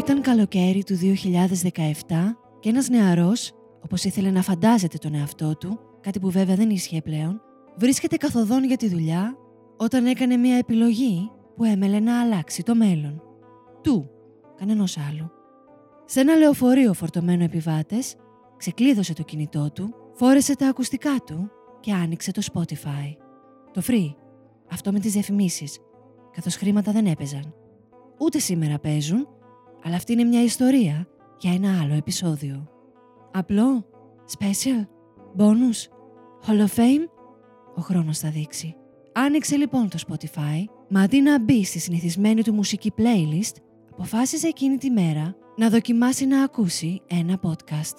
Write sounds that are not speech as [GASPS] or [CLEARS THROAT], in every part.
Ήταν καλοκαίρι του 2017 και ένας νεαρός, όπως ήθελε να φαντάζεται τον εαυτό του, κάτι που βέβαια δεν ίσχυε πλέον, βρίσκεται καθοδόν για τη δουλειά όταν έκανε μια επιλογή που έμελε να αλλάξει το μέλλον. Του, κανενός άλλου. Σε ένα λεωφορείο φορτωμένο επιβάτες, ξεκλείδωσε το κινητό του, φόρεσε τα ακουστικά του και άνοιξε το Spotify. Το free, αυτό με τις διαφημίσεις, καθώς χρήματα δεν έπαιζαν. Ούτε σήμερα παίζουν, αλλά αυτή είναι μια ιστορία για ένα άλλο επεισόδιο. Απλό, special, bonus, hall of fame, ο χρόνος θα δείξει. Άνοιξε λοιπόν το Spotify, μα αντί να μπει στη συνηθισμένη του μουσική playlist, αποφάσισε εκείνη τη μέρα να δοκιμάσει να ακούσει ένα podcast.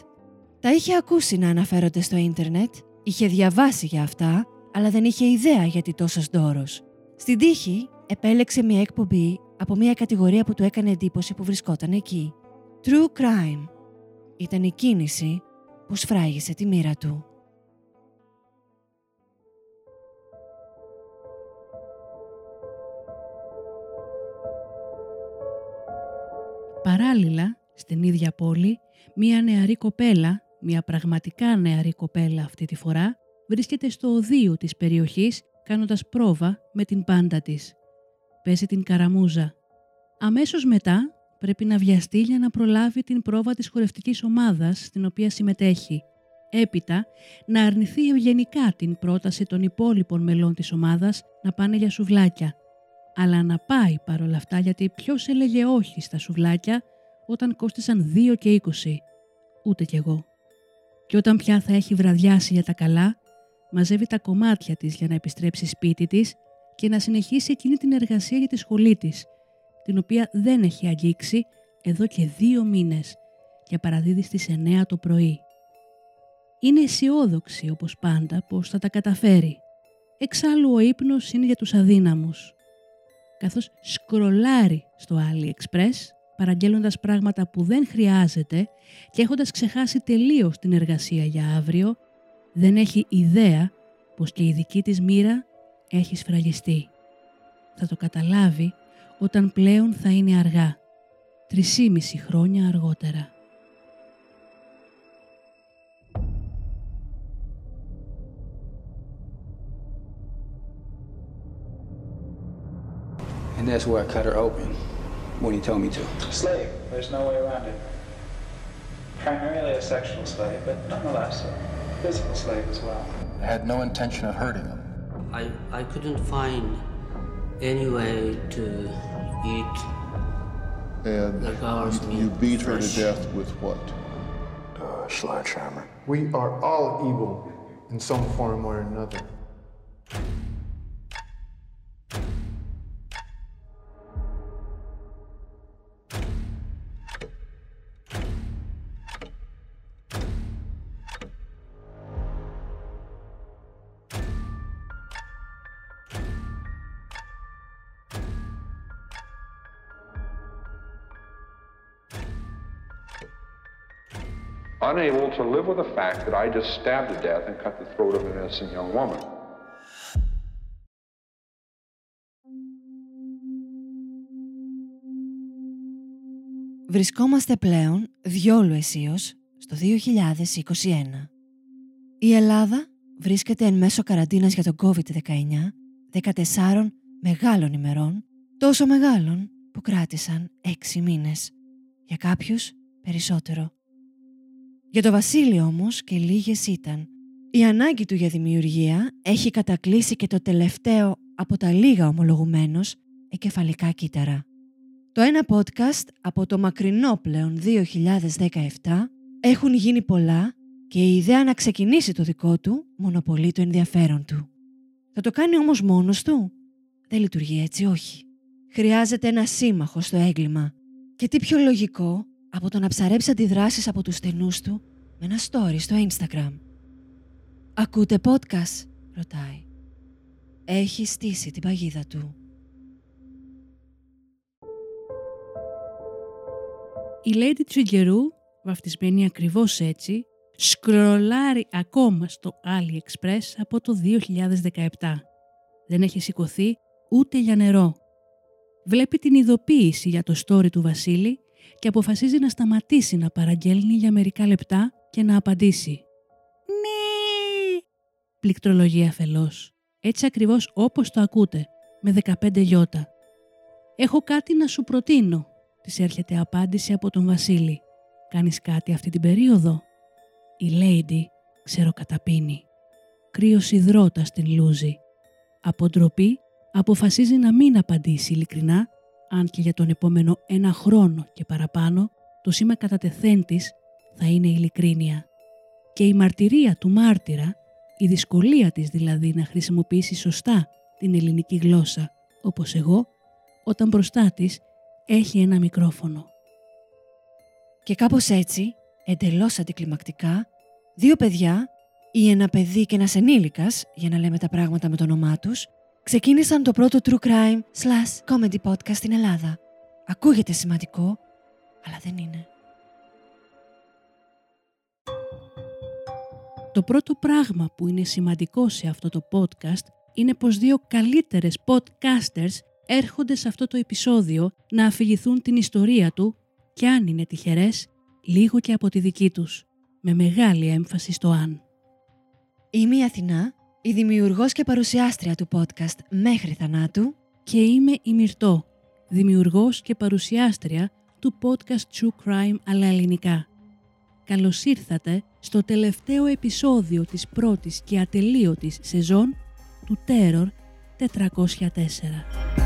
Τα είχε ακούσει να αναφέρονται στο ίντερνετ, είχε διαβάσει για αυτά, αλλά δεν είχε ιδέα γιατί τόσος δώρος. Στην τύχη επέλεξε μια εκπομπή από μια κατηγορία που του έκανε εντύπωση που βρισκόταν εκεί. True Crime. Ήταν η κίνηση που σφράγισε τη μοίρα του. Παράλληλα, στην ίδια πόλη, μία νεαρή κοπέλα, μία πραγματικά νεαρή κοπέλα αυτή τη φορά, βρίσκεται στο οδείο της περιοχής κάνοντας πρόβα με την πάντα της. Παίζει την καραμούζα. Αμέσως μετά πρέπει να βιαστεί για να προλάβει την πρόβα της χορευτικής ομάδας στην οποία συμμετέχει. Έπειτα να αρνηθεί ευγενικά την πρόταση των υπόλοιπων μελών της ομάδας να πάνε για σουβλάκια. Αλλά να πάει παρόλα αυτά γιατί ποιος έλεγε όχι στα σουβλάκια όταν κόστησαν 2 και 20. Ούτε κι εγώ. Και όταν πια θα έχει βραδιάσει για τα καλά, μαζεύει τα κομμάτια της για να επιστρέψει σπίτι της και να συνεχίσει εκείνη την εργασία για τη σχολή της, την οποία δεν έχει αγγίξει εδώ και δύο μήνες και παραδίδει στις 9 το πρωί. Είναι αισιόδοξη όπως πάντα πως θα τα καταφέρει. Εξάλλου ο ύπνος είναι για τους αδύναμους. Καθώς σκρολάρει στο AliExpress παραγγέλλοντας πράγματα που δεν χρειάζεται και έχοντας ξεχάσει τελείως την εργασία για αύριο, δεν έχει ιδέα πως και η δική της μοίρα έχει σφραγιστεί. Θα το καταλάβει όταν πλέον θα είναι αργά, τρισήμιση χρόνια αργότερα. And that's where I cut her open when he told me to. Slave. There's no way around it. Primarily a sexual slave, but nonetheless a physical slave as well. I had no intention of hurting him. I, I couldn't find any way to eat And the girl's you, you beat her to death with what? Uh, sledgehammer. We are all evil in some form or another. Unable to live with the fact that I just stabbed to death and cut the throat of an innocent young woman. Βρισκόμαστε πλέον διόλου αισίως στο 2021. Η Ελλάδα βρίσκεται εν μέσω καραντίνας για τον COVID-19 14 μεγάλων ημερών, τόσο μεγάλων που κράτησαν 6 μήνες. Για κάποιους περισσότερο. Για το Βασίλειο όμως και λίγες ήταν. Η ανάγκη του για δημιουργία έχει κατακλείσει και το τελευταίο από τα λίγα ομολογουμένως εκεφαλικά κύτταρα. Το ένα podcast από το μακρινό πλέον 2017 έχουν γίνει πολλά και η ιδέα να ξεκινήσει το δικό του μονοπολεί το ενδιαφέρον του. Θα το κάνει όμως μόνος του; Δεν λειτουργεί έτσι όχι. Χρειάζεται ένα σύμμαχο στο έγκλημα. Και τι πιο λογικό από το να ψαρέψει αντιδράσεις από τους στενούς του με ένα story στο Instagram. «Ακούτε podcast» ρωτάει. Έχει στήσει την παγίδα του. Η Lady Τσιγκερού, βαφτισμένη ακριβώς έτσι, σκρολάρει ακόμα στο AliExpress από το 2017. Δεν έχει σηκωθεί ούτε για νερό. Βλέπει την ειδοποίηση για το story του Βασίλη και αποφασίζει να σταματήσει να παραγγέλνει για μερικά λεπτά και να απαντήσει. Ναι! Πληκτρολογεί αφελώς. Έτσι ακριβώς όπως το ακούτε, με 15 λιώτα. «Έχω κάτι να σου προτείνω», της έρχεται απάντηση από τον Βασίλη. «Κάνεις κάτι αυτή την περίοδο» Η Lady ξεροκαταπίνει. Κρύος υδρότα στην λούζη. Από ντροπή αποφασίζει να μην απαντήσει ειλικρινά, αν και για τον επόμενο ένα χρόνο και παραπάνω το σήμα κατά τεθέν της θα είναι ειλικρίνεια. Και η μαρτυρία του μάρτυρα, η δυσκολία της δηλαδή να χρησιμοποιήσει σωστά την ελληνική γλώσσα, όπως εγώ, όταν μπροστά της έχει ένα μικρόφωνο. Και κάπως έτσι, εντελώς αντικλιμακτικά, δύο παιδιά ή ένα παιδί και ένας ενήλικας, για να λέμε τα πράγματα με το όνομά τους, ξεκίνησαν το πρώτο true crime slash comedy podcast στην Ελλάδα. Ακούγεται σημαντικό, αλλά δεν είναι. Το πρώτο πράγμα που είναι σημαντικό σε αυτό το podcast είναι πως δύο καλύτερες podcasters έρχονται σε αυτό το επεισόδιο να αφηγηθούν την ιστορία του και αν είναι τυχερές, λίγο και από τη δική τους, με μεγάλη έμφαση στο αν. Είμαι η Αθηνά, η δημιουργός και παρουσιάστρια του podcast «Μέχρι θανάτου» Και είμαι η Μυρτώ, δημιουργός και παρουσιάστρια του podcast True Crime αλλά ελληνικά. Καλώς ήρθατε στο τελευταίο επεισόδιο της πρώτης και ατελείωτης σεζόν του Terror 404.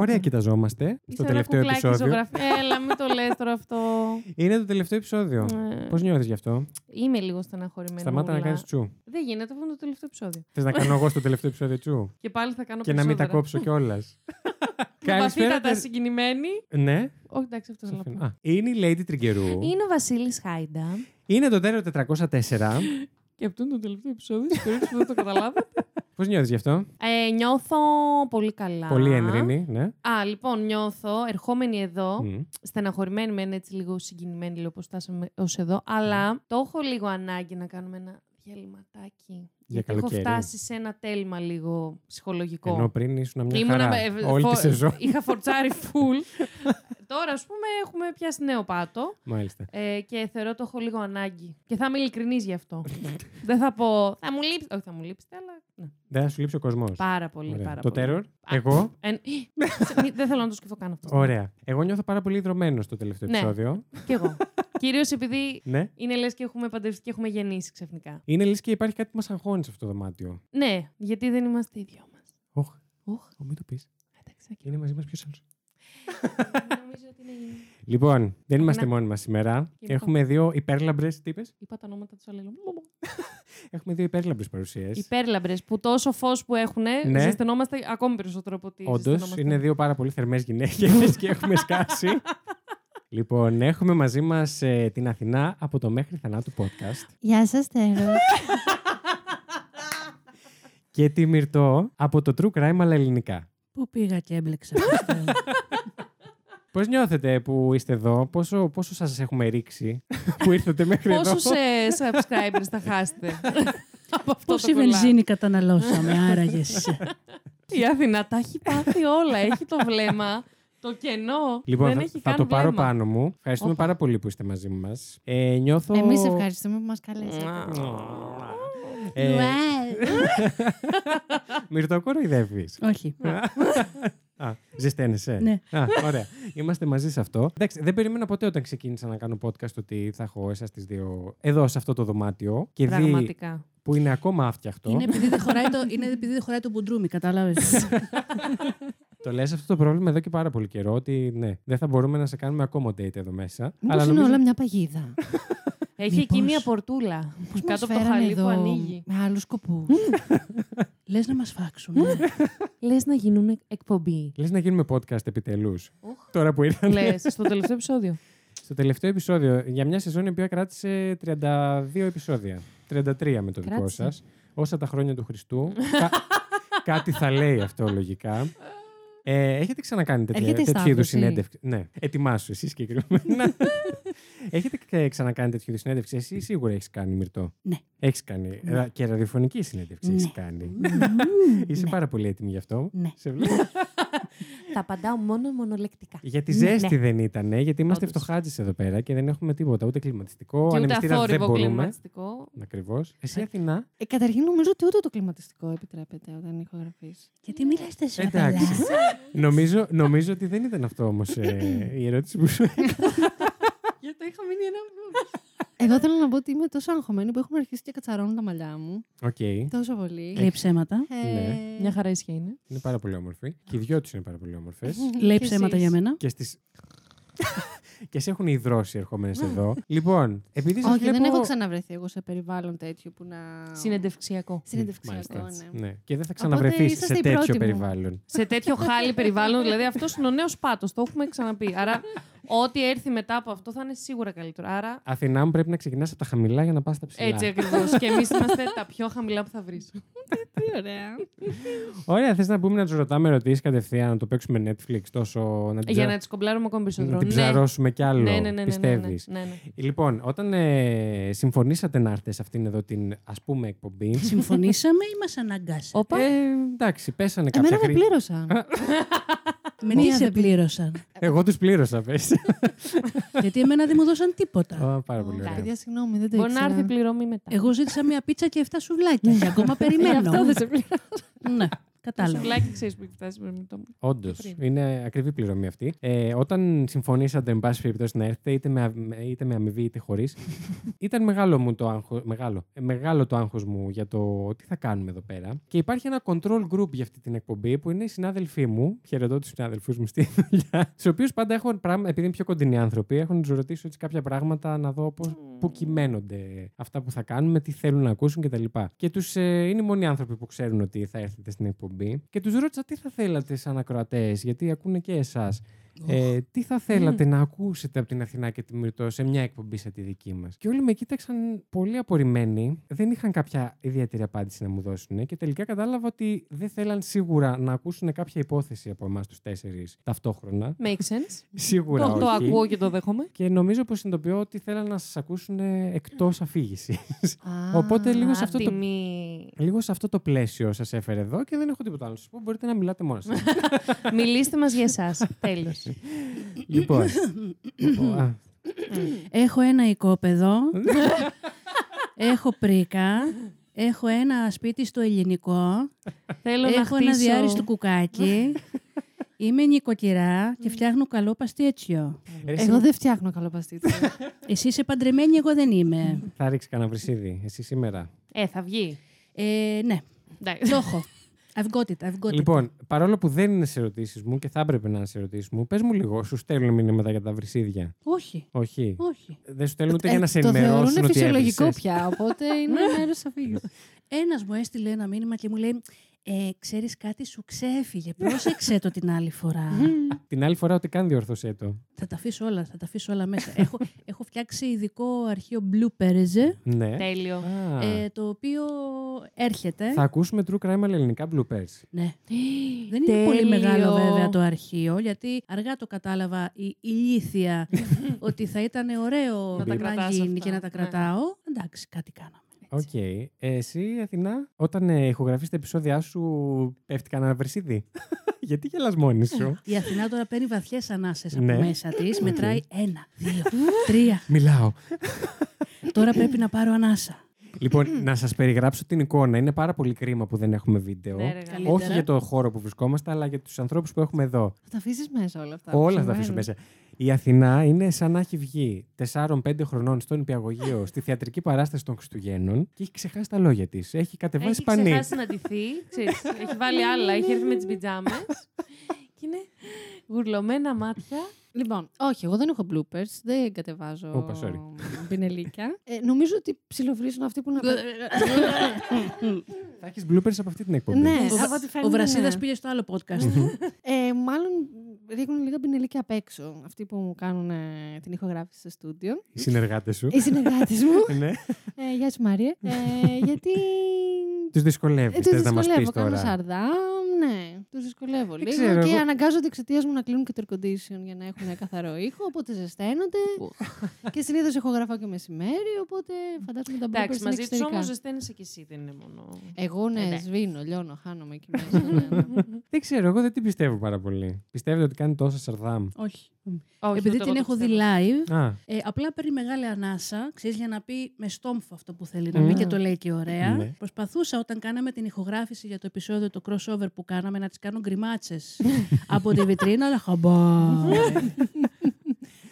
Ωραία, κοιταζόμαστε στο Είσαι ένα τελευταίο κουκλάκι επεισόδιο. ζωγραφ- Έλα, μην το λες τώρα αυτό. [LAUGHS] Είναι το τελευταίο επεισόδιο. Ε, Πώς νιώθεις γι' αυτό, Είμαι λίγο στεναχωρημένη. Σταμάτα να μωρούλα. κάνεις τσου. Δεν γίνεται, αυτό είναι το τελευταίο επεισόδιο. Θες να κάνω εγώ στο τελευταίο επεισόδιο τσου; Και πάλι θα κάνω και να μην τα περισσότερα. κόψω κιόλας. [LAUGHS] [LAUGHS] Βαθύτατα τε- συγκινημένη. Ναι. Όχι, εντάξει, αυτό σε θέλω να αφήνω. πω. Α, είναι η Lady Τριγκερού. Είναι ο Βασίλης Χάιντα. Είναι το τέρο 404. Και αυτό είναι το τελευταίο επεισόδιο. Στην περίπτωση που δεν το καταλάβατε. Πώς νιώθεις γι' αυτό, Ε, νιώθω πολύ καλά. Πολύ ένρινη, ναι. Α, λοιπόν, νιώθω ερχόμενη εδώ, Μμ. στεναχωρημένη μεν έτσι λίγο συγκινημένη, λίγο όπως φτάσαμε ως εδώ, αλλά το έχω λίγο ανάγκη να κάνουμε ένα διαλυματάκι. Γιατί έχω καλοκαίρι. φτάσει σε ένα τέλμα λίγο ψυχολογικό. Ενώ πριν ήσουν μια Ήμουνα χαρά. με- Όλη φο- τη σεζόν. Είχα [LAUGHS] φορτσάρει full. Τώρα, ας πούμε, έχουμε πιάσει νέο πάτο Μάλιστα. ε, και θεωρώ το έχω λίγο ανάγκη. Και θα είμαι ειλικρινής γι' αυτό. [LAUGHS] Δεν θα πω, θα μου λείψει, όχι θα μου λείψετε, αλλά ναι. Δεν θα σου λείψει ο κοσμό. πάρα πολύ, πάρα Το πολύ. terror, Α, εγώ; Ε, σε- μη- δεν θέλω να το σκεφτώ καν αυτό. Ωραία. Εγώ νιώθω πάρα πολύ ιδρωμένος στο τελευταίο Ναι. επεισόδιο. Κι εγώ. [LAUGHS] Κυρίως επειδή Ναι. είναι λες και έχουμε παντρευτεί και έχουμε γεννήσει ξαφνικά. Είναι λες και υπάρχει κάτι που μας αγχώνει σε αυτό το δωμάτιο; Ναι, γιατί δεν είμαστε οι δυο μας. Όχ, Ουχ. ω, μην το πεις. Εντάξει, οκ. Είναι μαζί μας ποιος άλλος; Νομίζω ότι είναι. Λοιπόν, δεν είμαστε Ναι. μόνοι μας σήμερα. Και Έχουμε δύο υπέρλαμπρες. Τι είπες; Είπα τα ονόματα τους αλλήλου. [LAUGHS] Έχουμε δύο υπέρλαμπρες παρουσίες. Υπέρλαμπρες που τόσο φως που έχουν, Ναι. ζεσταινόμαστε ακόμη περισσότερο από ότι. Όντως, ζεσταινόμαστε. είναι δύο πάρα πολύ θερμές γυναίκες [LAUGHS] και έχουμε σκάσει. λοιπόν, έχουμε μαζί μας την Αθηνά από το Μέχρι Θανάτου podcast Γεια σας, Τέρο. [LAUGHS] και τη Μυρτώ από το True Crime αλλά ελληνικά. Πού πήγα και έμπλεξα. [LAUGHS] Χριστέ. Πώς νιώθετε που είστε εδώ, πόσο, πόσο σας έχουμε ρίξει που ήρθατε μέχρι εδώ; Πόσους ε, subscribers θα χάσετε; [LAUGHS] από αυτό Πόση το κολλάκι. βενζίνη καταναλώσαμε, άραγες. [LAUGHS] Η Αθηνά τα έχει πάθει όλα. Έχει το βλέμμα, το κενό. Λοιπόν, δεν θα, έχει θα καν το πάρω βλέμμα. πάνω μου. Ευχαριστούμε Όπα. πάρα πολύ που είστε μαζί μας. Ε, νιώθω. Εμείς ευχαριστούμε που μας καλέσατε. Ε, Wow. [LAUGHS] Μυρτώ, κοροϊδεύεις. Όχι. Α, ζεσταίνεσαι. Ναι. Α, ωραία. Είμαστε μαζί σε αυτό. Εντάξει, δεν περίμενα ποτέ όταν ξεκίνησα να κάνω podcast ότι θα έχω εσάς τις δύο εδώ σε αυτό το δωμάτιο. Και δει Πραγματικά. που είναι ακόμα άφτιαχτο. Είναι επειδή δεν χωράει το, είναι επειδή δεν χωράει το μπουντρούμι, κατάλαβες. [LAUGHS] Το λες αυτό το πρόβλημα εδώ και πάρα πολύ καιρό. Ότι ναι, δεν θα μπορούμε να σε κάνουμε accommodate εδώ μέσα. Μήπως είναι όλα μια παγίδα. [LAUGHS] Έχει Μήπως- εκεί μία πορτούλα. Πώς μας Κάτω από το φέρανε χαλί εδώ που ανοίγει. με άλλους σκοπούς. Λες να μας φάξουν. Λες να γίνουν εκπομπή. Λες να γίνουμε podcast επιτελούς. Οχ. Τώρα που ήρθαν. Λες, στο τελευταίο επεισόδιο. Στο τελευταίο επεισόδιο, για μια σεζόν η οποία κράτησε 32 επεισόδια. 33 με το δικό Κράτησε. σας. Όσα τα χρόνια του Χριστού. Κα- [LAUGHS] κάτι θα λέει αυτό λογικά. Ε, έχετε ξανακάνει τέτοια, Έρχεται η τέτοιου είδους σταύρωση. συνέντευξη. Ναι, ετοιμάσου εσύ συγκεκριμένα. [LAUGHS] Έχετε και ξανακάνει τέτοιου είδους συνέντευξη. Εσύ σίγουρα έχεις κάνει μυρτό. Ναι. Έχεις κάνει. Ναι. Ε, Και ραδιοφωνική συνέντευξη Ναι. έχει κάνει. Είσαι Ναι. πάρα πολύ έτοιμη γι' αυτό. Ναι. Σε βλέπω. [LAUGHS] Τα απαντάω μόνο μονολεκτικά. Για τη Ναι. ζέστη δεν ήταν, γιατί είμαστε Όντως. φτωχάτζες εδώ πέρα και δεν έχουμε τίποτα. Ούτε κλιματιστικό, Και ούτε ανεμιστήρα δεν αθόρυβο μπορούμε. κλιματιστικό. Ακριβώς. Εσύ Αθηνά; Ε, καταρχήν νομίζω ότι ούτε το κλιματιστικό επιτρέπεται όταν ηχογραφείς. Γιατί μιλάς τόσο Εντάξει. [LAUGHS] καλά. νομίζω, νομίζω ότι δεν ήταν αυτό όμως η ερώτηση που σου [LAUGHS] έκανα. Γιατί είχα μείνει ένα. Εγώ θέλω να πω ότι είμαι τόσο αγχωμένη που έχουν αρχίσει και κατσαρώνουν τα μαλλιά μου. Οκ. Τόσο πολύ. Λέει ψέματα. Ε, Ναι. Μια χαρά ίσια είναι. Είναι πάρα πολύ όμορφη. Και οι δυο τους είναι πάρα πολύ όμορφες. [LAUGHS] Λέει και ψέματα εσείς. για μένα. και στις... [LAUGHS] και σε έχουν υδρώσει ερχόμενες εδώ. [LAUGHS] λοιπόν, επειδή σας Όχι, βλέπω... δεν έχω ξαναβρεθεί εγώ σε περιβάλλον τέτοιο που να. Συνεντευξιακό. Συνεντευξιακό, Μάλιστα, ναι. ναι. Και δεν θα Οπότε ξαναβρεθείς είσαστε σε οι τέτοιο πρώτοι μου. περιβάλλον. σε τέτοιο χάλι περιβάλλον. Δηλαδή αυτός είναι ο νέος πάτος. Το έχουμε ξαναπεί. Άρα, ό,τι έρθει μετά από αυτό θα είναι σίγουρα καλύτερο. Άρα, Αθηνά μου πρέπει να ξεκινάς από τα χαμηλά για να πας στα ψηλά. έτσι ακριβώς. και εμείς είμαστε τα πιο χαμηλά που θα βρεις. Τι ωραία. Ωραία, θες να πούμε να τους ρωτάμε ερωτήσεις κατευθείαν, να το παίξουμε Netflix τόσο. Να την, Για ψα- να τι κομπλάρουμε ακόμη να περισσότερο. την Ναι. ψαρώσουμε κι άλλο. Ναι, ναι, ναι, ναι, ναι, πιστεύεις; ναι, ναι, ναι. Λοιπόν, όταν ε, συμφωνήσατε να έρθετε σε αυτήν εδώ την ας πούμε εκπομπή. Συμφωνήσαμε ή μας αναγκάσατε; Όπα. ε, εντάξει, πέσανε κάποια Εμένα δεν χρή- πλήρωσαν. [LAUGHS] Με μία τι σε δεν πει- πλήρωσαν. Εγώ τους πλήρωσα, πες. Γιατί εμένα δεν μου δώσαν τίποτα. Ω, πάρα πολύ ωραία. Παιδιά, συγγνώμη, δεν το Μπορεί να ήξερα. έρθει πληρωμή μετά. Εγώ ζήτησα μία πίτσα και 7 σουβλάκια και ακόμα Γι' περιμένω. αυτό δεν σε πληρώνω. Ναι, Το κατάλαβα. σουβλάκι ξέρεις που έχει φτάσει με το. Όντως. Πριν. Είναι ακριβή πληρωμή αυτή. Ε, όταν συμφωνήσατε, εν πάση περιπτώσει, να έρθετε, είτε με, αμ- είτε με αμοιβή είτε χωρίς, [LAUGHS] ήταν μεγάλο, μου το άγχος, μεγάλο, ε, μεγάλο το άγχος μου για το τι θα κάνουμε εδώ πέρα. Και υπάρχει ένα control group για αυτή την εκπομπή που είναι οι συνάδελφοί μου. Χαιρετώ τους συνάδελφούς μου στη δουλειά. Στους οποίους πάντα έχω πράγμα, επειδή είναι πιο κοντινοί άνθρωποι, έχω να τους ρωτήσω έτσι κάποια πράγματα να δω πώς, πού κυμαίνονται αυτά που θα κάνουμε, τι θέλουν να ακούσουν κτλ. Και τους ε, είναι οι μόνοι άνθρωποι που ξέρουν ότι θα έρθετε στην εκπομπή. Και τους ρώτησα τι θα θέλατε σαν ακροατές, γιατί ακούνε και εσάς. Ε, τι θα θέλατε να ακούσετε από την Αθηνά και τη Μυρτώ σε μια εκπομπή σαν τη δική μας; Και όλοι με κοίταξαν πολύ απορριμμένοι. Δεν είχαν κάποια ιδιαίτερη απάντηση να μου δώσουν. Και τελικά κατάλαβα ότι δεν θέλαν σίγουρα να ακούσουν κάποια υπόθεση από εμάς τους τέσσερις ταυτόχρονα. Make sense. [LAUGHS] Σίγουρα Το, όχι. το ακούω και το δέχομαι. Και νομίζω πως συνειδητοποιώ ότι θέλαν να σας ακούσουν εκτός αφήγησης. Α, Οπότε λίγο σε, αυτό το, Ατιμή. λίγο σε αυτό το πλαίσιο σας έφερε εδώ και δεν έχω τίποτα άλλο να σας πω. Μπορείτε να μιλάτε μόνος σας. [LAUGHS] Μιλήστε μας για εσάς. [LAUGHS] Τέλος. Λοιπόν. α, Έχω ένα οικόπεδο. έχω πρίκα. Έχω ένα σπίτι στο ελληνικό. Θέλω να έχω ένα χτίσω. διάριστο κουκάκι. Είμαι νοικοκυρά και φτιάχνω καλό παστίτσιο. ρε, εσύ Εγώ δεν φτιάχνω καλό παστίτσιο. Εσύ είσαι παντρεμένη, εγώ δεν είμαι. Θα ρίξει κανένα βρυσίδι, εσύ σήμερα. Ε, θα βγει. Ε, ναι, Εντάξει. το έχω. I've got it, I've got it. Λοιπόν, παρόλο που δεν είναι σε ερωτήσεις μου και θα έπρεπε να είναι σε ερωτήσεις μου, πες μου λίγο, σου στέλνουν μηνύματα για τα βρυσίδια. Όχι, Όχι. όχι. Δεν σου στέλνουν ούτε για να σε Ε, το ενημερώσουν θεωρούν ότι φυσιολογικό έβρισες. πια, οπότε είναι [LAUGHS] μέρος τη αφήγησης. Ένας μου έστειλε ένα μήνυμα και μου λέει ε, «Ξέρεις κάτι σου ξέφυγε, πρόσεξε το την άλλη φορά». [LAUGHS] Την άλλη φορά ότι καν διορθώσέ το. θα τα αφήσω όλα, θα τα αφήσω όλα μέσα. έχω, [LAUGHS] έχω φτιάξει ειδικό αρχείο bloopers, Ναι. Τέλειο. Α, ε, το οποίο έρχεται. Θα ακούσουμε true crime αλλά ελληνικά bloopers. Ναι. [GASPS] Δεν είναι πολύ μεγάλο βέβαια το αρχείο, γιατί αργά το κατάλαβα η ηλίθια [LAUGHS] ότι θα ήταν ωραίο Να τα να, κρατάς γίνει αυτά. και να τα Ναι. κρατάω. Εντάξει, κάτι κάναμε. Οκ. Ε, εσύ, Αθηνά, όταν ε, ηχογραφείς τα επεισόδια σου, πέφτει κανένα βρισίδι; [LAUGHS] Γιατί γελάς μόνη σου; Η Αθηνά τώρα παίρνει βαθιές ανάσες Ναι. από μέσα της, μετράει ένα, δύο, τρία. Μιλάω. [LAUGHS] Τώρα πρέπει να πάρω ανάσα. λοιπόν, [CLEARS THROAT] να σας περιγράψω την εικόνα. Είναι πάρα πολύ κρίμα που δεν έχουμε βίντεο. Ναι, ρε, γαμώ. Καλύτερα. Όχι για το χώρο που βρισκόμαστε, αλλά για τους ανθρώπους που έχουμε εδώ. Θα τα αφήσεις μέσα όλα αυτά. Όλα που θα τα αφήσω συμβαίνουν. μέσα. Η Αθηνά είναι σαν να έχει βγει 4-5 χρονών στον Υπηαγωγείο στη θεατρική παράσταση των Χριστουγέννων και έχει ξεχάσει τα λόγια της. Έχει κατεβάσει Έχει πανί. ξεχάσει να ντυθεί. ξέρεις, έχει βάλει άλλα. Έχει έρθει με τις πιτζάμες. και είναι γουρλωμένα μάτια. Λοιπόν, όχι, εγώ δεν έχω bloopers, δεν κατεβάζω Όπα, sorry. πινελίκια. Ε, νομίζω ότι ψιλοβρίζουν αυτοί που να... Θα έχεις bloopers από αυτή την εκπομπή. ναι, Ο, από ό,τι ο φαίνεται, Βρασίδας ναι. πήγε στο άλλο podcast. Ε, μάλλον ρίχνουν λίγα πινελίκια απ' έξω. Αυτοί που μου κάνουν ε, την ηχογράφηση στο στούντιο. Οι συνεργάτες σου. Οι συνεργάτες μου. [LAUGHS] ναι. ε, γεια σου Μάρια. Ε, γιατί... [LAUGHS] Τους δυσκολεύεις. Ε, τους Θες να μας πεις δυσκολεύω, κάνω τώρα. σαρδάμ, ναι, τους δυσκολεύω λίγο. ξέρω, και εγώ- αναγκάζονται εξαιτίας μου να κλείνουν και το air condition για να έχουν καθαρό ήχο. Οπότε ζεσταίνονται. και συνήθως ηχογραφάω και μεσημέρι. Οπότε φαντάζομαι τα bloopers Εντάξει, είναι μαζί τους εξωτερικά. όμως ζεσταίνεσαι κι εσύ, δεν είναι μόνο. Εγώ ναι, Εντάξει. σβήνω, λιώνω, χάνομαι εκεί [LAUGHS] μέσα. ναι, ναι. Δεν ξέρω, εγώ δεν την πιστεύω πάρα πολύ. Πιστεύετε ότι κάνει τόσα σαρδάμ. Όχι. Όχι, Επειδή ούτε την εγώ το έχω δει πιστεύω. live, Α, ε, απλά παίρνει μεγάλη ανάσα, ξέρεις, για να πει με στόμφο αυτό που θέλει να πει Mm. και το λέει και ωραία. Ναι. Προσπαθούσα όταν κάναμε την ηχογράφηση για το επεισόδιο, το crossover που κάναμε, να τις κάνω γκριμάτσες [LAUGHS] από τη βιτρίνα, αλλά χαμπά. [LAUGHS]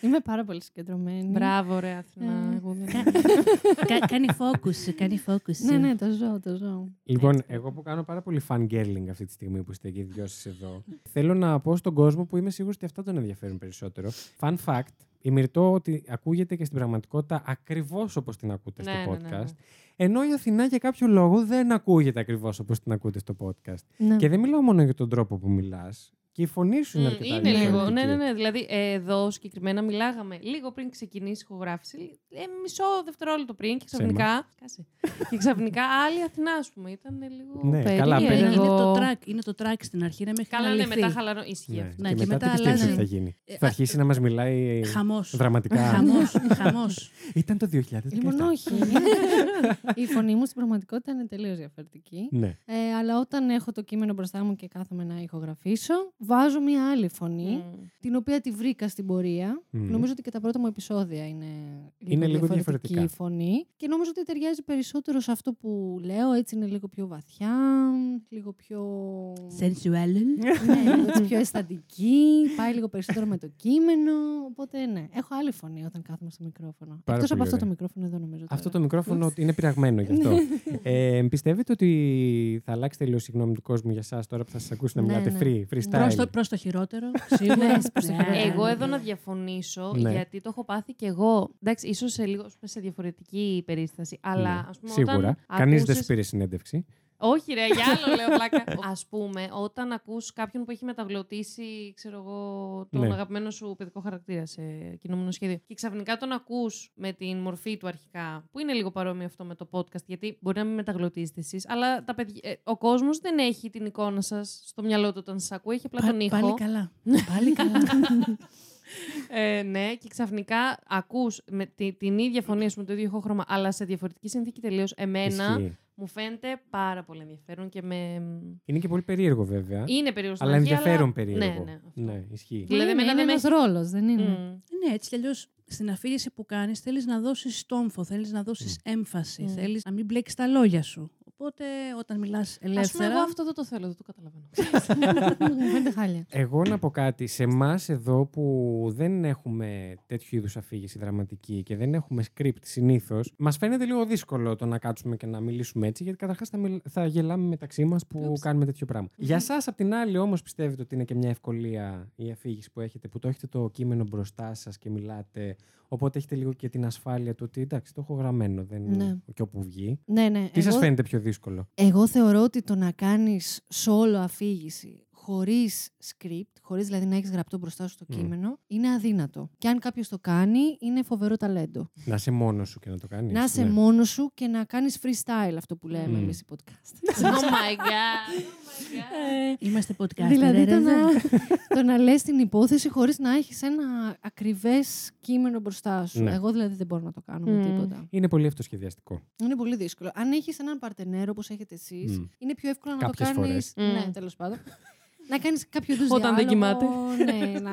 Είμαι πάρα πολύ συγκεντρωμένη. Μπράβο, ρε Αθηνά. Ε, εγώ δεν- Κα- κάνει focus, κάνει focus. Ναι, ναι, το ζω, το ζω. Λοιπόν, εγώ που κάνω πάρα πολύ fangirling αυτή τη στιγμή που είστε και οι δυο σας εδώ, θέλω να πω στον κόσμο που είμαι σίγουρος ότι αυτά τον ενδιαφέρουν περισσότερο. Fun fact, η Μυρτώ ότι ακούγεται και στην πραγματικότητα ακριβώς όπως την ακούτε Ναι, στο ναι, ναι, ναι. podcast. Ενώ η Αθηνά για κάποιο λόγο δεν ακούγεται ακριβώς όπως την ακούτε στο podcast. Ναι. Και δεν μιλάω μόνο για τον τρόπο που μιλάς. Και η φωνή σου είναι Μμ, αρκετά Είναι λίγο. διαφορετική. Ναι, ναι, ναι. Δηλαδή, ε, εδώ συγκεκριμένα μιλάγαμε λίγο πριν ξεκινήσει η ηχογράφηση. Ε, μισό δευτερόλεπτο πριν και ξαφνικά. Κάσε. και ξαφνικά άλλη Αθηνά, ας πούμε. Ήταν λίγο. Ναι, περίεργο. καλά, Είναι, περίεργο. είναι, το track, είναι το track στην αρχή, είναι μέχρι Καλά, να ναι, λυθεί. μετά χαλαρό. Ισχύει Ναι. αυτό. Ναι, και, και μετά, μετά τι πιστεύεις αλλάζει. ότι θα γίνει; Ε, θα α- αρχίσει να μας μιλάει Χαμός. δραματικά; Χαμός, χαμός. [LAUGHS] Ήταν το 2017. Λοιπόν, όχι. η φωνή μου στην πραγματικότητα είναι τελείως διαφορετική. Ναι. Ε, αλλά όταν έχω το κείμενο μπροστά μου και κάθομαι να ηχογραφήσω, βάζω μία άλλη φωνή, Μμ. την οποία τη βρήκα στην πορεία. Μμμ. Νομίζω ότι και τα πρώτα μου επεισόδια είναι λίγο, Είναι λίγο διαφορετική διαφορετικά. φωνή. Και νομίζω ότι ταιριάζει περισσότερο σε αυτό που λέω. Έτσι είναι λίγο πιο βαθιά, λίγο πιο... Sensual. ναι, λίγο έτσι πιο αισθαντική, πάει λίγο περισσότερο με το κείμενο. Οπότε ναι, έχω άλλη φωνή όταν κάθομαι στο μικρόφωνο. Πάρα Εκτός από πολύ αυτό το ωραία. μικρόφωνο εδώ νομίζω. Αυτό τώρα. το μικρόφωνο είναι πειραγμένο γι' αυτό. ε, πιστεύετε ότι θα αλλάξει τελείως η γνώμη του κόσμου για εσά τώρα που θα σας ακούσουν να Ναι, μιλάτε ναι. free, freestyle; Προς το, προς το χειρότερο, σίγουρα. Ναι, προς το χειρότερο. Εγώ εδώ να διαφωνήσω, Ναι. γιατί το έχω πάθει κι εγώ. Εντάξει, ίσως σε λίγο σε διαφορετική περίσταση. Αλλά Ναι, ας πούμε. Σίγουρα. Όταν Κανείς δεν ακούσες- σου πήρε συνέντευξη. Όχι, ρε, για άλλο λέω πλάκα. [LAUGHS] Α πούμε, όταν ακούς κάποιον που έχει μεταγλωτήσει, ξέρω εγώ, τον Ναι. αγαπημένο σου παιδικό χαρακτήρα σε κινούμενο σχέδιο. Και ξαφνικά τον ακούς με την μορφή του αρχικά, που είναι λίγο παρόμοιο αυτό με το podcast, γιατί μπορεί να μην μεταγλωτίζετε εσείς, αλλά τα παιδιά, ε, ο κόσμος δεν έχει την εικόνα σας στο μυαλό του όταν σας ακούει, έχει απλά Πα- τον ήχο. Πάλι καλά. [LAUGHS] Πάλι καλά. Ε, ναι, και ξαφνικά ακούς με τη- την ίδια φωνή, ας πούμε, το ίδιο ηχόχρωμα, αλλά σε διαφορετική συνθήκη τελείως. Εμένα Ισχύει. Μου φαίνεται πάρα πολύ ενδιαφέρον και με. Είναι και πολύ περίεργο βέβαια. Είναι περίεργο στην αλλά αρχή, ενδιαφέρον αλλά- περίεργο. Ναι, ναι. αυτό. ναι ισχύει. Δηλαδή, είναι, εμένα είναι δεν με ένας έχει- ρόλος, δεν είναι; Μμ. Ναι, έτσι κι αλλιώς στην αφήγηση που κάνεις θέλεις να δώσεις στόμφο, θέλεις να δώσεις έμφαση, Mm. θέλεις να μην μπλέξει τα λόγια σου. Οπότε όταν μιλάς Ας πούμε, ελεύθερα. εγώ αυτό δεν το θέλω, δεν το καταλαβαίνω. Μου φαίνεται χάλια. Εγώ να πω κάτι. Σε εμάς εδώ που δεν έχουμε τέτοιου είδους αφήγηση δραματική και δεν έχουμε script συνήθως, μας φαίνεται λίγο δύσκολο το να κάτσουμε και να μιλήσουμε έτσι, γιατί καταρχάς θα, μιλ- θα γελάμε μεταξύ μας που κάνουμε τέτοιο πράγμα. Για εσά, απ' την άλλη, όμως, πιστεύετε ότι είναι και μια ευκολία η αφήγηση που έχετε, που το έχετε το κείμενο μπροστά σας και μιλάτε. Οπότε έχετε λίγο και την ασφάλεια του ότι εντάξει, το έχω γραμμένο. Δεν... Ναι. Και όπου βγει. Ναι, ναι. Τι σας εγώ- φαίνεται πιο δύσκολο. Εγώ θεωρώ ότι το να κάνεις solo αφήγηση χωρίς script, χωρίς δηλαδή να έχεις γραπτό μπροστά σου το Μμ. κείμενο, είναι αδύνατο. Και αν κάποιος το κάνει, είναι φοβερό ταλέντο. Να είσαι μόνος σου και να το κάνεις. Να είσαι μόνος σου και να κάνεις freestyle, αυτό που λέμε Μμ. εμείς οι podcast. [LAUGHS] oh my god. Είμαστε podcast. δηλαδή ρε, το ρε, να, ρε. [LAUGHS] το να λες την υπόθεση χωρίς να έχεις ένα ακριβές κείμενο μπροστά σου. Ναι. Εγώ δηλαδή δεν μπορώ να το κάνω με Μμ. τίποτα. Είναι πολύ αυτοσχεδιαστικό. Είναι πολύ δύσκολο. Αν έχεις έναν παρτενέρο όπως έχετε εσείς, Μμ. είναι πιο εύκολο να Κάποιες το κάνεις... φορές. Ναι, Μμ. τέλος πάντων. Να κάνεις κάποιο είδους Όταν δεν διάλογο, κοιμάται. Ναι, να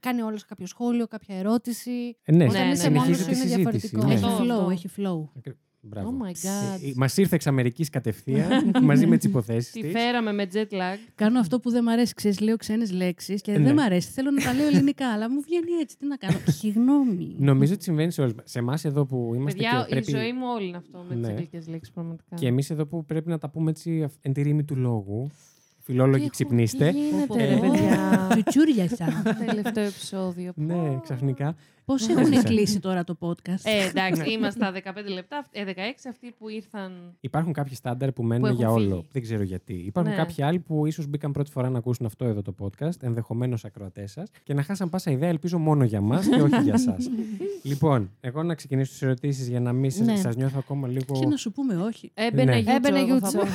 κάνει όλος κάποιο σχόλιο, κάποια ερώτηση. Ε, ναι, Όταν ναι, είσαι ναι, μόνος συνεχίζει σου τη είναι συζήτηση. διαφορετικό. ναι. Έχει Αυτό, flow, αυτό. έχει flow. Μπράβο. Oh my god. Μας ήρθε εξ Αμερικής κατευθείαν [LAUGHS] μαζί με τις υποθέσεις Τη της. φέραμε με jet lag. Κάνω αυτό που δεν μ' αρέσει. Ξέρεις, λέω ξένες λέξεις και Ναι. δεν μ' αρέσει. Θέλω να τα λέω ελληνικά, αλλά μου βγαίνει έτσι. Τι να κάνω. [LAUGHS] Συγγνώμη. Νομίζω ότι συμβαίνει σε όλους. Σε εμάς εδώ που είμαστε. Παιδιά, και πρέπει... η ζωή μου όλη είναι αυτό με Ναι. τι αγγλικέ λέξεις πραγματικά. Και εμείς εδώ που πρέπει να τα πούμε έτσι αυ- εν τη ρήμη του λόγου. Φιλόλογοι, Τι ξυπνήστε. Τι γίνεται, Πω, ρε πω. παιδιά. Τσουτσούριασα. [LAUGHS] Τελευταίο επεισόδιο. Ναι, ξαφνικά. Πώς Δεν έχουν ζήσα. κλείσει τώρα το podcast; Ε, εντάξει, είμαστε στα 15 λεπτά, ε, 16 αυτοί που ήρθαν. Υπάρχουν κάποιοι στάνταρ που μένουν έχουν για φύγει. όλο. Δεν ξέρω γιατί. Υπάρχουν Ναι. κάποιοι άλλοι που ίσως μπήκαν πρώτη φορά να ακούσουν αυτό εδώ το podcast, ενδεχομένως ακροατές σας, και να χάσαν πάσα ιδέα, ελπίζω μόνο για μας και όχι για εσά. [LAUGHS] λοιπόν, εγώ να ξεκινήσω τις ερωτήσεις για να μην Ναι. σας νιώθω ακόμα λίγο. Και να σου πούμε όχι. Έμπαινε Ναι. γιούτσο. Έμπαινε εγώ θα γιούτσο. πω.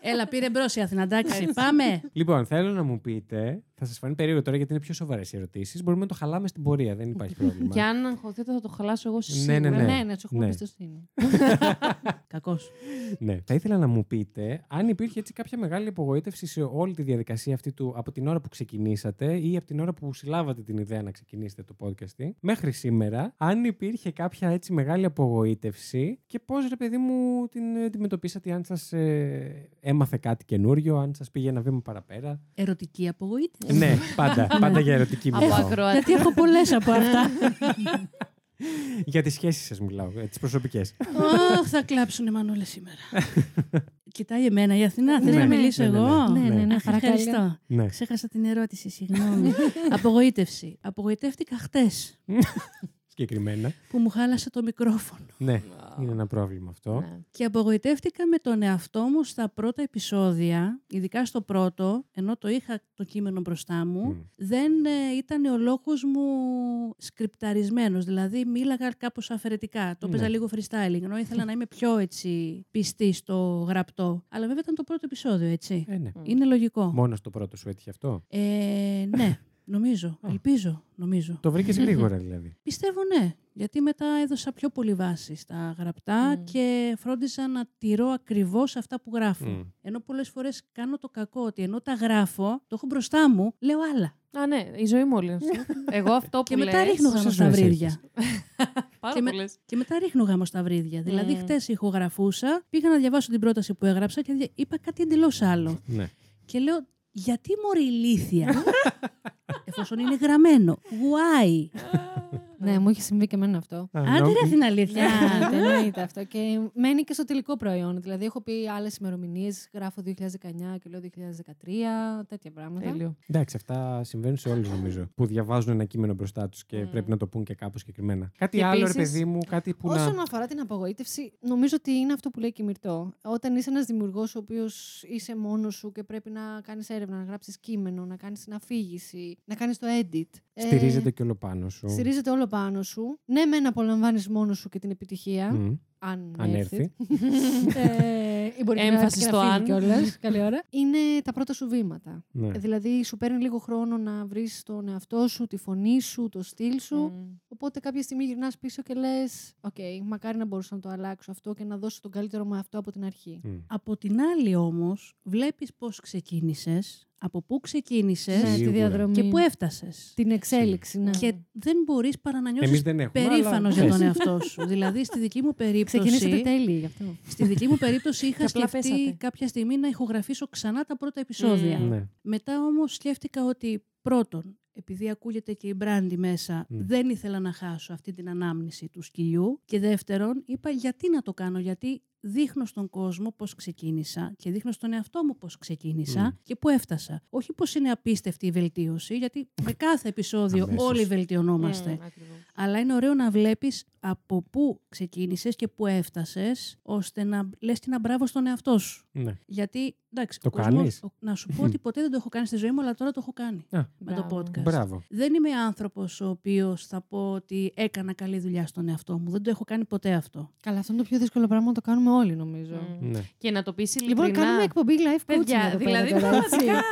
Έλα, πήρε μπρος η Αθήνα, εντάξει, πάμε. Λοιπόν, θέλω να μου πείτε, θα σας φανεί περίεργο τώρα γιατί είναι πιο σοβαρές οι ερωτήσεις. Μπορούμε να το χαλάμε στην πορεία, δεν υπάρχει [LAUGHS] πρόβλημα. Και αν αγχωθείτε θα το χαλάσω εγώ σε Ναι, ναι, σίγουρα. ναι. Ναι, ναι, τους έχουμε Ναι. [LAUGHS] [LAUGHS] εμπιστοσύνη. Κακός. ναι. Θα ήθελα να μου πείτε αν υπήρχε έτσι κάποια μεγάλη απογοήτευση σε όλη τη διαδικασία αυτή του από την ώρα που ξεκινήσατε ή από την ώρα που συλλάβατε την ιδέα να ξεκινήσετε το podcast μέχρι σήμερα. Αν υπήρχε κάποια έτσι μεγάλη απογοήτευση και πώς ρε παιδί μου την αντιμετωπίσατε, αν σας έμαθε κάτι καινούριο, αν σας πήγε ένα βήμα παραπέρα; Ερωτική απογοήτευση. ναι, πάντα. [LAUGHS] πάντα για ερωτική Από μιλάω. ακροατή. Γιατί έχω πολλές από αυτά. [LAUGHS] [LAUGHS] για τις σχέσεις σας μιλάω, τις προσωπικές. Αχ, θα κλάψουν οι μανούλε σήμερα. [LAUGHS] Κοιτάει εμένα η Αθηνά. Θες Ναι, να ναι, μιλήσω ναι, ναι, εγώ; Ναι, ναι, ναι, Αχ, παρακαλώ. Ευχαριστώ. ναι. Ξέχασα την ερώτηση, συγγνώμη. [LAUGHS] Απογοήτευση. Απογοητεύτηκα χτες Συγκεκριμένα. που μου χάλασε το μικρόφωνο. Ναι, είναι ένα πρόβλημα αυτό. Ναι. Και απογοητεύτηκα με τον εαυτό μου στα πρώτα επεισόδια, ειδικά στο πρώτο, ενώ το είχα το κείμενο μπροστά μου, Μμ. δεν ε, ήταν ο λόγος μου σκριπταρισμένος. Δηλαδή μίλαγα κάπως αφαιρετικά. Το Ναι. έπαιζα λίγο freestyling, ενώ ήθελα να είμαι πιο έτσι πιστή στο γραπτό. Αλλά βέβαια ήταν το πρώτο επεισόδιο, έτσι. Ε, ναι. Είναι λογικό. Μόνος στο πρώτο σου έτυχε αυτό; Ε, ναι, νομίζω. Ελπίζω, νομίζω. Το βρήκες γρήγορα δηλαδή. [LAUGHS] Πιστεύω ναι, γιατί μετά έδωσα πιο πολύ βάση στα γραπτά Μμ. και φρόντιζα να τηρώ ακριβώς αυτά που γράφω. Μμ. Ενώ πολλές φορές κάνω το κακό ότι ενώ τα γράφω, το έχω μπροστά μου, λέω άλλα. Α, ναι, η ζωή μου όλη είναι αυτό. [LAUGHS] Εγώ αυτό που Και μετά λες, ρίχνω γάμο πόσες στα ζωές βρύδια. έχεις; [LAUGHS] Πάρα και με- πολλές. Και μετά ρίχνω γάμο στα βρύδια. Δηλαδή, Μμ. χτες ηχογραφούσα, πήγα να διαβάσω την πρόταση που έγραψα και δια- είπα κάτι εντελώς άλλο. Ναι. Και λέω, γιατί μωρή ηλίθια, εφόσον είναι γραμμένο. Why? Ναι, μου έχει συμβεί και εμένα αυτό. Α, Άντε νο- ρε την αλήθεια. Άντε, εννοείται αυτό. Και μένει και στο τελικό προϊόν. Δηλαδή, έχω πει άλλες ημερομηνίες, γράφω 2019 και λέω 2013, τέτοια πράγματα. Τέλειο. Εντάξει, αυτά συμβαίνουν σε όλους νομίζω. Που διαβάζουν ένα κείμενο μπροστά τους και Μμ. πρέπει να το πούν και κάπως συγκεκριμένα. Κάτι Και άλλο, επίσης, ρε παιδί μου, κάτι που Όσον να. αφορά την απογοήτευση, νομίζω ότι είναι αυτό που λέει και η Μυρτώ. Όταν είσαι ένας δημιουργός ο οποίος είσαι μόνος σου και πρέπει να κάνεις έρευνα, να γράψεις κείμενο, να κάνεις την αφήγηση, να κάνεις το edit. ε, Στηρίζεται και όλο πάνω σου. Στηρίζεται όλο πάνω σου. Ναι, μεν απολαμβάνεις μόνος σου και την επιτυχία. Μμ. Αν, Αν έρθει. [LAUGHS] ε, ή μπορεί Έμφαση να έρθει και στο να φύγει αν. κιόλας, Καλή ώρα. Είναι τα πρώτα σου βήματα. Ναι. Ε, Δηλαδή, σου παίρνει λίγο χρόνο να βρεις τον εαυτό σου, τη φωνή σου, το στυλ σου. Μμ. Οπότε κάποια στιγμή γυρνάς πίσω και λες: Οκ, μακάρι να μπορούσα να το αλλάξω αυτό και να δώσω τον καλύτερο μου αυτό από την αρχή. Μμ. Από την άλλη όμως, βλέπεις πώς ξεκίνησες, από πού ξεκίνησες Ναι, τη Σίγουρα. διαδρομή. και πού έφτασες. Την εξέλιξη, ναι. Και δεν μπορείς παρά να Εμείς νιώσεις δεν έχουμε. περήφανος αλλά- για τον εαυτό σου. [LAUGHS] δηλαδή, στη δική μου Ξεκινήσατε περίπτωση, τέλειοι γι' αυτό. στη δική μου περίπτωση είχα Και απλά σκεφτεί πέσατε. κάποια στιγμή να ηχογραφήσω ξανά τα πρώτα επεισόδια. Μμμ. Ναι. Μετά όμως σκέφτηκα ότι πρώτον, επειδή ακούγεται και η Μπράντι μέσα, Μμ. δεν ήθελα να χάσω αυτή την ανάμνηση του σκυλιού. Και δεύτερον, είπα γιατί να το κάνω, γιατί δείχνω στον κόσμο πώς ξεκίνησα και δείχνω στον εαυτό μου πώς ξεκίνησα Μμ. και πού έφτασα. Όχι πώς είναι απίστευτη η βελτίωση, γιατί με κάθε επεισόδιο Αμέσως. όλοι βελτιωνόμαστε. Μμ, ακριβώς. Αλλά είναι ωραίο να βλέπεις από πού ξεκίνησες και πού έφτασες, ώστε να λες και ένα μπράβο στον εαυτό σου. ναι. Γιατί, εντάξει, Το ο κόσμος- κάνεις; ο- να σου πω ότι ποτέ δεν το έχω κάνει στη ζωή μου, αλλά τώρα το έχω κάνει Α, με το Μπράβο. podcast. Μπράβο. Δεν είμαι άνθρωπος ο οποίος θα πω ότι έκανα καλή δουλειά στον εαυτό μου. Δεν το έχω κάνει ποτέ αυτό. Καλά, αυτό είναι το πιο δύσκολο πράγμα να το κάνουμε όλοι, νομίζω. Μμ. Ναι. Και να το πεις ειλικρινά. Λοιπόν, κάνουμε εκπομπή live coaching Παιδιά, εδώ πέρα δηλαδή τώρα, έτσι. πραγματικά.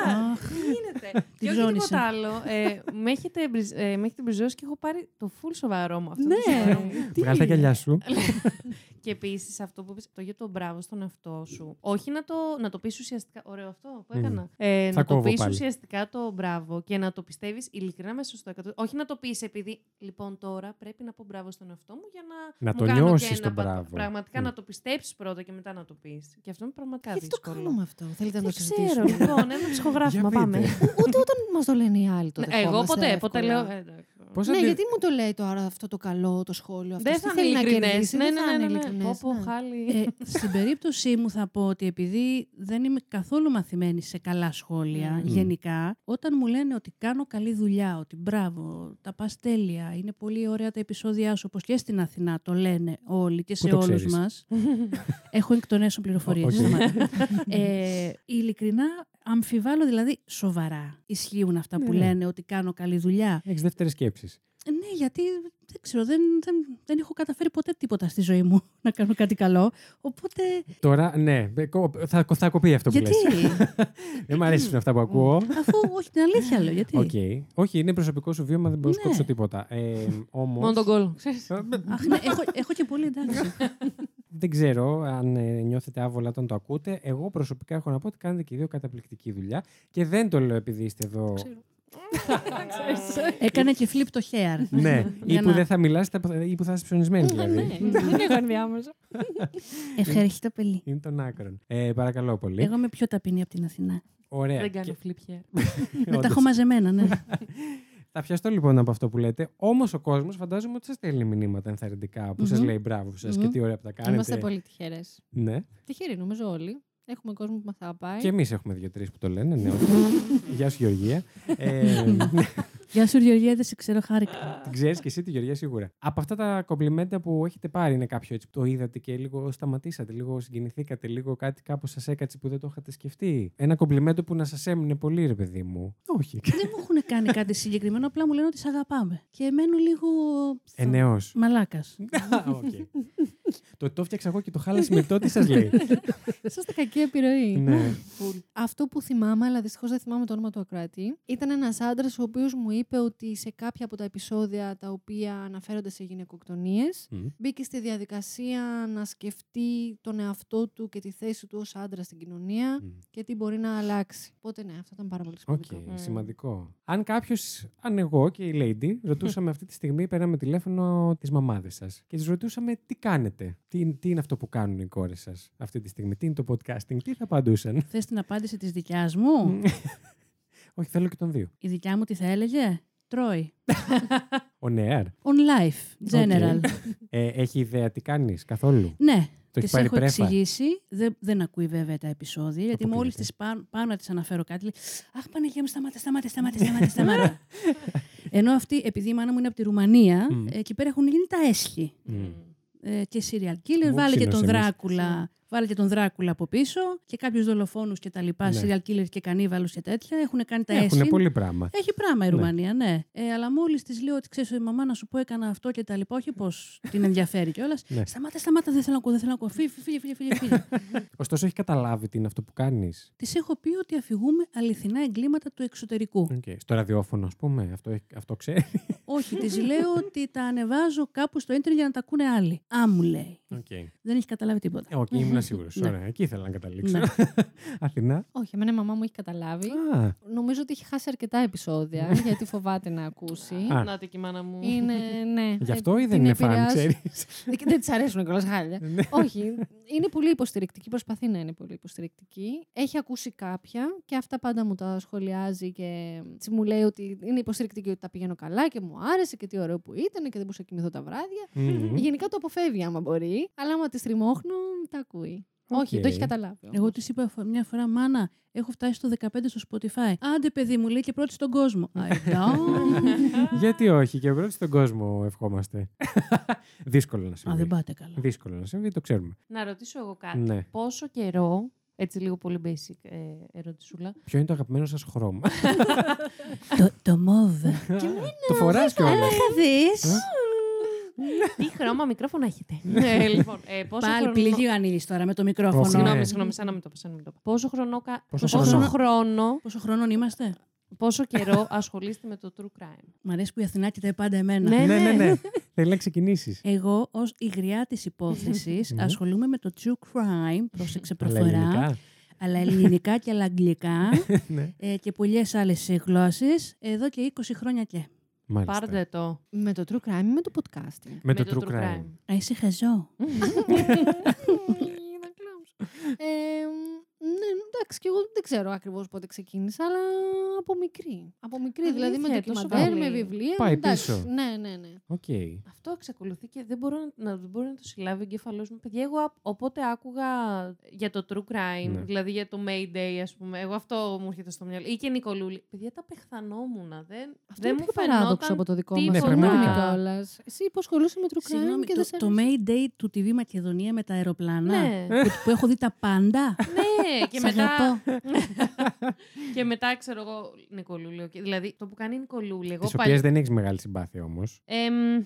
Τι γίνεται. Τη και όχι ζώνησα. τίποτα άλλο. Ε, με, έχετε, μπριζ- ε, με έχετε μπριζώσει και έχω πάρει το full σοβαρό μου αυτό. Ναι. το σοβαρό μου. Βγάλε τα γυαλιά σου. [LAUGHS] Και επίσης αυτό που είπες, το για το μπράβο στον εαυτό σου. Όχι να το, να το πεις ουσιαστικά. Ωραίο αυτό που Μμμ. έκανα. Ε, Θα να το κόβω πεις πάλι. ουσιαστικά το μπράβο και να το πιστεύεις ειλικρινά μέσα στο 100. Όχι να το πεις επειδή λοιπόν τώρα πρέπει να πω μπράβο στον εαυτό μου για να. Να μου το κάνω νιώσεις και ένα το πατ- μπράβο. Πραγματικά Μμ. να το πιστέψεις πρώτα και μετά να το πεις. Και αυτό είναι πραγματικά Γιατί το δύσκολο. κάνουμε αυτό, θέλετε να Δεν το ξέρω, συζητήσουμε; λοιπόν, ένα [LAUGHS] ψυχογράφημα. Για Πάμε. πείτε. Ούτε όταν μας το λένε οι άλλοι το Ναι, Εγώ δεχόμαστε ποτέ, εύκολα. ποτέ λέω. Ε, εντάξει. Πώς Ναι, αντε- γιατί μου το λέει τώρα αυτό το καλό, το σχόλιο αυτό. Δεν θα είναι ειλικρινές. Ναι, ναι, ναι. ναι, ναι. Πω, πω, χάλι. Ε, στην [LAUGHS] περίπτωσή μου θα πω ότι επειδή δεν είμαι καθόλου μαθημένη σε καλά σχόλια Μμμ. γενικά, όταν μου λένε ότι κάνω καλή δουλειά, ότι μπράβο, τα πας τέλεια, είναι πολύ ωραία τα επεισόδια σου, όπως και στην Αθηνά το λένε όλοι και Πού σε το όλους ξέρεις; μας. [LAUGHS] Έχω εκ των έσω πληροφορίες. Οκ. ε, ειλικρινά, αμφιβάλλω δηλαδή σοβαρά. Ισχύουν αυτά που Ναι. λένε ότι κάνω καλή δουλειά. Έχεις δεύτερες σκέψεις. Ναι, γιατί δεν ξέρω, δεν, δεν, δεν έχω καταφέρει ποτέ τίποτα στη ζωή μου [LAUGHS] να κάνω κάτι καλό. Οπότε. Τώρα, ναι, ε, κο- θα, θα κοπεί αυτό που Γιατί; λες. [LAUGHS] δεν μου αρέσουν αυτά που ακούω. Αφού όχι την αλήθεια λέω. Γιατί; Οκ. Όχι, είναι προσωπικό σου βίωμα, δεν μπορώ να Ναι. σου κόψω τίποτα. Ε, [LAUGHS] όμως, Μόνο τον κόλ. ξέρεις. Αχ, ναι, έχω, έχω και πολύ εντάξει. Δεν ξέρω αν ε, νιώθετε άβολα όταν το ακούτε. Εγώ προσωπικά έχω να πω ότι κάνετε και οι δύο καταπληκτική δουλειά. Και δεν το λέω επειδή είστε εδώ. [LAUGHS] Έκανε και flip το hair. ναι, [LAUGHS] ή Για που να- δεν θα μιλάσετε ή που θα είστε ψωνισμένοι δηλαδή. Ναι, δεν έχω ενδιάμεσο. [LAUGHS] Ευχαριστώ πολύ. Είναι των άκρων. Ε, παρακαλώ πολύ. Εγώ είμαι πιο ταπεινή από την Αθηνά. Ωραία. Δεν κάνω Και- flip hair. Με τα Όντως. έχω μαζεμένα, ναι. Θα πιαστώ λοιπόν από αυτό που λέτε. Όμως ο κόσμος φαντάζομαι ότι σας στέλνει μηνύματα ενθαρρυντικά που σας Μμμ. λέει μπράβο σας και Μμμ. τι ωραία που τα κάνετε. Είμαστε πολύ τυχερές. Ναι. Τυχεροί, νομίζω όλοι. Έχουμε κόσμο που μα αγαπάει. Και εμείς έχουμε δύο-τρεις που το λένε. Ναι, όχι. Γεια σου, Γεωργία. Ε, [LAUGHS] Γεια σου, Γεωργία, δεν σε ξέρω, χάρηκα. την ξέρεις και εσύ τη Γεωργία σίγουρα. Από αυτά τα κομπλιμέντα που έχετε πάρει, είναι κάποιο έτσι που το είδατε και λίγο σταματήσατε, λίγο συγκινηθήκατε, λίγο κάτι κάπως σας έκατσε που δεν το είχατε σκεφτεί; Ένα κομπλιμέντο που να σας έμεινε πολύ, ρε παιδί μου. Όχι. Δεν μου έχουν κάνει κάτι συγκεκριμένο, απλά μου λένε ότι σε αγαπάμε. Και μένω λίγο. Εννεό. Μαλάκας. [LAUGHS] το το φτιάξα εγώ και το χάλασε με το τι σας λέει. Είσαστε κακή επιρροή. Ναι. Αυτό που θυμάμαι, αλλά δυστυχώς δεν θυμάμαι το όνομα του ακράτη, ήταν ένας άντρας ο οποίος μου είπε ότι σε κάποια από τα επεισόδια τα οποία αναφέρονται σε γυναικοκτονίες, Μμ. μπήκε στη διαδικασία να σκεφτεί τον εαυτό του και τη θέση του ως άντρα στην κοινωνία και τι μπορεί να αλλάξει. Οπότε ναι, αυτό ήταν πάρα πολύ Οκ, σημαντικό. σημαντικό. Αν κάποιος, αν εγώ και η Lady, ρωτούσαμε [LAUGHS] αυτή τη στιγμή, παίρναμε τηλέφωνο τις μαμάδες σας και τις ρωτούσαμε τι κάνετε, τι, τι είναι αυτό που κάνουν οι κόρες σας αυτή τη στιγμή, τι είναι το podcasting, τι θα απαντούσαν; Θες την απάντηση της δικιάς μου; [LAUGHS] Όχι, θέλω και των δύο. Η δικιά μου τι θα έλεγε; Τρώει. On air. On life, general. Ε, έχει ιδέα τι κάνεις καθόλου; Ναι. Το έχεις Τη πάρει έχω πρέφα; εξηγήσει. Δεν, δεν ακούει βέβαια τα επεισόδια, γιατί μόλις Αποκλείεται. τη πάω, πάω να τη αναφέρω κάτι, λέει Αχ, Παναγία μου, σταμάτα, σταμάτα, σταμάτα, σταμάτα. σταμάτα. [LAUGHS] Ενώ αυτή, επειδή η μάνα μου είναι από τη Ρουμανία, Μμ. ε, εκεί πέρα έχουν γίνει τα έσχη. Μμ. Ε, και serial killer, Μου βάλε και τον ξύνωσε εμείς. Δράκουλα. Βάλε και τον Δράκουλα από πίσω και κάποιους δολοφόνους και τα λοιπά, Ναι. serial killer και κανίβαλους και τέτοια. Έχουν κάνει τα Έχουν έσχη. πολύ πράγμα. Έχει πράγμα η Ναι. Ρουμανία, ναι. Ε, αλλά μόλις της λέω ότι ξέρεις, η μαμά να σου πω έκανα αυτό και τα λοιπά, όχι πως την ενδιαφέρει κιόλας. [LAUGHS] Ναι. Σταμάτα, σταμάτα, δεν θέλω να ακούω, δεν θέλω να ακούω. Φύγε, φύγε, φύγε. φύγε, φύγε. [LAUGHS] Ωστόσο, έχει καταλάβει τι είναι αυτό που κάνεις. Της έχω πει ότι αφηγούμε αληθινά εγκλήματα του εξωτερικού. Στο ραδιόφωνο, ας πούμε, αυτό, έχει- αυτό ξέρει. όχι, της λέω ότι τα ανεβάζω κάπου στο ίντερνετ για να τα ακούνε άλλοι. Α, μου λέει. Okay. Δεν έχει καταλάβει τίποτα. Ε, Όχι, ήμουν σίγουρος. Ναι. Ωραία, εκεί ήθελα να καταλήξω. Ναι. [LAUGHS] Αθηνά. Όχι, εμένα η μαμά μου έχει καταλάβει. Α. Νομίζω ότι έχει χάσει αρκετά επεισόδια γιατί φοβάται να ακούσει. Α. Να και η μάνα μου. Είναι, ναι. Γι' Ε, αυτό ή δεν την είναι φαν, επηρεάζει- ξέρεις; Δεν- Δεν της αρέσουν κιόλας χάλια. [LAUGHS] Ναι. Όχι. Είναι πολύ υποστηρικτική. Προσπαθεί να είναι πολύ υποστηρικτική. Έχει ακούσει κάποια και αυτά πάντα μου τα σχολιάζει και έτσι μου λέει ότι είναι υποστηρικτική ότι τα πηγαίνω καλά και μου άρεσε και τι ωραίο που ήταν και δεν μπορούσα να κοιμηθώ τα βράδια. Μμμ. Γενικά το αποφεύγει άμα μπορεί, αλλά άμα τη τριμώχνω, τα ακούει. Όχι, το έχει καταλάβει. όμως. Εγώ της είπα φο- μια φορά, Μάνα, έχω φτάσει στο 15 στο Spotify. Άντε, παιδί μου, λέει και πρώτη στον κόσμο. Αϊτά. [LAUGHS] Γιατί όχι, και πρώτοι στον κόσμο ευχόμαστε. [LAUGHS] Δύσκολο να συμβεί. Α, δεν πάτε καλά. Δύσκολο να συμβεί, το ξέρουμε. Να ρωτήσω εγώ κάτι. Ναι. Πόσο καιρό, έτσι λίγο πολύ basic ε, ερωτησούλα. Ποιο είναι το αγαπημένο σας χρώμα; [LAUGHS] το, το μόβ. το φοράς κιόλας. δεις. [LAUGHS] Τι χρώμα μικρόφωνο έχετε; ναι, λοιπόν, ε, πόσο Πάλι χρονο- πληγή ο Ανήλης τώρα με το μικρόφωνο. Συγγνώμη, Ναι. συγγνώμη, σαν να μην το πω. σαν να μην το πω. Πόσο, χρονό, Πόσο πόσο, χρόνο; χρόνο, Πόσο χρόνο είμαστε; πόσο καιρό ασχολείστε με το true crime; Μ' αρέσει που η Αθηνά κοιτάει πάντα εμένα. Ναι, ναι, ναι, ναι. Θέλει να ξεκινήσεις. Εγώ ως υγριά της υπόθεσης Ναι. ασχολούμαι με το true crime, πρόσεξε Αλλά προφορά, ελληνικά. αλλά ελληνικά και [LAUGHS] αλλά αγγλικά Ναι. ε, και πολλές άλλες γλώσσες εδώ και 20 χρόνια και. Μάλιστα. Πάρτε το. Με το true crime ή με το podcasting; Με το true crime. Α, είσαι χαζό. [LAUGHS] Ε, [LAUGHS] ναι, εντάξει, και εγώ δεν ξέρω ακριβώς πότε ξεκίνησα, αλλά από μικρή. Από μικρή, δηλαδή με Αλήθεια, τόσο ντοκιμαντέρ, με πολύ. βιβλία. Πάει εντάξει. πίσω. Ναι, ναι, ναι. Οκ. Αυτό εξακολουθεί και δεν μπορώ να, δεν μπορώ να το συλλάβει ο εγκέφαλός μου. Παιδιά, εγώ α- οπότε άκουγα για το true crime, Ναι. δηλαδή για το Mayday, ας πούμε. Εγώ αυτό μου έρχεται στο μυαλό. Ή και Νικολούλη. Παιδιά, τα απεχθανόμουν. Δεν, Αυτό δεν είναι μου πιο παράδοξο φαινόταν από το δικό τίποτα. μας. Ναι, πραγματικά. κιόλας. Εσύ που ασχολούσε με true crime Συγγνώμη, και το, δεν σε το άρεσε. Mayday του TV Μακεδονία με τα αεροπλάνα Ναι. που, που έχω δει τα πάντα. ναι, ναι, και Σ' [LAUGHS] μετά. αγαπώ. [LAUGHS] και μετά ξέρω εγώ. Νικολούλη. οκ. Δηλαδή το που κάνει η Νικολούλη. Εγώ Τις παλι- οποίες δεν έχεις μεγάλη συμπάθεια όμως. Εμ,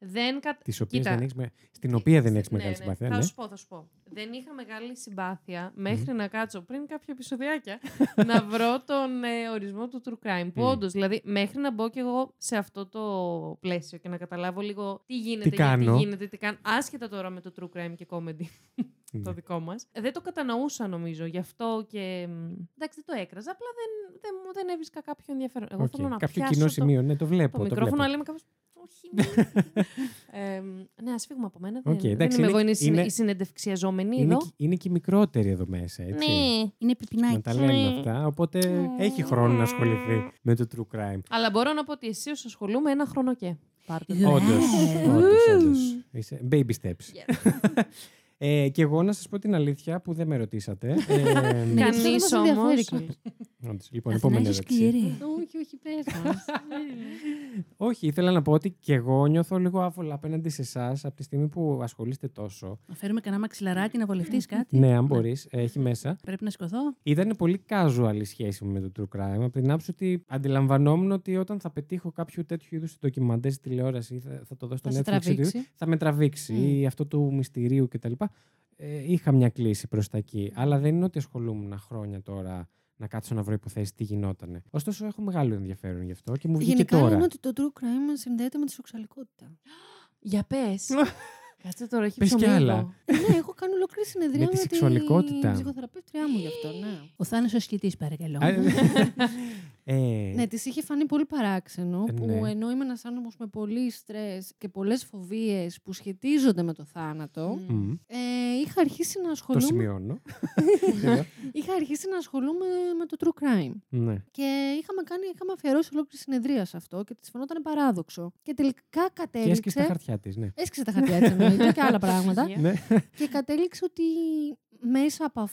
δεν κα... Τις οποίες Κοίτα, δεν έχεις με- Στην οποία δεν έχεις ναι, μεγάλη ναι, συμπάθεια. Θα Ναι. σου πω, θα σου πω. Δεν είχα μεγάλη συμπάθεια μέχρι να κάτσω πριν κάποια επεισοδιάκια [LAUGHS] να βρω τον ε, ορισμό του true crime. Που Μμ. όντως, δηλαδή, μέχρι να μπω κι εγώ σε αυτό το πλαίσιο και να καταλάβω λίγο τι γίνεται, Τι γιατί κάνω. γίνεται, τι κάνω. Άσχετα τώρα με το true crime και comedy. Ναι. το δικό μας. Δεν το κατανοούσα νομίζω. Γι' αυτό και. μ, Εντάξει, δεν το έκραζα. Απλά δεν, δεν, μου δεν έβρισκα κάποιο ενδιαφέρον. Εγώ Οκ. θέλω να Κάποιο πιάσω κοινό το- σημείο. Ναι, το βλέπω. το το μικρόφωνο, βλέπω. αλλά είμαι κάπως... Όχι. [LAUGHS] ε, ναι, ας φύγουμε από μένα. Δεν, Οκ, δεν εντάξει, είμαι είναι- εγώ, είναι, η συνε- είναι- η συνεντευξιαζόμενη Είναι, εδώ. και- είναι και οι μικρότεροι εδώ μέσα, έτσι. Ναι. Είναι πιπινάκι. Να τα λένε Ναι. αυτά. Οπότε έχει χρόνο να ασχοληθεί με το true crime. Αλλά μπορώ να πω ότι εσύ ως ασχολούμαι ένα χρόνο και. Πάρτε το. Ναι. Όντως. Ου. Baby steps. Ε, και εγώ να σας πω την αλήθεια που δεν με ρωτήσατε. [LAUGHS] Ε, Ναι, Κανείς αυτό δεν μας ενδιαφέρει όμως. κιόλας. όντως, λοιπόν, Αθηνά, επόμενη είσαι ερώτηση. σκληρή. όχι, όχι, πες μας. [LAUGHS] Όχι, ήθελα να πω ότι και εγώ νιώθω λίγο άβολα απέναντι σε εσάς από τη στιγμή που ασχολείστε τόσο. Να φέρουμε κανένα μαξιλαράκι να βολευτείς [LAUGHS] κάτι. Ναι, αν μπορείς, έχει μέσα. Πρέπει να σηκωθώ. Ήταν πολύ casual η σχέση μου με το true crime. Από την άποψη ότι αντιλαμβανόμουν ότι όταν θα πετύχω κάποιο τέτοιο είδους ντοκιμαντέρ στη τηλεόραση ή θα, θα το δω στο Θα σε Netflix, οτιδήποτε, τραβήξει. θα με τραβήξει Μμ. ή αυτό του μυστηρίου κτλ. Ε, είχα μια κλίση προς τα εκεί. Αλλά δεν είναι ότι ασχολούμουν χρόνια τώρα να κάτσω να βρω υποθέσεις τι γινότανε. Ωστόσο, έχω μεγάλο ενδιαφέρον γι' αυτό και μου βγήκε Γενικά τώρα. είναι ότι το true crime συνδέεται με τη σεξουαλικότητα. Για πες. [LAUGHS] Κάτσε τώρα, έχει Πες κι ψωμί άλλα. εδώ. ναι, έχω κάνει ολόκληρη συνεδρία Με με, τη σεξουαλικότητα. την ψυχοθεραπεύτριά μου γι' αυτό, ναι. Ο Θάνος Σκητής, παρακαλώ. Α, ε, Ναι, της είχε φανεί πολύ παράξενο Ε, που ναι. ενώ είμαι ένας άνθρωπος με πολύ στρες και πολλές φοβίες που σχετίζονται με το θάνατο, μμ, ε, είχα αρχίσει να το ασχολούμαι. σημειώνω. Εδώ. [LAUGHS] είχα αρχίσει να ασχολούμαι με το true crime. ναι. Και είχαμε, κάνει, είχαμε αφιερώσει ολόκληρη συνεδρία σε αυτό και της φαινόταν παράδοξο. Και τελικά Και έσκισε τα κατέληξε. χαρτιά της, ναι. Έσκισε τα χαρτιά της εννοείται και άλλα [LAUGHS] πράγματα. ναι. και κατέληξε ότι μέσα από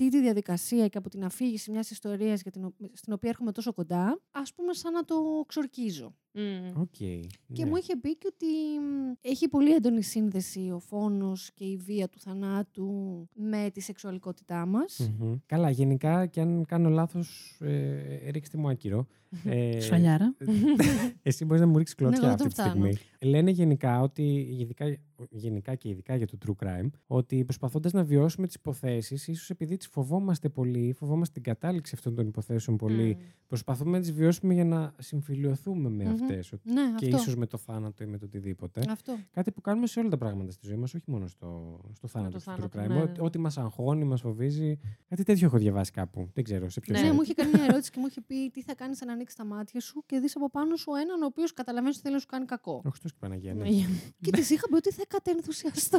αυτή τη διαδικασία και από την αφήγηση μιας ιστορίας για την, ο- στην οποία έρχομαι τόσο κοντά, ας πούμε σαν να το ξορκίζω. Μμ. Οκ. Και ναι. μου είχε πει και ότι μ, έχει πολύ έντονη σύνδεση ο φόνος και η βία του θανάτου με τη σεξουαλικότητά μας. Μμμ. Καλά, γενικά και αν κάνω λάθος, ε, ρίξτε μου άκυρο. Ε, Σφαλιάρα. [LAUGHS] Εσύ μπορείς να μου ρίξεις Ναι, κλωτσιά εγώ αυτή δεν τη στιγμή. φτάνω. Λένε γενικά ότι, ειδικά, γενικά και ειδικά για το true crime, ότι προσπαθώντας να βιώσουμε τις υποθέσεις, ίσως επειδή τις φοβόμαστε πολύ, φοβόμαστε την κατάληξη αυτών των υποθέσεων πολύ, Μμ. προσπαθούμε να τις βιώσουμε για να συμφιλειωθούμε με Μμμ. Αυτέ. Ναι, Και αυτό. ίσως με το θάνατο ή με το οτιδήποτε. Αυτό. Κάτι που κάνουμε σε όλα τα πράγματα στη ζωή μας, όχι μόνο στο, στο θάνατο, το στο θάνατο, true crime. ναι, ναι, Ό,τι- ναι. Ό,τι μας αγχώνει, μας φοβίζει. Κάτι τέτοιο έχω διαβάσει κάπου. Δεν ξέρω σε ποιο Ναι. Ναι, site. μου είχε κάνει μια ερώτηση και μου είχε πει τι θα κάνεις αν ανοίξεις τα μάτια σου και δεις από πάνω σου έναν ο οποίος καταλαβαίνεις ότι θέλει να σου κάνει κακό. Ο Χριστός και η Παναγία, ναι. Ναι, για- και της είχα πει ότι θα κατενθουσιαστώ.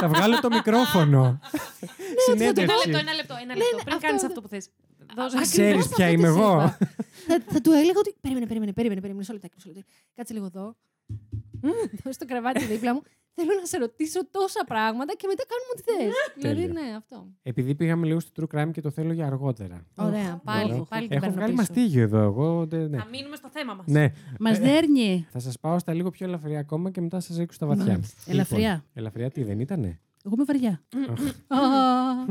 Θα βγάλω το μικρόφωνο. Ένα Συνέντευξη. λεπτό, ένα λεπτό, ένα λεπτό. Πριν αυτό κάνεις δεν- αυτό που θες. Α, Δώσε. ακριβώς Ξέρεις αυτό ποια της είμαι εγώ. είπα. [LAUGHS] θα, θα του έλεγα ότι. Περίμενε, περίμενε, περίμενε, περίμενε. Μισό λεπτάκι, μισό λεπτάκι. Κάτσε λίγο εδώ. Δώσε το κρεβάτι δίπλα μου. Θέλω να σε ρωτήσω τόσα πράγματα και μετά κάνουμε ό,τι θες. δηλαδή, Τέλεια. ναι, αυτό. Επειδή πήγαμε λίγο στο true crime και το θέλω για αργότερα. Ωραία, πάλι, Ωραίο. πάλι την Έχω παίρνω βγάλει πίσω. μαστίγιο εδώ. Εγώ, δεν- ναι. Θα μείνουμε στο θέμα μας. ναι. Μας δέρνει. Θα σας πάω στα λίγο πιο ελαφριά ακόμα και μετά σας ρίξω στα βαθιά. Μάλιστα. Ελαφριά. Λοιπόν, ελαφριά τι δεν ήτανε; Εγώ είμαι βαριά. Α,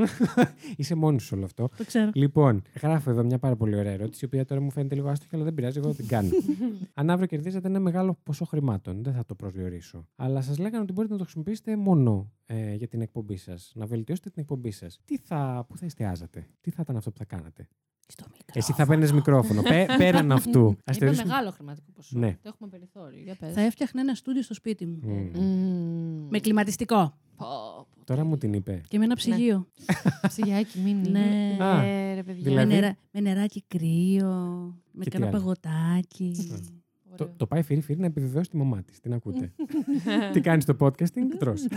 [LAUGHS] Είσαι μόνη σου όλο αυτό. Το ξέρω. Λοιπόν, γράφω εδώ μια πάρα πολύ ωραία ερώτηση, η οποία τώρα μου φαίνεται λίγο άστοχη, αλλά δεν πειράζει, εγώ την κάνω. [LAUGHS] Αν αύριο κερδίζετε ένα μεγάλο ποσό χρημάτων, δεν θα το προσδιορίσω. Αλλά σας λέγανε ότι μπορείτε να το χρησιμοποιήσετε μόνο ε, για την εκπομπή σας, να βελτιώσετε την εκπομπή σας. Τι θα, πού θα εστιάζατε, τι θα ήταν αυτό που θα κάνετε. Στο μικρό. Εσύ θα παίρνει μικρόφωνο. Πέ, πέραν αυτού. Είπε Ας θεωρήσουμε- μεγάλο χρηματικό ποσό. Ναι. Το έχουμε περιθώριο. Για πες. Θα έφτιαχνα ένα στούντιο στο σπίτι μου. Μμμ. Μμμ. Με κλιματιστικό. Πω, πω. Τώρα μου την είπε. Και με ένα ψυγείο. [LAUGHS] Ψυγιάκι, μείνει. Ναι. Α, Ε, ρε παιδιά. δηλαδή- Με, νερά, με νεράκι κρύο. Με Και τι κανένα άλλο; παγωτάκι. Το, το πάει φίρι φίρι να επιβεβαιώσει τη μαμά της. Την ακούτε. [LAUGHS] Τι κάνεις στο podcasting, τρως. [LAUGHS]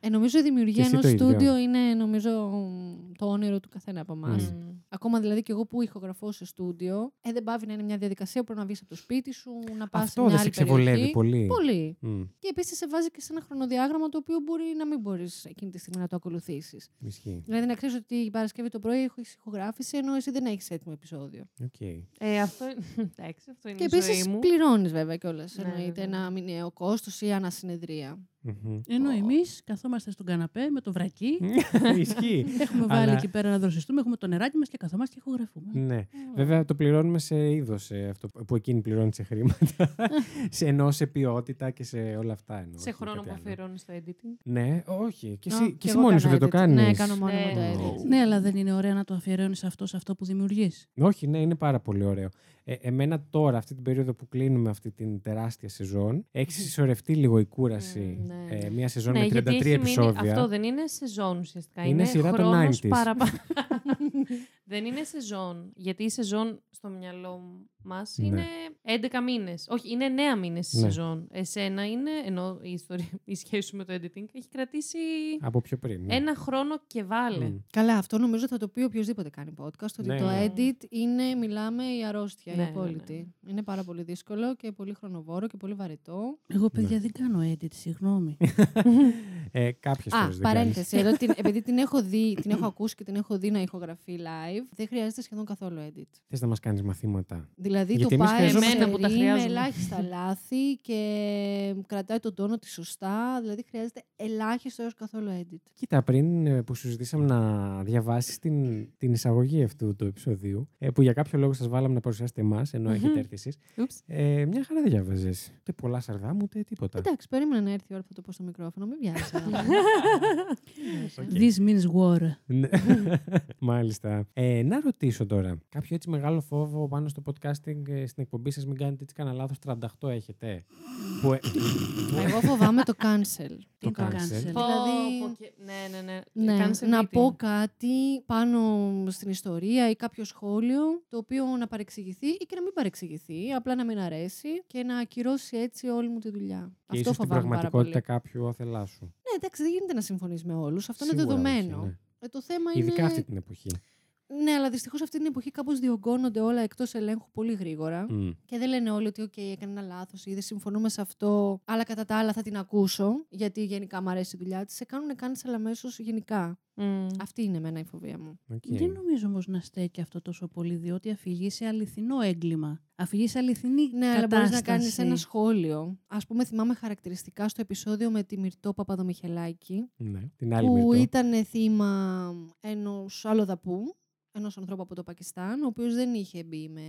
Ε, νομίζω η Και δημιουργία εσύ ενός το ίδιο. στούντιο είναι νομίζω το όνειρο του καθένα από εμάς. Μμμ. Ακόμα δηλαδή και εγώ που ηχογραφώ σε στούντιο, ε, δεν παύει να είναι μια διαδικασία που πρέπει να βγεις από το σπίτι σου, να πας σε Αυτό μια δεν σε άλλη ξεβολεύει περιοχή. πολύ. Πολύ. Μμ, Και επίσης σε βάζει και σε ένα χρονοδιάγραμμα το οποίο μπορεί να μην μπορείς εκείνη τη στιγμή να το ακολουθήσεις. Ισχύει. Δηλαδή να ξέρεις ότι η Παρασκευή το πρωί έχεις ηχογράφηση, ενώ εσύ δεν έχεις έτοιμο επεισόδιο. Οκ. Ε, αυτό, [LAUGHS] εντάξει, αυτό είναι Και η ζωή επίσης μου. πληρώνεις βέβαια κιόλας. Ναι, εννοείται βέβαια. ένα μηνιαίο κόστος ή ανασυνεδρία. Μμμ. Ενώ εμείς καθόμαστε στον καναπέ με το βρακί. [LAUGHS] Ισχύει. Έχουμε βάλει Αλλά- εκεί πέρα να δροσιστούμε, έχουμε το νεράκι μας και καθόμαστε και ηχογραφούμε. Ναι. Βέβαια το πληρώνουμε σε είδος αυτό που εκείνη πληρώνει σε χρήματα. [LAUGHS] σε ενώ σε ποιότητα και σε όλα αυτά. Εννοώ, Σε όχι χρόνο κάτι που άλλο. αφιερώνεις στο editing; Ναι, όχι. Και Α, εσύ, κι και εσύ εγώ μόνη σου κάνω δεν το edit. κάνεις. Ναι, κάνω μόνο Ναι. μου το edit. Ναι, αλλά δεν είναι ωραία να το αφιερώνεις αυτό σε αυτό που δημιουργείς. Όχι, ναι, είναι πάρα πολύ ωραίο. Ε, εμένα τώρα, αυτή την περίοδο που κλείνουμε αυτή την τεράστια σεζόν, έχει συσσωρευτεί λίγο η κούραση. Mm, ναι. ε, μια σεζόν Ναι, με 33 γιατί έχει μείνει- επεισόδια. αυτό δεν είναι σεζόν ουσιαστικά. Είναι Είναι, σειρά των χρόνος 90s. παραπάνω. [LAUGHS] δεν είναι σεζόν. Γιατί η σεζόν στο μυαλό μας Ναι. είναι 11 μήνες. Όχι, είναι 9 μήνες η Ναι. σεζόν. Εσένα είναι, ενώ η, ιστορία, η σχέση σου με το editing έχει κρατήσει Από πιο πριν. ναι. ένα χρόνο και βάλε. Μμ. Καλά, αυτό νομίζω θα το πει οποιοδήποτε κάνει podcast. Ότι Ναι, το ναι. edit είναι, μιλάμε, η αρρώστια, Ναι, η ναι, απόλυτη. Είναι πάρα πολύ δύσκολο και πολύ χρονοβόρο και πολύ βαρετό. Εγώ, παιδιά, δεν κάνω edit, συγγνώμη. [LAUGHS] Ε, Κάποιες Α, φορές δεν παρένθεση. Εδώ την, [LAUGHS] επειδή την έχω δει, την έχω ακούσει και την έχω δει να ηχογραφεί live, δεν χρειάζεται σχεδόν καθόλου edit. Θες να μας κάνεις μαθήματα; Δηλαδή Γιατί το εμείς πάει χρειαζόμαστε- Εμένα που τα σερί, με χρειάζομαι. ελάχιστα λάθη και κρατάει τον τόνο της σωστά. Δηλαδή χρειάζεται ελάχιστο έως καθόλου edit. Κοίτα, πριν ε, που σου ζητήσαμε να διαβάσεις την, την εισαγωγή αυτού του επεισοδίου, ε, που για κάποιο λόγο σας βάλαμε να παρουσιάσετε εμάς, ενώ έχετε έρθει εσείς, Ούψ. ε, μια χαρά διάβαζες. Ούτε πολλά σαρδά μου, ούτε τίποτα. Εντάξει, περίμενα να έρθει η ώρα που θα το πω στο μικρόφωνο. Μην βιάζει. [LAUGHS] This means war. Ναι. [LAUGHS] Μάλιστα. Ε, να ρωτήσω τώρα. Κάποιο έτσι μεγάλο φόβο πάνω στο podcasting ε, στην εκπομπή σας, μην κάνετε έτσι κανένα λάθος. 38 έχετε. που, ε, Εγώ φοβάμαι το cancel. Τι Το το cancel; cancel; Πω, Δηλαδή- πω και- Ναι, ναι, ναι. Ναι, Κάνεις να meeting. πω κάτι πάνω στην ιστορία ή κάποιο σχόλιο το οποίο να παρεξηγηθεί ή και να μην παρεξηγηθεί, απλά να μην αρέσει και να ακυρώσει έτσι όλη μου τη δουλειά. και Αυτό ίσως στην φοβάμαι πάρα πολύ. πραγματικότητα κάποιου όθελά σου. Ναι, εντάξει, δεν γίνεται να συμφωνείς με όλους. Αυτό είναι Σίγουρα όχι, δεδομένο. ναι. Ε, το θέμα Ειδικά είναι. αυτή την εποχή. Ναι, αλλά δυστυχώς αυτή την εποχή κάπως διωγγώνονται όλα εκτός ελέγχου πολύ γρήγορα. Μμ. Και δεν λένε όλοι ότι, OK, έκανε ένα λάθος ή δεν συμφωνούμε σε αυτό, αλλά κατά τα άλλα θα την ακούσω, γιατί γενικά μου αρέσει η δουλειά της. Σε κάνουν cancel αμέσω γενικά. Μμ. Αυτή είναι εμένα η φοβία μου. Οκ. Δεν νομίζω όμως να στέκει αυτό τόσο πολύ, διότι αφηγείσαι αληθινό έγκλημα. Αφηγείσαι αληθινή Ναι, αλλά μπορείς να κάνεις κατάσταση. ένα σχόλιο. Α πούμε, θυμάμαι χαρακτηριστικά στο επεισόδιο με τη Μυρτώ Παπαδομιχελάκη, Ναι. Την άλλη που Μυρτώ. ήταν θύμα ενός αλλοδαπού, ενός ανθρώπου από το Πακιστάν, ο οποίος δεν είχε μπει με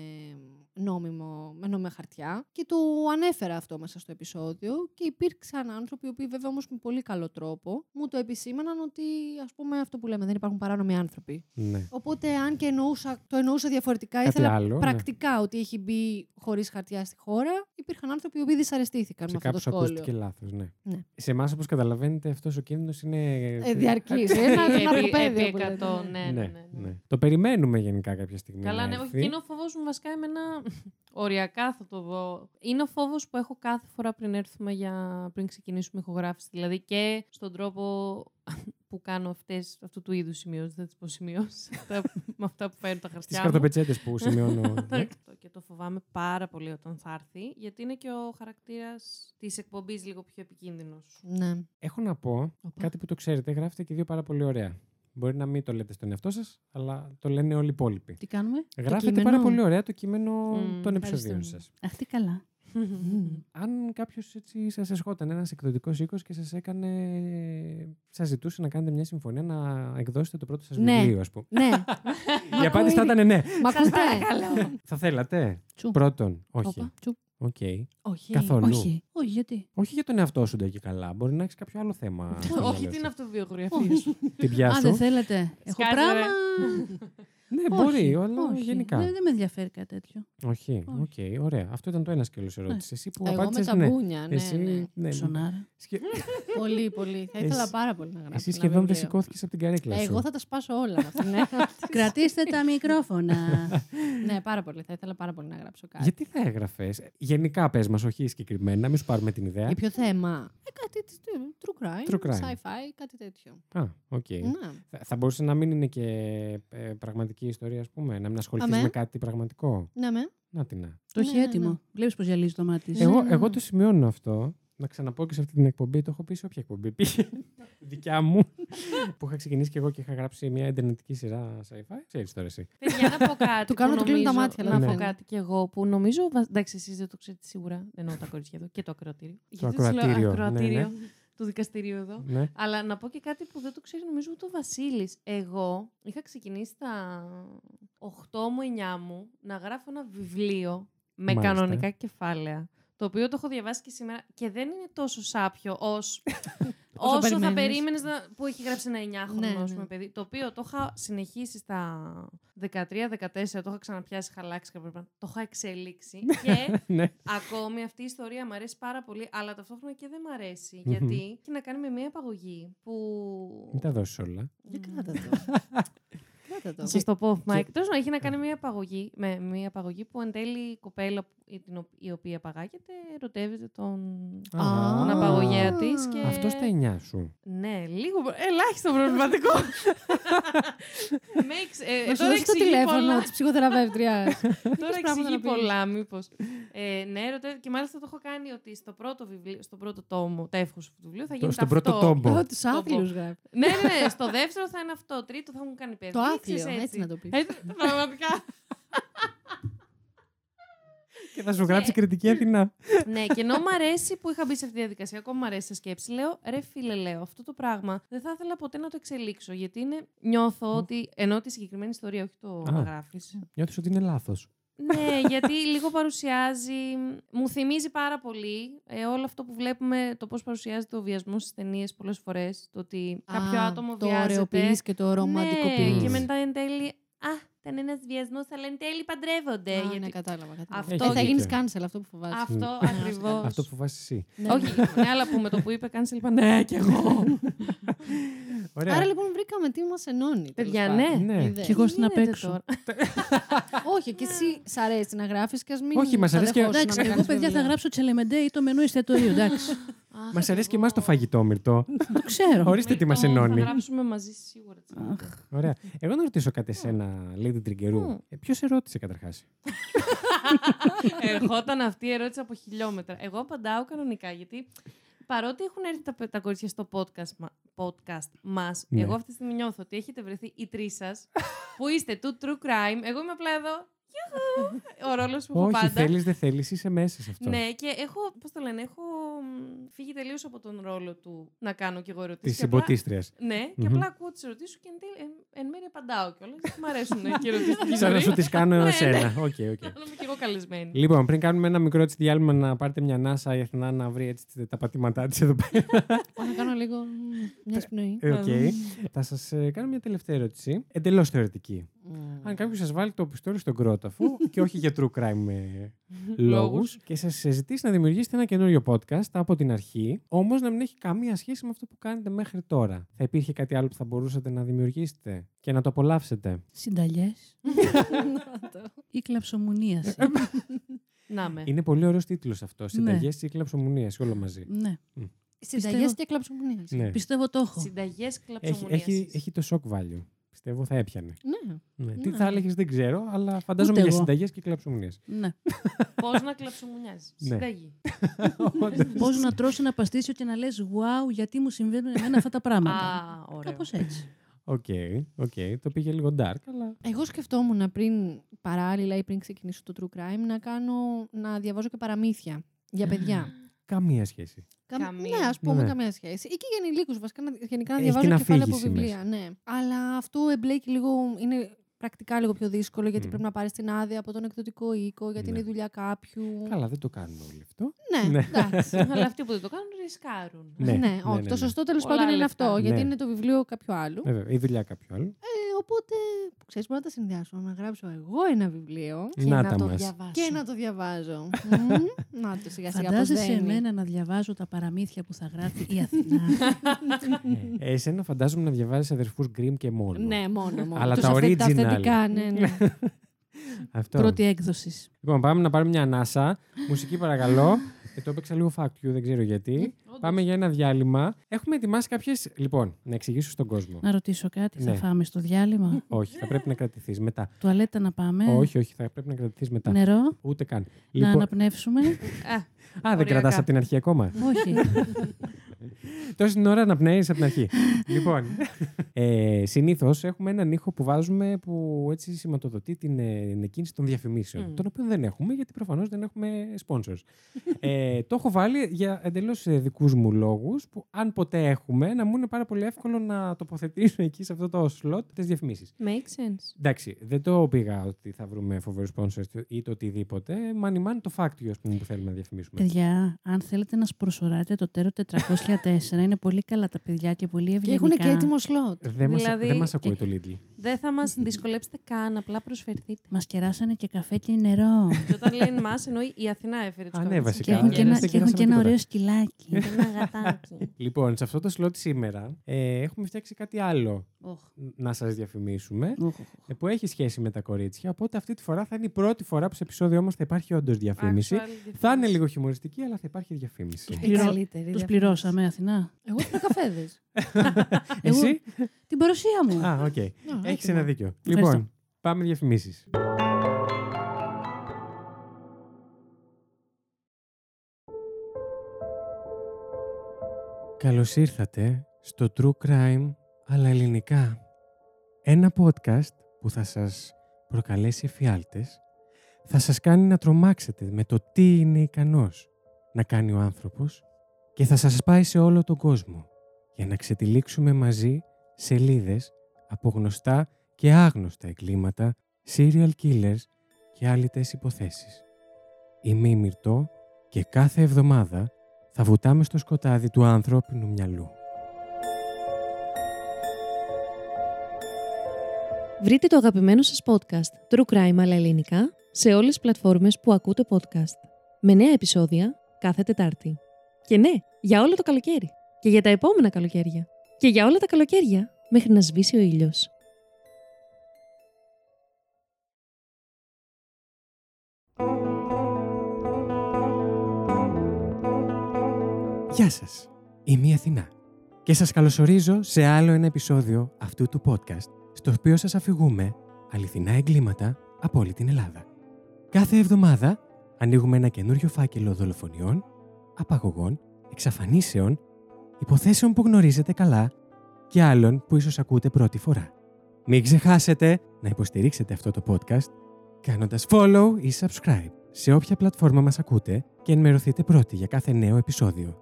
νόμιμο, με νόμιμα χαρτιά. Και το ανέφερα αυτό μέσα στο επεισόδιο. Και υπήρξαν άνθρωποι, οι οποίοι βέβαια όμως με πολύ καλό τρόπο μου το επισήμαναν ότι, ας πούμε, αυτό που λέμε, δεν υπάρχουν παράνομοι άνθρωποι. Ναι. Οπότε, αν και εννοούσα, το εννοούσα διαφορετικά, Κάτι ήθελα άλλο, ναι. πρακτικά ότι έχει μπει χωρίς χαρτιά στη χώρα, υπήρχαν άνθρωποι οι οποίοι δυσαρεστήθηκαν Σε με αυτό το κάποιους σχόλιο. ακούστηκε λάθος. Ναι. Ναι. Σε εμάς, όπως καταλαβαίνετε, αυτός ο κίνδυνος είναι. Ε, διαρκής. Ένα [LAUGHS] Επί- ναρκοπαίδιο επί που λέτε, 100, ναι. ναι, ναι, ναι, ναι. Το περιμένουμε γενικά κάποια στιγμή. Καλά, να ναι, έρθει. όχι. Και είναι ο φόβος μου βασικά εμένα. [LAUGHS] Οριακά θα το δω. Είναι ο φόβος που έχω κάθε φορά πριν έρθουμε για πριν ξεκινήσουμε ηχογράφηση. Δηλαδή και στον τρόπο [LAUGHS] που κάνω αυτές, αυτού του είδους σημειώσεις. Δεν θα τις πω σημειώσεις. [LAUGHS] με αυτά που φέρνουν τα Στι χαρτιά. μου. καρτοπετσέτες που σημειώνω. ναι. Αυτό και το φοβάμαι πάρα πολύ όταν θα έρθει, γιατί είναι και ο χαρακτήρας της εκπομπής λίγο πιο επικίνδυνος. Ναι. Έχω να πω Οπα. κάτι που το ξέρετε. Γράφετε και δύο πάρα πολύ ωραία. Μπορεί να μην το λέτε στον εαυτό σας, αλλά το λένε όλοι οι υπόλοιποι. Τι κάνουμε; Γράφετε κείμενο. πάρα πολύ ωραία το κείμενο Μμμ, των επεισοδίων σας. ευχαριστούμε. Αχ, τι καλά. [LAUGHS] Αν κάποιος έτσι σας εσχόταν ένας εκδοτικός οίκος και σας έκανε. σας ζητούσε να κάνετε μια συμφωνία να εκδώσετε το πρώτο σας Ναι. βιβλίο, ας πούμε. ναι. [LAUGHS] Η απάντηση θα ήταν ναι. Μ' ακούτε. Θα θέλατε; Τσου. Πρώτον, όχι. Όπα, τσου. ΟΚ. Όχι. Καθόλου. Όχι. Όχι, γιατί; Όχι για τον εαυτό σου ντε και καλά. Μπορεί να έχεις κάποιο άλλο θέμα. στο μυαλό Όχι σου. την αυτοβιογραφία σου; Την πιά Α, σου. δεν θέλετε. Έχω Σκάσε, πράγμα. Ναι, Όχι, μπορεί, αλλά όχι. γενικά. Δεν, δεν με ενδιαφέρει κάτι τέτοιο. Όχι, οκ, Όχι. ωραία. Αυτό ήταν το ένα σκέλος ερώτηση. Εσύ που Εγώ με απάντησες τα ναι. μπούνια, ναι, Εσύ, ναι. ναι. Ψωνάρα. Σχε- [LAUGHS] πολύ, πολύ. Θα ήθελα Εσύ- πάρα πολύ να γράψω. Εσύ ένα σχεδόν δεν βιβλίο. σηκώθηκες από την καρέκλα σου. Εγώ θα τα σπάσω όλα με αυτήν. ναι. [LAUGHS] Κρατήστε τα μικρόφωνα. [LAUGHS] ναι, πάρα πολύ. Θα ήθελα πάρα πολύ να γράψω κάτι. Γιατί θα έγραφες; Γενικά πες μας, όχι συγκεκριμένα, μην σου πάρουμε την ιδέα. Για ποιο θέμα; Ε, κάτι της- true crime, True crime. sci-fi, κάτι τέτοιο. Α, οκ. Ναι. Θα, θα μπορούσε να μην είναι και ε, πραγματική ιστορία, ας πούμε, να μην ασχοληθείς Αμέ. με κάτι πραγματικό. Ναι, με. Να την να. Το έχει Ναι, ναι, έτοιμο. ναι. Βλέπεις πώ γυαλίζει το μάτι. της. Εγώ, ναι, εγώ ναι. το σημειώνω αυτό. Να ξαναπώ και σε αυτή την εκπομπή, το έχω πει σε όποια εκπομπή πήγε. [LAUGHS] δικιά μου. που είχα ξεκινήσει και εγώ και είχα γράψει μια εντερνετική σειρά sci-fi. Ξέρεις τώρα εσύ. Παιδιά, να πω κάτι. Του κάνω που να του κλείνουν τα νομίζω- μάτια, αλλά Να δεν πω φαίνεται. κάτι κι εγώ που νομίζω. βα- Εντάξει, εσείς δεν το ξέρετε σίγουρα. Εννοώ τα κορίτσια εδώ και το ακροατήριο. Γιατί τους λέω ακροατήριο, ναι, ακροατήριο ναι. Του δικαστηρίου εδώ. ναι. Αλλά να πω και κάτι που δεν το ξέρει νομίζω ούτε ο Βασίλης. Εγώ είχα ξεκινήσει στα 8 μου, 9 μου να γράφω ένα βιβλίο με Μάλιστα. κανονικά κεφάλαια. Το οποίο το έχω διαβάσει και σήμερα και δεν είναι τόσο σάπιο ως... [LAUGHS] όσο θα περιμένεις. περίμενες που έχει γράψει ένα 9χρονο Ναι, ας ναι. πούμε, παιδί. Το οποίο το είχα συνεχίσει στα 13-14, το είχα ξαναπιάσει χαλάξει κάποια πράγματα. Το είχα εξελίξει και [LAUGHS] ναι. Ακόμη αυτή η ιστορία μου αρέσει πάρα πολύ, αλλά ταυτόχρονα και δεν μ' αρέσει. Μμμ. Γιατί έχει να κάνει με μια επαγωγή που. Μην τα δώσεις όλα. Για κράτα το. Κράτα το. Να σας το πω, Mike. Τέλο πάντων, έχει να κάνει μια απαγωγή, με μια απαγωγή που εν τέλει η κοπέλα που- η, την ο- η οποία απαγάγεται ερωτεύεται τον, Α. τον απαγωγέα της. Και... Αυτό στα εννιά σου. Ναι, λίγο. προ- Ελάχιστο προβληματικό. Makes- ε, Να σου τώρα δώσει το εξηγεί τηλέφωνο πολλά. της ψυχοθεραπεύτριας. Τώρα πράγματα εξηγεί να πεις. πολλά, μήπω. Ε, ναι, ρωτέ- και μάλιστα το έχω κάνει ότι στο πρώτο, βιβλίο, στο πρώτο τόμο, τεύχο του βιβλίου θα Το- γίνει στον πρώτο αυτό. τόμπο. Εγώ του άθλιου γράφει. Ναι, ναι, ναι. Στο δεύτερο θα είναι αυτό. Τρίτο θα μου κάνει παιδί. Το Ξέρεις, άθλιο, έτσι να το πεις. Έτσι, πραγματικά. Και θα σου γράψει κριτική Αθηνά. ναι, και ενώ μου αρέσει που είχα μπει σε αυτή τη διαδικασία, ακόμα μου αρέσει σε σκέψη, λέω ρε φίλε, λέω αυτό το πράγμα δεν θα ήθελα ποτέ να το εξελίξω. Γιατί είναι, νιώθω ότι. ενώ τη συγκεκριμένη ιστορία, όχι το Α. να γράφεις. Νιώθεις ότι είναι λάθος. Ναι, γιατί λίγο παρουσιάζει. Μου θυμίζει πάρα πολύ ε, όλο αυτό που βλέπουμε, το πώς παρουσιάζεται ο βιασμός στις ταινίες πολλές φορές. Το ότι κάποιο Α, άτομο το βιάζεται. ωρεοποιείς και το ρομαντικοποιείς. Ναι, και μετά εν τέλει. Α, ήταν ένας βιασμός, αλλά εν τέλει παντρεύονται. Α, γιατί... ναι, κατάλαβα. κατάλαβα. Αυτό- Ε, θα Έχει γίνεις δίκιο. cancel αυτό που φοβάσαι. Αυτό Ναι, ακριβώς. Αυτό που φοβάσαι εσύ. Ναι, Όχι, ναι, αλλά που με το που είπε cancel είπα ναι, κι εγώ. [LAUGHS] [LAUGHS] [LAUGHS] Ωραία. Άρα λοιπόν βρήκαμε τι μας ενώνει. τέλος Παιδιά, πάντων. ναι. Ναι. Είδες. Κι εγώ στην Γίνεται απέξω. τώρα. [LAUGHS] Όχι, και εσύ σ' αρέσει να γράφεις και ας μην. Όχι, μας τα αρέσει και- δεχόσουν Εντάξει, να εγώ κάνεις παιδιά θα βιβλία. γράψω τσελεμεντέ ή το μενού εστιατορίου. Εντάξει. Αχ, [LAUGHS] Μας αρέσει και εγώ- εμάς το φαγητό, Μυρτό. το ξέρω. Ορίστε τι μας Μυρτώ, ενώνει. Θα γράψουμε μαζί σίγουρα. Ωραία. Εγώ να ρωτήσω κάτι εσένα, Lady Τριγκερού. Μμ. Ποιος σε ρώτησε καταρχάς; [LAUGHS] Ερχόταν αυτή η ερώτηση από χιλιόμετρα. Εγώ απαντάω κανονικά γιατί παρότι έχουν έρθει τα, τα κορίτσια στο podcast, μα, podcast μας, Ναι. εγώ αυτή τη στιγμή νιώθω ότι έχετε βρεθεί οι τρεις σας που είστε του true crime. Εγώ είμαι απλά εδώ. Γιουχου! Ο ρόλος που έχω Όχι, πάντα. θέλεις, δεν θέλεις, είσαι μέσα σε αυτό. Ναι, και έχω, πώς το λένε, έχω μ, φύγει τελείως από τον ρόλο του να κάνω και εγώ Τις ερωτήσεις. συμποτίστριας. Ναι, και Μμμ. απλά ακούω τις ερωτήσεις σου και εν, τέλει- εν, εν μέρει απαντάω κιόλας. Μ' αρέσουν και οι ερωτήσεις. [LAUGHS] Σαν να σου τις κάνω [LAUGHS] Ναι, εσένα. ναι. Οκ, οκ. Να είμαι κι εγώ καλεσμένη. Λοιπόν, πριν κάνουμε ένα μικρό έτσι διάλειμμα να πάρετε μια ανάσα η Αθηνά να βρει έτσι τα πατήματά της εδώ πέρα. Πάω να κάνω λίγο μ, [LAUGHS] μια εισπνοή. Ε, Οκ. Θα σας κάνω μια τελευταία ερώτηση. Εντελώς θεωρητική. Αν κάποιος σας βάλει το πιστόλι στον κρόταφο [LAUGHS] και όχι για true crime με λόγους Λόγους. και σας ζητήσει να δημιουργήσετε ένα καινούριο podcast από την αρχή, όμως να μην έχει καμία σχέση με αυτό που κάνετε μέχρι τώρα. Θα υπήρχε κάτι άλλο που θα μπορούσατε να δημιουργήσετε και να το απολαύσετε; Συνταγέ [LAUGHS] ή κλαψομουνίαση. Να με. Είναι πολύ ωραίος τίτλος αυτό. Συνταγέ ή κλαψομουνίας, όλο μαζί. ναι. Συνταγέ Πιστεύω- και κλαψομονίε. Ναι. Πιστεύω το έχω. Συνταγέ Έχει, κλαψομονία. έχει, έχει το shock value. Πιστεύω θα έπιανε. Ναι. Ναι. Τι Ναι. θα έλεγες δεν ξέρω, αλλά φαντάζομαι Ούτε για εγώ. συνταγές και κλαψομουνίε. Ναι. [LAUGHS] Πώς να κλαψομουνιάζεις. Ναι. Συνταγή. [LAUGHS] Πώς να τρως ένα παστίτσιο και να λες: Ουάου, γιατί μου συμβαίνουν εμένα αυτά τα πράγματα. Α, ωραίο. Κάπως έτσι. Οκ, οκ. Το πήγε λίγο dark, αλλά. Εγώ σκεφτόμουν πριν παράλληλα ή πριν ξεκινήσω το true crime να, κάνω, να διαβάζω και παραμύθια για παιδιά. Καμία σχέση. Κα- Καμία. Ναι, ας πούμε, Ναι. καμία σχέση. Ή και για ενηλίκου, βασικά να, γενικά να Έχει διαβάζω την κεφάλαια από αφήγηση βιβλία. Ναι. Αλλά αυτό εμπλέκει λίγο. Είναι πρακτικά λίγο πιο δύσκολο γιατί Μμ. πρέπει να πάρεις την άδεια από τον εκδοτικό οίκο, γιατί Ναι. είναι η δουλειά κάποιου. Καλά, δεν το κάνουμε όλοι αυτό. Ναι, Ναι. εντάξει. [LAUGHS] Αλλά αυτοί που δεν το κάνουν ρισκάρουν. Ναι, Ναι, ναι, όχι. ναι, Το ναι. σωστό τέλος Πολλά πάντων είναι λεφτά. αυτό. Γιατί Ναι. είναι το βιβλίο κάποιου άλλου. Βέβαια, η δουλειά κάποιου άλλου. Ε, οπότε, ξέρεις, μπορώ να τα συνδυάσω. Να γράψω εγώ ένα βιβλίο Και Να να, τα το μας. διαβάσω. και να το διαβάζω. [LAUGHS] Μμμ. να το σιγά σιγά πώς Φαντάζεσαι δένει. εμένα να διαβάζω τα παραμύθια που θα γράφει η Αθηνά. [LAUGHS] Ε, εσένα φαντάζομαι να διαβάζεις αδερφούς Γκριμ και μόνο. Ναι, μόνο. μόνο. Αλλά Τους τα αυθε- original. Τα αυθεντικά, ναι, ναι. [LAUGHS] Αυτό. Πρώτη έκδοση. Λοιπόν, πάμε να πάρουμε μια ανάσα. Μουσική παρακαλώ. Ε, το έπαιξα λίγο fact you, δεν ξέρω γιατί. πάμε για ένα διάλειμμα. Έχουμε ετοιμάσει κάποιε. Λοιπόν, να εξηγήσω στον κόσμο. Να ρωτήσω κάτι, θα Ναι. φάμε στο διάλειμμα; όχι, θα πρέπει να κρατηθείς μετά. Τουαλέτα να πάμε; όχι, όχι, θα πρέπει να κρατηθείς μετά. Νερό; Ούτε καν. Να αναπνεύσουμε; Α, Α, δεν κρατάς από την αρχή ακόμα. όχι. [LAUGHS] Τόση ώρα να πνέει από την αρχή. λοιπόν, ε, συνήθως έχουμε έναν ήχο που βάζουμε που έτσι σηματοδοτεί την, ε, την εκκίνηση των διαφημίσεων. Μμ. Τον οποίο δεν έχουμε γιατί προφανώς δεν έχουμε sponsors. ε, το έχω βάλει για εντελώς δικούς μου λόγους που αν ποτέ έχουμε να μου είναι πάρα πολύ εύκολο να τοποθετήσω εκεί σε αυτό το slot τις διαφημίσεις. Make sense. Εντάξει, δεν το πήγα ότι θα βρούμε φοβερούς sponsors ή το οτιδήποτε. Μάνι μάνι το fact ας πούμε, που θέλουμε να διαφημίσουμε. Παιδιά, αν θέλετε να σπροσωράτε το τέρο 404, είναι πολύ καλά τα παιδιά και πολύ Και ευγενικά. έχουν και έτοιμο σλότ. Δεν μας, Δηλαδή, δεν μας ακούει και- το Lidl. Δεν θα μας [LAUGHS] δυσκολέψετε καν, απλά προσφερθείτε. Μας κεράσανε και καφέ και νερό. Και όταν λένε μα, εννοεί η Αθηνά έφερε τους Α, ναι, βασικά. και έχουν και δεν ένα, σε και έχουν και κεράσαμε ένα τίποτα. ωραίο σκυλάκι. [LAUGHS] Ένα γατάκι. Λοιπόν, σε αυτό το slot σήμερα ε, έχουμε φτιάξει κάτι άλλο Οχ. να σας διαφημίσουμε Οχ, οχ, οχ. ε, που έχει σχέση με τα κορίτσια. Οπότε αυτή τη φορά θα είναι η πρώτη φορά που σε επεισόδιο όμως θα υπάρχει όντως διαφήμιση. Actual διαφήμιση. Θα είναι λίγο χιουμοριστική, αλλά θα υπάρχει διαφήμιση. Η Πληρώ- καλύτερη Τους διαφήμιση. πληρώσαμε, Αθηνά. Εγώ τα καφέδες. [LAUGHS] Εσύ; Την παρουσία μου. Α, οκ. Έχεις έτοιμα. ένα δίκιο. Ευχαριστώ. Λοιπόν, πάμε διαφημίσεις. Καλώς ήρθατε στο True Crime αλλά ελληνικά. Ένα podcast που θα σας προκαλέσει εφιάλτες, θα σας κάνει να τρομάξετε με το τι είναι ικανός να κάνει ο άνθρωπος και θα σας πάει σε όλο τον κόσμο για να ξετυλίξουμε μαζί σελίδες από γνωστά και άγνωστα εγκλήματα, serial killers και άλυτες υποθέσεις. Είμαι η Μυρτώ και κάθε εβδομάδα θα βουτάμε στο σκοτάδι του ανθρώπινου μυαλού. Βρείτε το αγαπημένο σας podcast True Crime αλλά ελληνικά σε όλες τις πλατφόρμες που ακούτε podcast. Με νέα επεισόδια κάθε Τετάρτη. Και ναι, για όλο το καλοκαίρι. Και για τα επόμενα καλοκαίρια. Και για όλα τα καλοκαίρια μέχρι να σβήσει ο ήλιος. Γεια σας, είμαι η Αθηνά και σας καλωσορίζω σε άλλο ένα επεισόδιο αυτού του podcast στο οποίο σας αφηγούμε αληθινά εγκλήματα από όλη την Ελλάδα. Κάθε εβδομάδα ανοίγουμε ένα καινούριο φάκελο δολοφονιών, απαγωγών, εξαφανίσεων, υποθέσεων που γνωρίζετε καλά και άλλων που ίσως ακούτε πρώτη φορά. Μην ξεχάσετε να υποστηρίξετε αυτό το podcast κάνοντας follow ή subscribe σε όποια πλατφόρμα μας ακούτε και ενημερωθείτε πρώτοι για κάθε νέο επεισόδιο.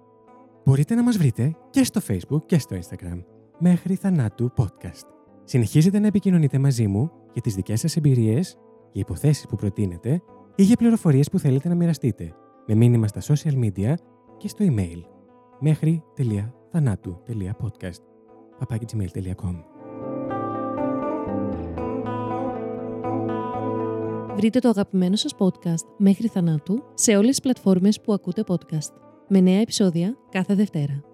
Μπορείτε να μας βρείτε και στο Facebook και στο Instagram μέχρι θανάτου podcast. Συνεχίζετε να επικοινωνείτε μαζί μου για τις δικές σας εμπειρίες, για υποθέσεις που προτείνετε ή για πληροφορίες που θέλετε να μοιραστείτε με μήνυμα στα social media και στο email μέχρι θανάτου.podcast papakigmail.com Βρείτε το αγαπημένο σας podcast μέχρι θανάτου σε όλες τις πλατφόρμες που ακούτε podcast. Με νέα επεισόδια κάθε Δευτέρα.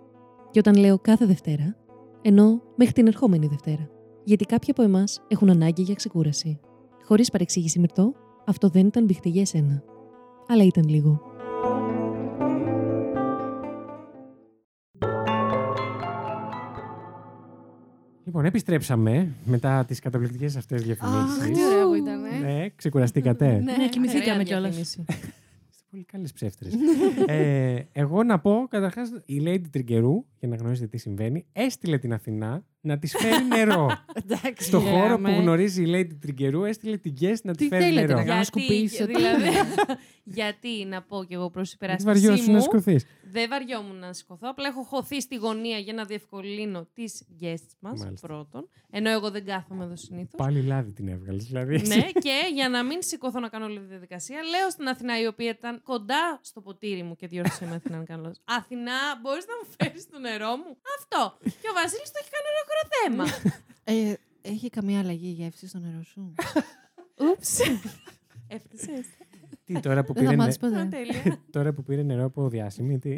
Και όταν λέω κάθε Δευτέρα, εννοώ μέχρι την ερχόμενη Δευτέρα. Γιατί κάποιοι από εμάς έχουν ανάγκη για ξεκούραση. Χωρίς παρεξήγηση μυρτό, αυτό δεν ήταν μπιχτή για εσένα. Αλλά ήταν λίγο. Λοιπόν, επιστρέψαμε μετά τις καταπληκτικές αυτές διαφημίσεις. Αχ, τι ωραίο που ήταν. ε. Ναι, ξεκουραστήκατε. Ναι, κοιμηθήκαμε Ωραία κιόλας. διαφήμιση. Είστε πολύ καλές ψεύτρες. ε, εγώ να πω καταρχάς η Lady Τριγκερού για να γνωρίσετε τι συμβαίνει, έστειλε την Αθηνά να της φέρει νερό. [LAUGHS] Εντάξει, Στο χώρο που γράμμε. γνωρίζει η Lady Τριγκερού, έστειλε την guest να της Τι φέρει θέλετε, νερό. να κάνω Γιατί, σκουπίσω, τι δηλαδή, είναι. [LAUGHS] γιατί να πω κι εγώ προς Δεν υπεράσπιση βαριώσουν να μου, σηκωθείς. δεν βαριόμουν να σηκωθώ. Απλά έχω χωθεί στη γωνία για να διευκολύνω τις guests μας Μάλιστα. πρώτον. Ενώ εγώ δεν κάθομαι εδώ συνήθως. Πάλι λάδι την έβγαλες. Δηλαδή. ναι, και για να μην σηκωθώ να κάνω όλη τη διαδικασία, λέω στην Αθηνά, η οποία ήταν κοντά στο ποτήρι μου και διόρθωσε με Αθηνά, αν κάνω λάθος. Αθηνά, μπορείς να μου φέρεις το νερό; Μου. Αυτό. Και ο Βασίλης το έχει κάνει ολόκληρο θέμα. [LAUGHS] Ε, έχει καμία αλλαγή η γεύση στο νερό σου; [LAUGHS] Ούψ. Έφτασε. Τι τώρα που Δεν θα πήρε, μάθεις νε- ποτέ. Τέλεια. [LAUGHS] τώρα που πήρε νερό από διάσημη, τι;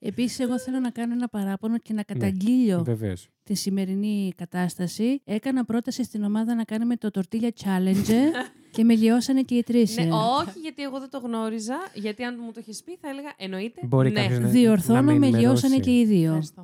Επίσης, εγώ θέλω να κάνω ένα παράπονο και να Ναι. καταγγείλω Βεβαίως. τη σημερινή κατάσταση. Έκανα πρόταση στην ομάδα να κάνουμε το Tortilla Challenge και με λιώσανε και οι τρεις. Ναι, ε. όχι, γιατί εγώ δεν το γνώριζα. Γιατί αν μου το έχεις πει, θα έλεγα εννοείται. Μπορεί ναι. κάποιος να- Διορθώνω, με με ενημερώσει. λιώσανε και οι δύο. Ευχαριστώ.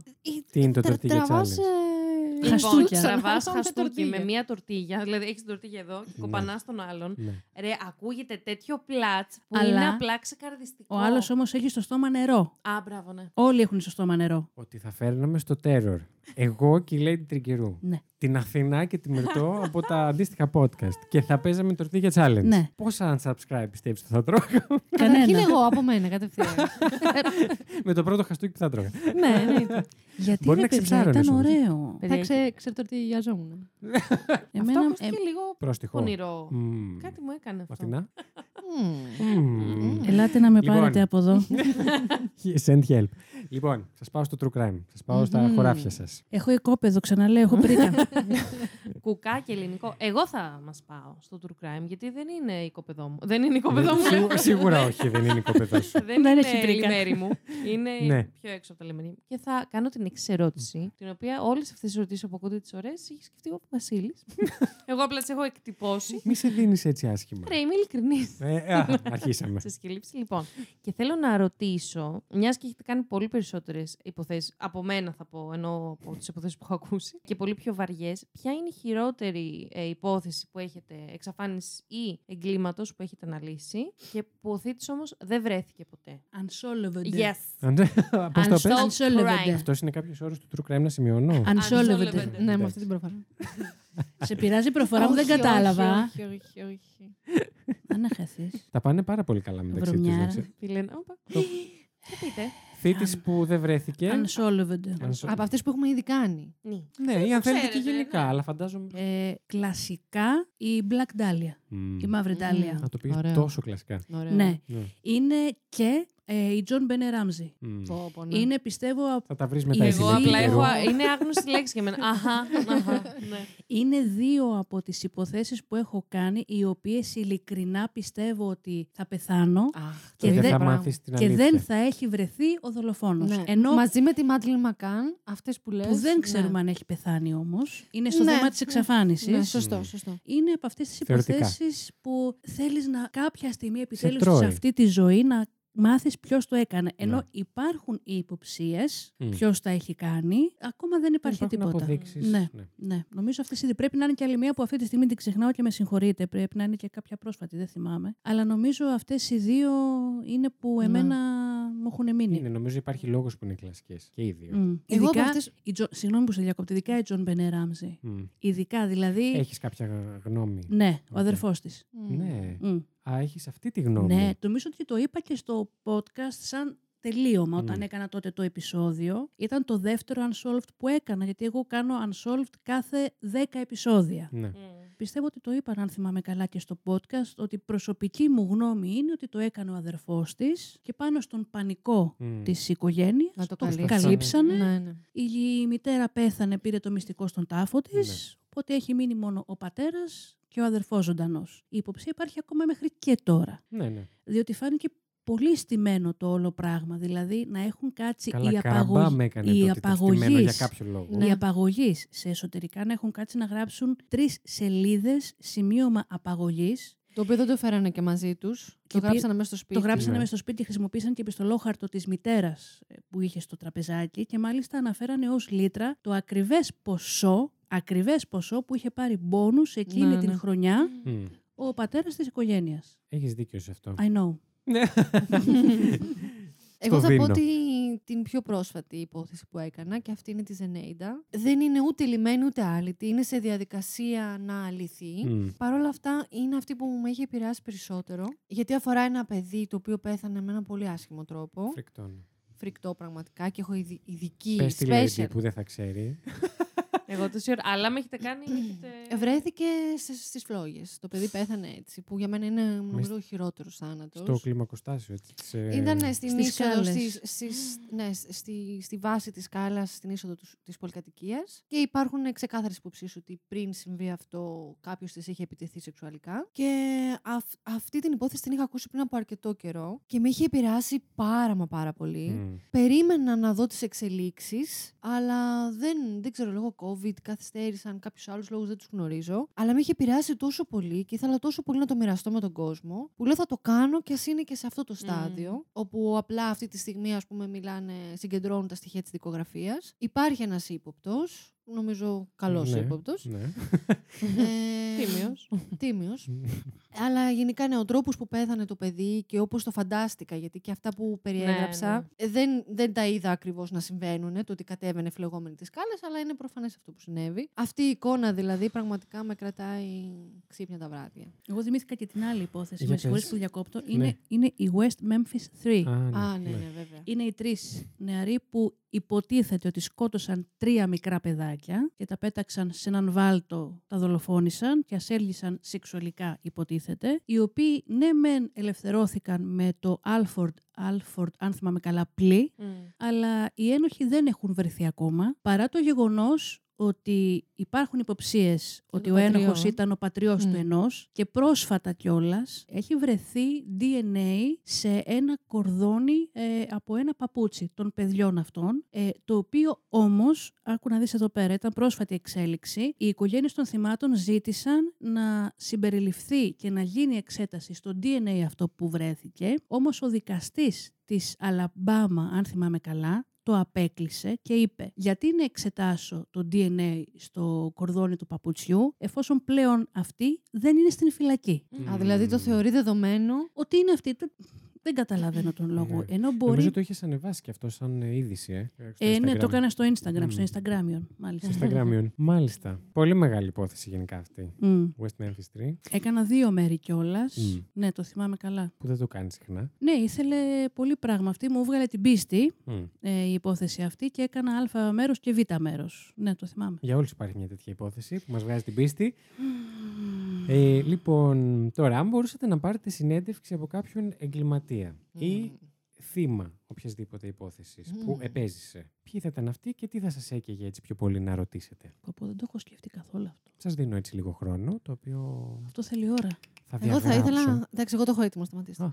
Τι είναι το Τρα- tortilla τραβάς, challenge; ε, Λοιπόν, Χαστούκια. τραβάς Με χαστούκι τορτίγια. με μία τορτίγια. Δηλαδή, έχεις την τορτίγια εδώ και Ναι. κοπανάς τον άλλον. Ναι. Ρε, ακούγεται τέτοιο πλάτς που Αλλά είναι απλά ξεκαρδιστικό. Ο άλλος όμως έχει στο στόμα νερό. Α, μπράβο, ναι. Όλοι έχουν στο στόμα νερό. Ότι θα φέρναμε στο terror. Εγώ και η Lady Τριγκερού. Ναι. Την Αθηνά και τη Μερτό από τα αντίστοιχα podcast. Και θα παίζαμε tortilla challenge. Ναι. Πόσα unsubscribe πιστεύεις ότι θα τρώγα Καταρχήν Κανένα. εγώ από μένα κατευθείαν. [LAUGHS] με το πρώτο χαστούκι που θα τρώγα. ναι, εννοείται. Γιατί Μπορεί ρε, να παιδιά, ξεψάρωνες ήταν όμως. ωραίο. Παιδιά, Θα ξε, ξετορτιγιαζόμουν. [LAUGHS] Αυτό Εμένα, ακούστηκε ε, λίγο Πρόστιχο. πονηρό. Μμμ. Κάτι μου έκανε αυτό. Αθηνά. Μμμ. Μμμ. ελάτε να με Λοιπόν. πάρετε από εδώ. [LAUGHS] Send help. Λοιπόν, σας πάω στο true crime. Σας πάω στα Μμμ. χωράφια σας. Έχω οικόπεδο, ξαναλέω, έχω πρίκα. [LAUGHS] Κουκά και ελληνικό. Εγώ θα μας πάω στο true crime, γιατί δεν είναι οικοπεδό μου. Δεν είναι οικοπεδό μου. Σίγουρα όχι, δεν είναι η κοπεδό σου. δεν Δεν είναι έχει πρίκα. λιμέρι μου. Είναι Ναι. πιο έξω από τα λιμέρι. Και θα κάνω την εξή ερώτηση, την οποία όλες αυτές τις ερωτήσεις που ακούγονται τις ωραίες έχει σκεφτεί ο Βασίλης. [LAUGHS] Εγώ απλά τις έχω εκτυπώσει. Μη σε δίνεις έτσι άσχημα. Ρε, είμαι ειλικρινής. Ε, α, αρχίσαμε. Σε σκελίψη. Λοιπόν, και θέλω να ρωτήσω, μιας και έχετε κάνει πολύ περισσότερες υποθέσεις, από μένα θα πω, ενώ από τις υποθέσει που έχω ακούσει, και πολύ πιο βαριές, ποια είναι η χειρότερη ε, υπόθεση που έχετε εξαφάνιση ή εγκλήματος που έχετε αναλύσει και που ο θήτης όμως δεν βρέθηκε ποτέ; Unsolved. Yes. Πώς το πες; Unsolved Unsolved. crime. Αυτός είναι κάποιος όρος του true crime να σημειώνω; Unsolved. Unsolved. Ναι, με αυτή την προφορά. Σε πειράζει η προφορά μου, δεν Όχι, κατάλαβα. Όχι, όχι, όχι. Αν να χαθείς. Τα πάνε πάρα πολύ καλά μεταξύ τους. Βρωμιάρα. Τι λένε, όπα. Τι πείτε; Θήτης που δεν βρέθηκε. Unsolved. Αν σο- Από αυτές που έχουμε ήδη κάνει. Ναι. Ναι, ή αν θέλετε και ξέρετε, γενικά, ναι. αλλά φαντάζομαι. Ε, κλασικά η Black Dahlia. Μμμ. Η Μαύρη Dahlia. Να το πει Ωραίο. τόσο κλασικά. Ωραία. Ναι. Ναι. Είναι και ε, η John Bene Ramsey. Μμ. Πω, πω, ναι. Είναι πιστεύω από Θα τα βρεις μετά Η εσύ. Εγώ Λady απλά Τριγκερού. έχω. Είναι άγνωστη λέξη για μένα. [LAUGHS] Αχα. αχα, ναι. Είναι δύο από τις υποθέσεις που έχω κάνει, οι οποίες ειλικρινά πιστεύω ότι θα πεθάνω Αχ, και το δεν ίδιο θα πράγμα. μάθεις την και αλήθεια. δεν θα έχει βρεθεί ο δολοφόνος. Ναι. Ενώ Μαζί με τη Μάτλιν Μακάν, αυτές που λες. που δεν ναι. ξέρουμε αν έχει πεθάνει όμως, είναι στο Ναι, θέμα της ναι. εξαφάνισης. Ναι, σωστό, σωστό. Είναι από αυτές τις Θεωρητικά. υποθέσεις που θέλεις να κάποια στιγμή επιτέλους τρώει. σε αυτή τη ζωή να μάθεις ποιος το έκανε. Ενώ Ναι. υπάρχουν οι υποψίες Μμ. ποιος τα έχει κάνει, ακόμα δεν υπάρχει Υπάρχουν τίποτα. αποδείξεις, Ναι. ναι. Ναι, νομίζω αυτή η πρέπει να είναι και άλλη μία που αυτή τη στιγμή την ξεχνάω και με συγχωρείτε. Πρέπει να είναι και κάποια πρόσφατη, δεν θυμάμαι. Αλλά νομίζω αυτές οι δύο είναι που Ναι. εμένα μου έχουν μείνει. Είναι, νομίζω υπάρχει λόγος που είναι κλασικές. Και οι δύο. Μμ. Εγώ από Ειδικά, αυτές- η Τζο- συγγνώμη που σε διακόπτω, ειδικά η Τζον Μπενέ Ράμσεϊ. Μμ. Ειδικά, δηλαδή. Έχεις κάποια γ- γνώμη. Ναι, ο Οκ. αδερφός της. Ναι. Α, έχεις αυτή τη γνώμη. Ναι, νομίζω ότι το είπα και στο podcast σαν τελείωμα όταν Μμ. έκανα τότε το επεισόδιο. Ήταν το δεύτερο Unsolved που έκανα, γιατί εγώ κάνω Unsolved κάθε 10 επεισόδια. Ναι. Πιστεύω ότι το είπα, αν θυμάμαι καλά και στο podcast, ότι η προσωπική μου γνώμη είναι ότι το έκανε ο αδερφός της και πάνω στον πανικό Μμ. της οικογένειας Να το το καλύψανε. καλύψανε. Ναι, ναι. Η μητέρα πέθανε, πήρε το μυστικό στον τάφο της, Ναι. οπότε έχει μείνει μόνο ο πατέρας και ο αδερφός ζωντανός. Η υποψία υπάρχει ακόμα μέχρι και τώρα, ναι, ναι. διότι φάνηκε πολύ στημένο το όλο πράγμα, δηλαδή να έχουν κάτσει Καλά, οι καραμπά απαγωγοί. με έκανε οι το ότι ήταν στημένο για απαγωγείς. κάποιο λόγο. Ναι. Οι απαγωγείς σε εσωτερικά να έχουν κάτσει να γράψουν τρεις σελίδες σημείωμα απαγωγής. Το οποίο δεν το φέρανε και μαζί τους. Το πήρε- γράψανε μέσα στο σπίτι. Το γράψανε Ναι. μέσα στο σπίτι και χρησιμοποίησαν και επιστολόχαρτο της μητέρας που είχε στο τραπεζάκι και μάλιστα αναφέρανε ως λίτρα το ακριβές ποσό, ακριβές ποσό που είχε πάρει μπόνους εκείνη Ναι, την ναι. χρονιά Μμ. ο πατέρας της οικογένειας. Έχεις δίκιο σε αυτό. I know. Ναι. Εγώ Στο θα δίνω. πω ότι την πιο πρόσφατη υπόθεση που έκανα και αυτή είναι της Ζενέιντα. Δεν είναι ούτε λιμένη ούτε άλυτη. Είναι σε διαδικασία να αλυθεί. Μμ. Παρ' όλα αυτά είναι αυτή που με έχει επηρεάσει περισσότερο. Γιατί αφορά ένα παιδί το οποίο πέθανε με έναν πολύ άσχημο τρόπο. Φρικτόν. Φρικτό πραγματικά και έχω ειδι- ειδική Πες τη special. Lady που δεν θα ξέρει. [LAUGHS] Εγώ τόση ώρα. Αλλά με έχετε κάνει. με έχετε- Βρέθηκε στις φλόγες. Το παιδί πέθανε έτσι, που για μένα είναι νομίζω ο χειρότερος θάνατος. Στο κλιμακοστάσιο. Έτσι, της, ε, Ήταν στην Στις είσοδο, σκάλες. στις, στις, ναι, στη, στη βάση της σκάλας, στην είσοδο του, της πολυκατοικίας και υπάρχουν ξεκάθαρες υποψίες ότι πριν συμβεί αυτό κάποιος της είχε επιτεθεί σεξουαλικά και αυ- αυτή την υπόθεση την είχα ακούσει πριν από αρκετό καιρό και με είχε επηρεάσει πάρα μα πάρα πολύ. μμ. Περίμενα να δω τις εξελίξεις, αλλά δεν, δεν ξέρω, λόγω COVID καθυστέρησαν κάποιους άλλους λόγους, δεν τους γνωρίζω. Αλλά με είχε επηρεάσει τόσο πολύ και ήθελα τόσο πολύ να το μοιραστώ με τον κόσμο, που λέω θα το κάνω και ας είναι και σε αυτό το στάδιο, όπου απλά αυτή τη στιγμή ας πούμε μιλάνε, συγκεντρώνουν τα στοιχεία της δικογραφίας. Υπάρχει ένας ύποπτος, νομίζω καλός Ναι, ύποπτος. ναι. Ε, [LAUGHS] Τίμιος. Τίμιος. Αλλά γενικά ναι, ο τρόπος που πέθανε το παιδί και όπως το φαντάστηκα, γιατί και αυτά που περιέγραψα ναι. ε, δεν, δεν τα είδα ακριβώς να συμβαίνουν, το ότι κατέβαινε φλεγόμενη τις σκάλες, αλλά είναι προφανές αυτό που συνέβη. Αυτή η εικόνα δηλαδή πραγματικά με κρατάει ξύπνια τα βράδια. Εγώ θυμήθηκα και την άλλη υπόθεση. Για Με συγχωρείς πες. που διακόπτω. Ναι. Είναι, είναι η West Memphis 3. Α, ναι, Α, ναι, ναι. ναι, βέβαια. Είναι οι τρεις νεαροί που υποτίθεται ότι σκότωσαν τρία μικρά παιδάκια και τα πέταξαν σε έναν βάλτο, τα δολοφόνησαν και ασέλγησαν σεξουαλικά υποτίθεται, οι οποίοι ναι μεν ελευθερώθηκαν με το Alford, Alford αν θυμάμαι καλά, πλή, Μμ. αλλά οι ένοχοι δεν έχουν βρεθεί ακόμα, παρά το γεγονός ότι υπάρχουν υποψίες ότι ο πατριό. ένοχος ήταν ο πατριός του Μμ. ενός και πρόσφατα κιόλας έχει βρεθεί DNA σε ένα κορδόνι ε, από ένα παπούτσι των παιδιών αυτών, ε, το οποίο όμως, άκου να δεις εδώ πέρα, ήταν πρόσφατη εξέλιξη, οι οικογένειες των θυμάτων ζήτησαν να συμπεριληφθεί και να γίνει εξέταση στο DNA αυτό που βρέθηκε, όμως ο δικαστής της Αλαμπάμα, αν θυμάμαι καλά, το απέκλεισε και είπε γιατί να εξετάσω το DNA στο κορδόνι του παπουτσιού εφόσον πλέον αυτή δεν είναι στην φυλακή. Α, δηλαδή το θεωρεί δεδομένο. Ότι είναι αυτή. Το- Δεν καταλαβαίνω τον λόγο. Ναι. Ενώ μπορεί. Νομίζω το είχε ανεβάσει και αυτό σαν ε, είδηση, ε. στο Ε, ναι, Instagram. το έκανα στο Instagram, Μμ. στο Instagramion, μάλιστα. Instagramion. [LAUGHS] Μάλιστα. Πολύ μεγάλη υπόθεση γενικά αυτή. Μμ. West Memphis 3. Έκανα δύο μέρη κιόλας. Μμ. Ναι, το θυμάμαι καλά. Που δεν το κάνεις συχνά. Ναι, ήθελε πολύ πράγμα. Αυτή μου βγάλε την πίστη Μμ. ε, η υπόθεση αυτή και έκανα Α μέρος και Β μέρος. Ναι, το θυμάμαι. Για όλους υπάρχει μια τέτοια υπόθεση που μας βγάζει την πίστη. Ε, λοιπόν, τώρα, αν μπορούσατε να πάρετε συνέντευξη από κάποιον εγκληματία ή θύμα οποιασδήποτε υπόθεσης που Μμμ. επέζησε, ποιοι θα ήταν αυτοί και τι θα σας έκαιγε έτσι πιο πολύ να ρωτήσετε; Πω, πω, δεν το έχω σκεφτεί καθόλου αυτό. Σας δίνω έτσι λίγο χρόνο, το οποίο Αυτό θέλει ώρα. θα Εγώ θα διαγράψω. ήθελα. Εντάξει, εγώ το έχω έτοιμο, σταματήστε. Α.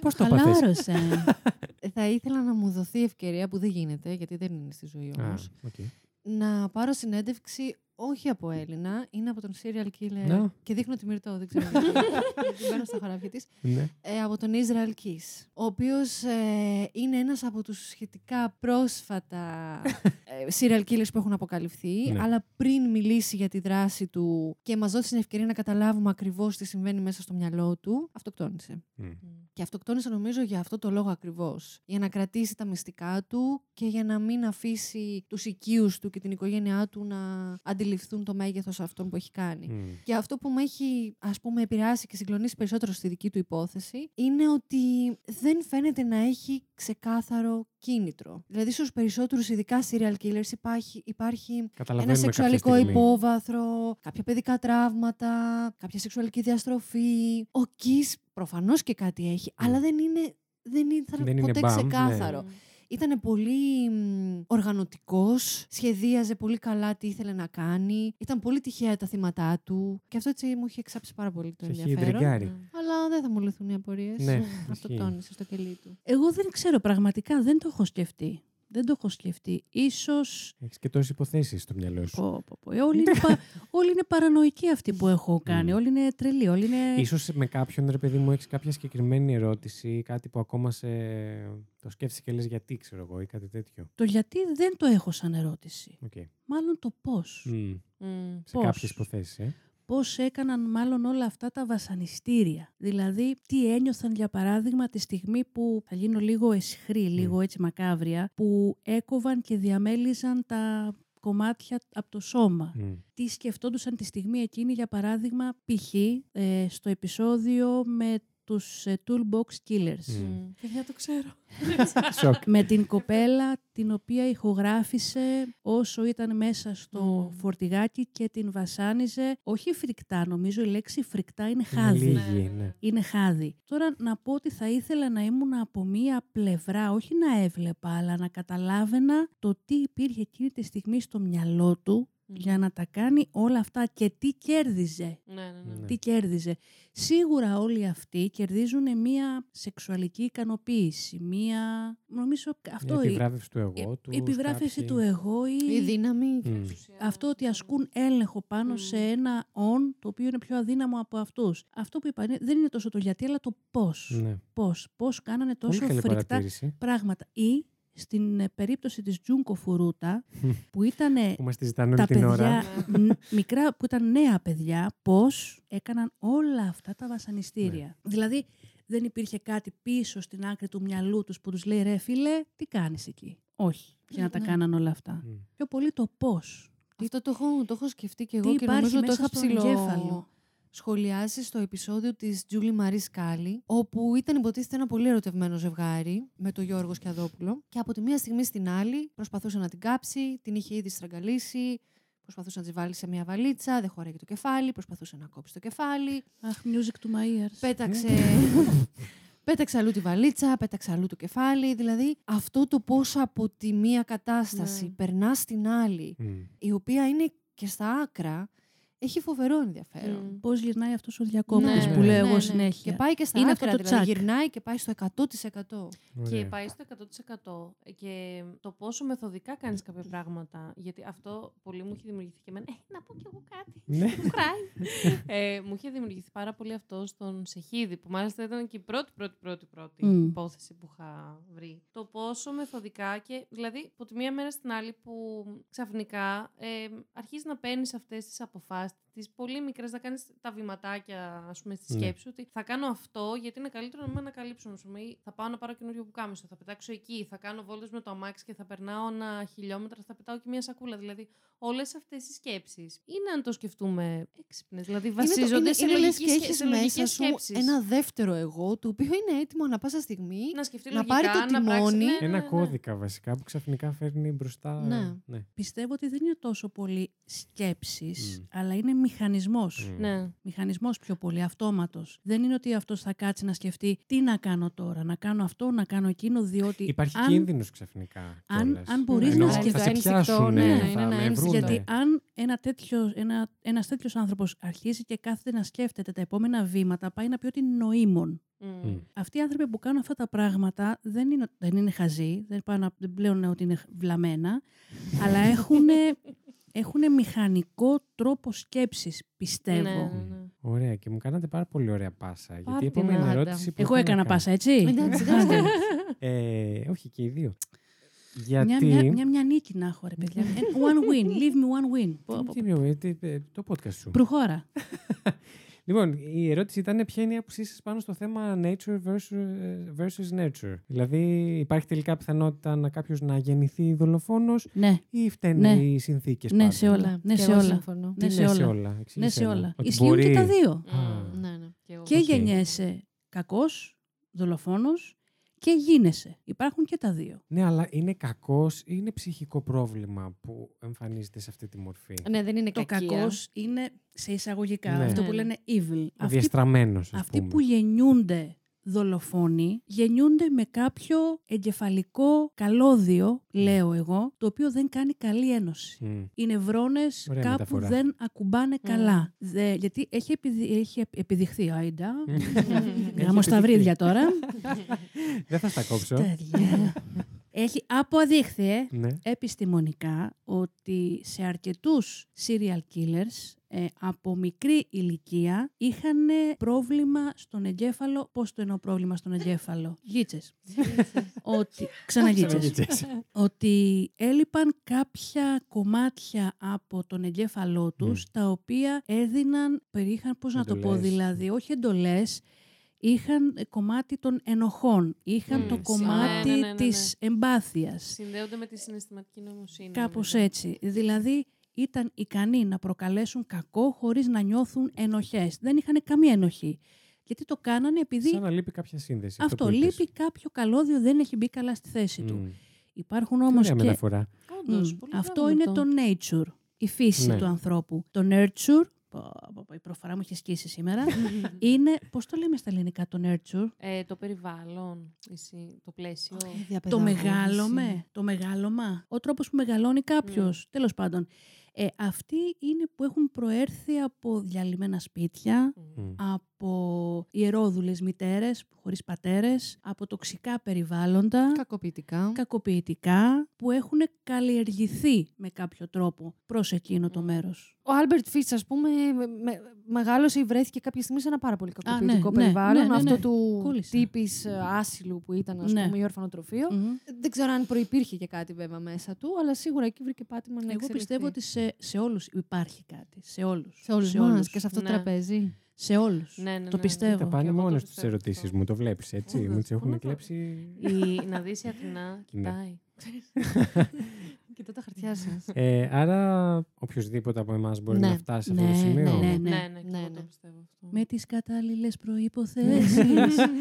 Πώς [LAUGHS] το πάθες; Χαλάρωσε. [LAUGHS] θα ήθελα να μου δοθεί ευκαιρία που δεν γίνεται, γιατί δεν είναι στη ζωή Α, όμως. οκ. να πάρω συνέντευξη όχι από Έλληνα, είναι από τον serial killer. Να. Και δείχνω τη Μυρτώ, δεν ξέρω. γιατί. [LAUGHS] Γιατί μπαίνω στα χωράφια της. Ναι. Ε, από τον Israel Keys, ο οποίος ε, είναι ένας από τους σχετικά πρόσφατα [LAUGHS] ε, serial killers που έχουν αποκαλυφθεί, Ναι. αλλά πριν μιλήσει για τη δράση του και μας δώσει την ευκαιρία να καταλάβουμε ακριβώς τι συμβαίνει μέσα στο μυαλό του, αυτοκτόνησε. Μμ. Και αυτοκτόνησε νομίζω για αυτό το λόγο ακριβώς. Για να κρατήσει τα μυστικά του και για να μην αφήσει τους οικείους του και την οικογένειά του να αντιληφθούν το μέγεθος αυτών που έχει κάνει. Μμ. Και αυτό που με έχει ας πούμε επηρεάσει και συγκλονίσει περισσότερο στη δική του υπόθεση είναι ότι δεν φαίνεται να έχει ξεκάθαρο κίνητρο. Δηλαδή στους περισσότερους ειδικά serial killers υπάρχει, υπάρχει ένα Καταλαβαίνουμε σεξουαλικό κάποια στιγμή. υπόβαθρο, κάποια παιδικά τραύματα, κάποια σεξουαλική διαστροφή. Ο Κις προφανώς και κάτι έχει, αλλά δεν είναι, δεν ήταν Δεν είναι ποτέ μπαμ, ναι. Ξεκάθαρο. Ήταν πολύ μ, οργανωτικός, σχεδίαζε πολύ καλά τι ήθελε να κάνει, ήταν πολύ τυχαία τα θύματα του και αυτό έτσι μου είχε εξάψει πάρα πολύ το Σε έχει ενδιαφέρον. τριγκάρει. Αλλά δεν θα μου λυθούν οι απορίες. Ναι, Αυτοκτόνησε στο κελί του. Εγώ δεν ξέρω, πραγματικά δεν το έχω σκεφτεί. Δεν το έχω σκεφτεί. Ίσως Έχεις και τόσες υποθέσεις στο μυαλό σου. Πω, πω, πω. Ε, όλοι, είναι πα- [LAUGHS] όλοι είναι παρανοϊκοί αυτοί που έχω κάνει. Όλοι είναι τρελοί. Όλοι είναι... Ίσως με κάποιον, ρε παιδί μου, έχεις κάποια συγκεκριμένη ερώτηση ή κάτι που ακόμα σε... το σκέφτεσαι και λες γιατί, ξέρω εγώ, ή κάτι τέτοιο. Το γιατί δεν το έχω σαν ερώτηση. Οκ. Μάλλον το πώς. Μμ. Μμ. Σε Πώς. κάποιες υποθέσεις, ε. Πώς έκαναν μάλλον όλα αυτά τα βασανιστήρια. Δηλαδή, τι ένιωθαν για παράδειγμα τη στιγμή που, θα γίνω λίγο αισχρή, λίγο έτσι μακάβρια, που έκοβαν και διαμέλιζαν τα κομμάτια από το σώμα. Τι σκεφτόντουσαν τη στιγμή εκείνη, για παράδειγμα, π.χ. ε, στο επεισόδιο με τους ε, Toolbox Killers. Παιδιά, το ξέρω. [LAUGHS] με την κοπέλα την οποία ηχογράφησε όσο ήταν μέσα στο φορτηγάκι και την βασάνιζε. Όχι φρικτά, νομίζω η λέξη φρικτά είναι χάδι. λίγη, ναι. Είναι χάδι. Τώρα να πω ότι θα ήθελα να ήμουν από μία πλευρά, όχι να έβλεπα, αλλά να καταλάβαινα το τι υπήρχε εκείνη τη στιγμή στο μυαλό του για να τα κάνει όλα αυτά και τι κέρδιζε. Ναι, ναι, ναι. Τι κέρδιζε. Σίγουρα όλοι αυτοί κερδίζουν μία σεξουαλική ικανοποίηση, μία... Νομίζω αυτό... Μια επιβράβευση του εγώ τους. Η επιβράβευση κάποιοι. του εγώ ή... Η δύναμη. Αυτό ότι ασκούν έλεγχο πάνω σε ένα on το οποίο είναι πιο αδύναμο από αυτούς. Αυτό που είπα είναι- δεν είναι τόσο το γιατί, αλλά το πώς. Ναι. Πώς. Πώς κάνανε Πολύ τόσο καλή φρικτά παρατήρηση. πράγματα. Ή στην ε, περίπτωση της Τζούνκο Φουρούτα, [LAUGHS] που ήταν Που μας τη ζητάνε τα όλη την ώρα. [LAUGHS] παιδιά μ, μικρά, που ήταν νέα παιδιά, πώς έκαναν όλα αυτά τα βασανιστήρια. Ναι. Δηλαδή, δεν υπήρχε κάτι πίσω στην άκρη του μυαλού τους που τους λέει «Ρε φίλε, τι κάνεις εκεί». Όχι, για να τα Ναι. κάναν όλα αυτά. Πιο πολύ το πώς. Αυτό το έχω, το έχω σκεφτεί και Τι εγώ και υπάρχει νομίζω το μέσα είχα στον ψηλό εγκέφαλο. Σχολιάσεις στο επεισόδιο της Τζούλη Μαρή Σκάλη, όπου ήταν υποτίθεται ένα πολύ ερωτευμένο ζευγάρι με τον Γιώργο Σκιαδόπουλο και από τη μία στιγμή στην άλλη προσπαθούσε να την κάψει, την είχε ήδη στραγγαλίσει, προσπαθούσε να της βάλει σε μια βαλίτσα, δεν χωράει το κεφάλι, προσπαθούσε να κόψει το κεφάλι. Αχ, music to my ears. Πέταξε. Πέταξε αλλού τη βαλίτσα, πέταξε αλλού το κεφάλι. Δηλαδή, αυτό το πώς από τη μία κατάσταση Ναι. περνάς στην άλλη, η οποία είναι και στα άκρα, έχει φοβερό ενδιαφέρον. Πώς γυρνάει αυτός ο διακόπτης Ναι, που ναι, λέω ναι, εγώ ναι. συνέχεια. Και πάει και στα Είναι άκρα, αυτό το δηλαδή τσακ. γυρνάει και πάει στο 100%. Και πάει στο 100% και το πόσο μεθοδικά κάνεις κάποια πράγματα. Γιατί αυτό πολύ μου έχει δημιουργηθεί και εμένα. Ε, να πω κι εγώ κάτι. Ναι. Μου κράει. ε, μου είχε δημιουργηθεί πάρα πολύ αυτό στον Σεχίδη, που μάλιστα ήταν και η πρώτη, πρώτη, πρώτη, πρώτη Μμ. υπόθεση που είχα βρει. Το πόσο μεθοδικά και δηλαδή από τη μία μέρα στην άλλη που ξαφνικά ε, αρχίζεις να παίρνεις αυτές τις αποφάσεις, last τις πολύ μικρές, να κάνεις τα βηματάκια, ας πούμε, στη Ναι. σκέψη σου ότι θα κάνω αυτό γιατί είναι καλύτερο να με ανακαλύψουν. Ας πούμε, ή θα πάω να πάρω καινούριο πουκάμισο, θα πετάξω εκεί, θα κάνω βόλτες με το αμάξι και θα περνάω ένα χιλιόμετρα, θα πετάω και μια σακούλα. Δηλαδή, όλες αυτές οι σκέψεις είναι, αν το σκεφτούμε, έξυπνες. Δηλαδή, βασίζονται είναι, σε είναι, λες λογική και σκε- έχεις σε λογικές μέσα σου σκέψεις. ένα δεύτερο εγώ, το οποίο είναι έτοιμο ανα πάσα στιγμή να σκεφτεί να λογικά, πάρει το να πράξει- τιμόνι. ναι, Ένα ναι, ναι. κώδικα βασικά που ξαφνικά φέρνει μπροστά. Ναι. Πιστεύω ότι δεν είναι τόσο πολύ σκέψεις, αλλά είναι μηχανισμός. Ναι. Μηχανισμός πιο πολύ, αυτόματος. Δεν είναι ότι αυτός θα κάτσει να σκεφτεί τι να κάνω τώρα, να κάνω αυτό, να κάνω εκείνο, διότι Υπάρχει αν, κίνδυνος ξαφνικά. αν, κιόλας. αν μπορείς Εννοώ, να θα σκεφτείς... σε πιάσουν, ναι, ναι, θα είναι ένα με ένστικτο. βρούνε. Γιατί αν ένα τέτοιο, ένα, ένας τέτοιος άνθρωπος αρχίζει και κάθεται να σκέφτεται τα επόμενα βήματα, πάει να πει ότι είναι νοήμων. Μμ. Αυτοί οι άνθρωποι που κάνουν αυτά τα πράγματα δεν είναι, δεν είναι χαζοί, δεν, πάνε, να- δεν πλέον ότι είναι βλαμμένα, αλλά έχουν, [LAUGHS] έχουν μηχανικό τρόπο σκέψης, πιστεύω. Ναι, ναι, ναι. Ωραία, και μου κάνατε πάρα πολύ ωραία πάσα. γιατί η την επόμενη Άντα. ερώτηση. που Εγώ έχω να έκανα κάνω- πάσα, έτσι; Εντάξει, [LAUGHS] εντάξει. Άντε. Ε, όχι, και οι δύο. Γιατί. Μια, μια, μια, μια νίκη να έχω, ρε παιδιά. Ε, one win. Leave me one win. Πω, πω, Τι είναι, ε, τι- ε, το podcast σου. Προχώρα. [LAUGHS] Λοιπόν, η ερώτηση ήταν ποια είναι η άποψή σας πάνω στο θέμα nature versus, versus nurture. Δηλαδή, υπάρχει τελικά πιθανότητα να κάποιος να γεννηθεί δολοφόνος Ναι. ή φταίνε Ναι. οι συνθήκες Ναι, σε όλα. Ναι, Ναι, και σε εγώ όλα. συμφωνώ. Ναι, Τι σε ναι, σε όλα. όλα, Ναι, εξήγησέ σε μου. όλα. Ότι Ισχύουν μπορεί. και τα δύο. Μμ. Ναι, ναι. Και εγώ. Και Οκ. γεννιέσαι κακός, δολοφόνος και γίνεσαι. Υπάρχουν και τα δύο. Ναι, αλλά είναι κακός ή είναι ψυχικό πρόβλημα που εμφανίζεται σε αυτή τη μορφή. Ναι, δεν είναι Το κακία. κακός είναι σε εισαγωγικά, Ναι. αυτό Ναι, που ναι. λένε evil. Αυτοί, Διαστραμμένος, ας αυτοί πούμε. που γεννιούνται δολοφόνοι, γεννιούνται με κάποιο εγκεφαλικό καλώδιο, λέω εγώ, το οποίο δεν κάνει καλή ένωση. Μμ. Οι νευρώνες Ωραία κάπου μεταφορά. δεν ακουμπάνε καλά. Δε- γιατί έχει, επιδει- έχει επιδειχθεί, άιντα. Έχει Γάμο στα επιδειχθεί. βρίδια τώρα. Δεν θα στα κόψω. Τέτοια. Έχει αποδείχθει ε, Ναι. επιστημονικά ότι σε αρκετούς serial killers ε, από μικρή ηλικία είχαν πρόβλημα στον εγκέφαλο. Πώς το εννοώ πρόβλημα στον εγκέφαλο; Γίτσες. ότι, ξαναγίτσες. Ξαναγίτσες. ότι έλειπαν κάποια κομμάτια από τον εγκέφαλό τους τα οποία έδιναν, περίχαν, πώς να το πω, Εντολές. δηλαδή, όχι εντολές, είχαν ε, κομμάτι των ενοχών, είχαν Μμμ. το Ναι, κομμάτι ναι, ναι, ναι, ναι. της εμπάθειας. Συνδέονται με τη συναισθηματική νοημοσύνη. Κάπως νομίζω. έτσι. Δηλαδή ήταν ικανοί να προκαλέσουν κακό χωρίς να νιώθουν ενοχές. Δεν είχαν καμία ενοχή. Γιατί το κάνανε επειδή Σαν να λείπει κάποια σύνδεση. αυτό που είπες. λείπει κάποιο καλώδιο, δεν έχει μπει καλά στη θέση του. Μμ. Υπάρχουν όμως Ωραία και... μεταφορά. Όντως, Μμ, πολύ αυτό μπράβο είναι με το nature, η φύση Ναι. του ανθρώπου. Το nurture, πω, πω, πω, η προφορά μου έχει σκίσει σήμερα, [LAUGHS] είναι, πώς το λέμε στα ελληνικά το nurture, Ε, το περιβάλλον, εσύ, το πλαίσιο. το μεγάλωμε, το μεγάλωμα, ο τρόπος που μεγαλώνει κάποιος, τέλος πάντων. Ε, αυτοί είναι που έχουν προέρθει από διαλυμένα σπίτια, Μμ. από ιερόδουλες μητέρες χωρίς πατέρες, από τοξικά περιβάλλοντα, Κακοποιητικά. κακοποιητικά, που έχουν καλλιεργηθεί με κάποιο τρόπο προς εκείνο το μέρος. Ο Άλμπερτ Φις, ας πούμε, με- με- μεγάλωσε ή βρέθηκε κάποια στιγμή σε ένα πάρα πολύ κακοποιητικό ναι, ναι, περιβάλλον. ναι, ναι, αυτό ναι. του Κόλλησα. τύπου ε, άσυλου που ήταν, ας Ναι. πούμε, ή ορφανοτροφείο. Μμμ. Δεν ξέρω αν προϋπήρχε και κάτι βέβαια μέσα του, αλλά σίγουρα εκεί βρήκε πάτημα να Εγώ εξελιχθεί. πιστεύω ότι σε, σε όλους υπάρχει κάτι. Σε όλους. Σε όλους μας και σε αυτό το Ναι. τραπέζι. Σε όλους. Ναι, ναι, το ναι. πιστεύω. Τα πάνε εγώ το μόνο στις πιστεύω ερωτήσεις αυτό. μου, το βλέπεις έτσι. Όντως, Μου τις έχουν πού να το- κλέψει. Η, να δεις η Αθηνά, κοιτάει. [LAUGHS] Κοιτώ τα χαρτιά σας. Ε, άρα οποιοδήποτε από εμάς μπορεί Ναι. να φτάσει σε αυτό το Ναι, σημείο. ναι, Ναι, ναι. ναι, και Ναι, εγώ ναι. το πιστεύω αυτό. Με τις κατάλληλες προϋποθέσεις.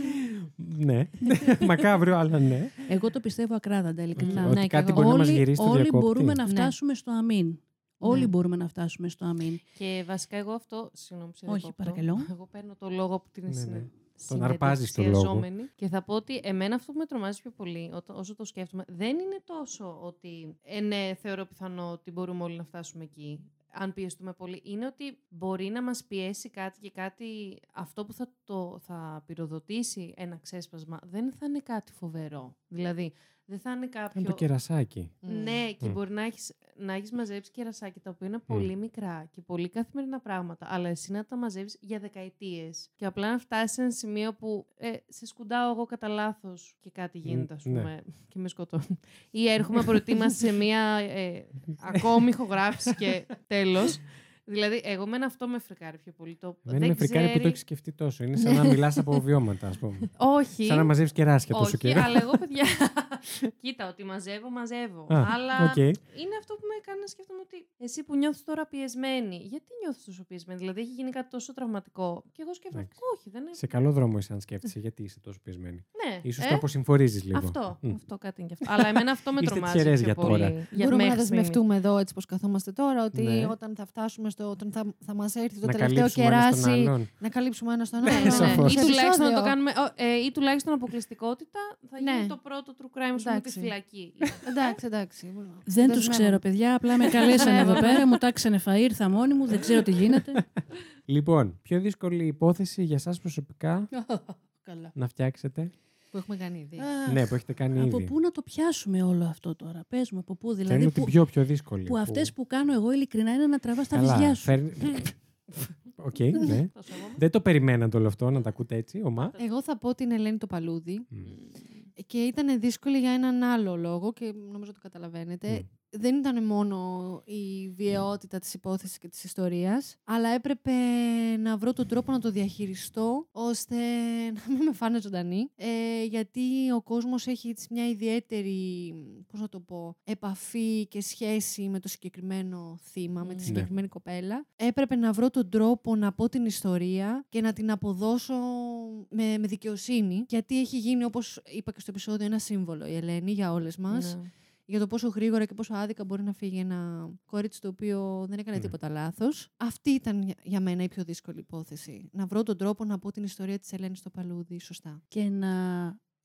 [LAUGHS] ναι. [LAUGHS] Μακάβριο, αλλά ναι. Εγώ το πιστεύω ακράδαντα, ειλικρινά. Ότι ναι, και κάτι εγώ. μπορεί να μας όλοι γυρίσει το όλοι διακόπτη. μπορούμε να Ναι. φτάσουμε στο αμήν. Όλοι Ναι. μπορούμε να φτάσουμε στο αμήν. Και βασικά εγώ αυτό, συγγνώμη που σε Όχι, διακόπτω. παρακαλώ. Εγώ παίρνω το λόγο από την Ναι, ναι. συνε- Τον αρπάζεις το λόγο. συνδετεξιαζόμενη Και θα πω ότι εμένα αυτό που με τρομάζει πιο πολύ, ό- όσο το σκέφτομαι, δεν είναι τόσο ότι ε, ναι, θεωρώ πιθανό ότι μπορούμε όλοι να φτάσουμε εκεί. Αν πιεστούμε πολύ, είναι ότι μπορεί να μας πιέσει κάτι και κάτι, αυτό που θα, το, θα πυροδοτήσει ένα ξέσπασμα, δεν θα είναι κάτι φοβερό. Δηλαδή, δεν θα είναι κάποιο... Είναι το κερασάκι. Ναι, και Μμ. μπορεί να έχεις, να έχεις μαζέψει κερασάκια τα οποία είναι πολύ μικρά και πολύ καθημερινά πράγματα, αλλά εσύ να τα μαζεύεις για δεκαετίες και απλά να φτάσεις σε ένα σημείο που ε, σε σκουντάω εγώ κατά λάθος και κάτι γίνεται, ας ναι. πούμε, και με σκοτώνει. Ή έρχομαι προετοιμασμένη σε μία ε, ακόμη ηχογράφηση και τέλος. Δηλαδή, εγώ εμένα αυτό με φρικάρει πιο πολύ. Το, Δεν δεν με φρικάρει που το ξέρει- έχεις σκεφτεί τόσο. Είναι [LAUGHS] σαν να μιλάς από βιώματα, ας πούμε. Όχι. Σαν να μαζεύεις κεράσια τόσο Όχι, καιρό. αλλά εγώ, παιδιά. [LAUGHS] [LAUGHS] Κοίτα, ότι μαζεύω, μαζεύω. Α, αλλά οκ. είναι αυτό που με κάνει να σκέφτομαι ότι εσύ που νιώθεις τώρα πιεσμένη, γιατί νιώθεις τόσο πιεσμένη; Δηλαδή, έχει γίνει κάτι τόσο τραυματικό. Και εγώ σκέφτομαι, Εντάξει. όχι, δεν είναι. Σε καλό δρόμο είσαι αν σκέφτεσαι γιατί είσαι τόσο πιεσμένη; Ναι. σω ε, το αποσυμφορίζει λίγο. Αυτό, Μμ. αυτό κάτι είναι και αυτό. αλλά εμένα αυτό με Είστε τρομάζει. τυχερές πιο για πολύ. τώρα. Για Μπορούμε να μέχρι δεσμευτούμε εδώ έτσι πως καθόμαστε τώρα ότι Ναι. όταν θα φτάσουμε στο. όταν θα, θα μας έρθει το Να τελευταίο καλύψουμε ένα στον κεράσι. άλλον. Να καλύψουμε ένα στον Ναι, άλλο. ναι, ναι. Σαφώς. Ή Σε τουλάχιστον να το επεισόδιο. κάνουμε. ο, ε, ή τουλάχιστον αποκλειστικότητα θα γίνει Ναι. το πρώτο true crime σου με τη Εντάξει. φυλακή. [LAUGHS] Εντάξει, εντάξει. Δεν τους Δεσμεύομαι. ξέρω, παιδιά. Απλά με καλέσανε εδώ πέρα, μου τάξανε φαΐ, ήρθα μόνη μου, δεν ξέρω τι γίνεται. [LAUGHS] Λοιπόν, πιο δύσκολη υπόθεση για εσάς προσωπικά [LAUGHS] Καλά. να φτιάξετε. Που έχουμε κάνει ήδη. Αχ, Ναι, που έχετε κάνει Από ήδη. πού να το πιάσουμε όλο αυτό τώρα. Πες μου, από πού. Δηλαδή Θέλω που, την πιο πιο δύσκολη. που αυτές που κάνω εγώ ειλικρινά είναι να τραβάς τα Καλά, βυζιά σου. φέρνει- Οκ, ναι. Το σέβομαι. Δεν το περιμένατε όλο αυτό να τα ακούτε έτσι, ωμά. Εγώ θα πω την Ελένη Τοπαλούδη. Μμ. Και ήταν δύσκολη για έναν άλλο λόγο και νομίζω το καταλαβαίνετε. Μμ. Δεν ήταν μόνο η βιαιότητα της υπόθεσης και της ιστορίας, αλλά έπρεπε να βρω τον τρόπο να το διαχειριστώ ώστε να μην με φάνε ζωντανή. Ε, γιατί ο κόσμος έχει έτσι μια ιδιαίτερη, πώς να το πω, επαφή και σχέση με το συγκεκριμένο θύμα, με τη Ναι. συγκεκριμένη κοπέλα. Έπρεπε να βρω τον τρόπο να πω την ιστορία και να την αποδώσω με, με δικαιοσύνη, γιατί έχει γίνει, όπως είπα και στο επεισόδιο, ένα σύμβολο η Ελένη για όλες μας Ναι. Για το πόσο γρήγορα και πόσο άδικα μπορεί να φύγει ένα κορίτσι το οποίο δεν έκανε Ναι. τίποτα λάθος. Αυτή ήταν για- για μένα η πιο δύσκολη υπόθεση. Να βρω τον τρόπο να πω την ιστορία της Ελένης στο παλούδι σωστά. Και να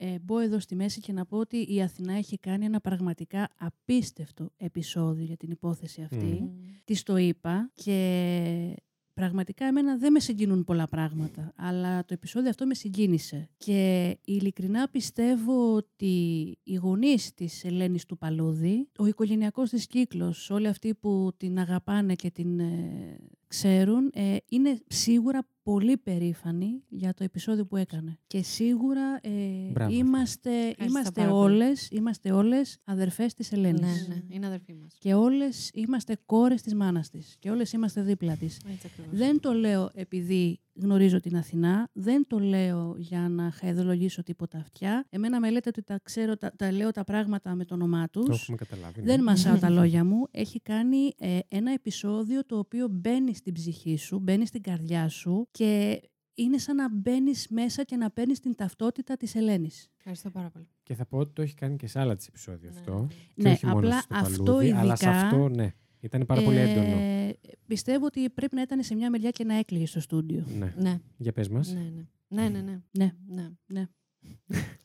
ε, μπω εδώ στη μέση και να πω ότι η Αθηνά έχει κάνει ένα πραγματικά απίστευτο επεισόδιο για την υπόθεση αυτή. Μμμ. Της το είπα και πραγματικά εμένα δεν με συγκινούν πολλά πράγματα, αλλά το επεισόδιο αυτό με συγκίνησε. Και ειλικρινά πιστεύω ότι οι γονείς της Ελένης του Παλούδη, ο οικογενειακός της κύκλος, όλοι αυτοί που την αγαπάνε και την ε, ξέρουν, ε, είναι σίγουρα πολύ περήφανοι για το επεισόδιο που έκανε. Και σίγουρα ε, Μπράβο. είμαστε, είμαστε, πάρα πολύ. όλες, είμαστε όλες αδερφές της Ελένης. Ναι, ναι, είναι αδερφή μας. Και όλες είμαστε κόρες της μάνας της. Και όλες είμαστε δίπλα της. Έτσι ακριβώς. Δεν το λέω επειδή γνωρίζω την Αθηνά, δεν το λέω για να χαϊδολογήσω τίποτα αυτιά. Εμένα με λέτε ότι τα, ξέρω, τα, τα λέω τα πράγματα με το όνομά τους. Το έχουμε καταλάβει. ναι. Δεν μασάω τα [LAUGHS] λόγια μου. Έχει κάνει ε, ένα επεισόδιο το οποίο μπαίνει στην ψυχή σου, μπαίνει στην καρδιά σου και είναι σαν να μπαίνεις μέσα και να παίρνεις την ταυτότητα της Ελένης. Ευχαριστώ πάρα πολύ. Και θα πω ότι το έχει κάνει και σε άλλα της επεισόδια αυτό. Και Ναι, όχι μόνο απλά στο αυτό παλούδι, αλλά σε ειδικά, αυτό, ναι. Ήταν πάρα πολύ έντονο. Ε, πιστεύω ότι πρέπει να ήταν σε μια μεριά και να έκλαιγε στο στούντιο. Ναι. Ναι. Για πες μας. Ναι, ναι. Ναι, ναι, ναι. Ναι. ναι. Ναι.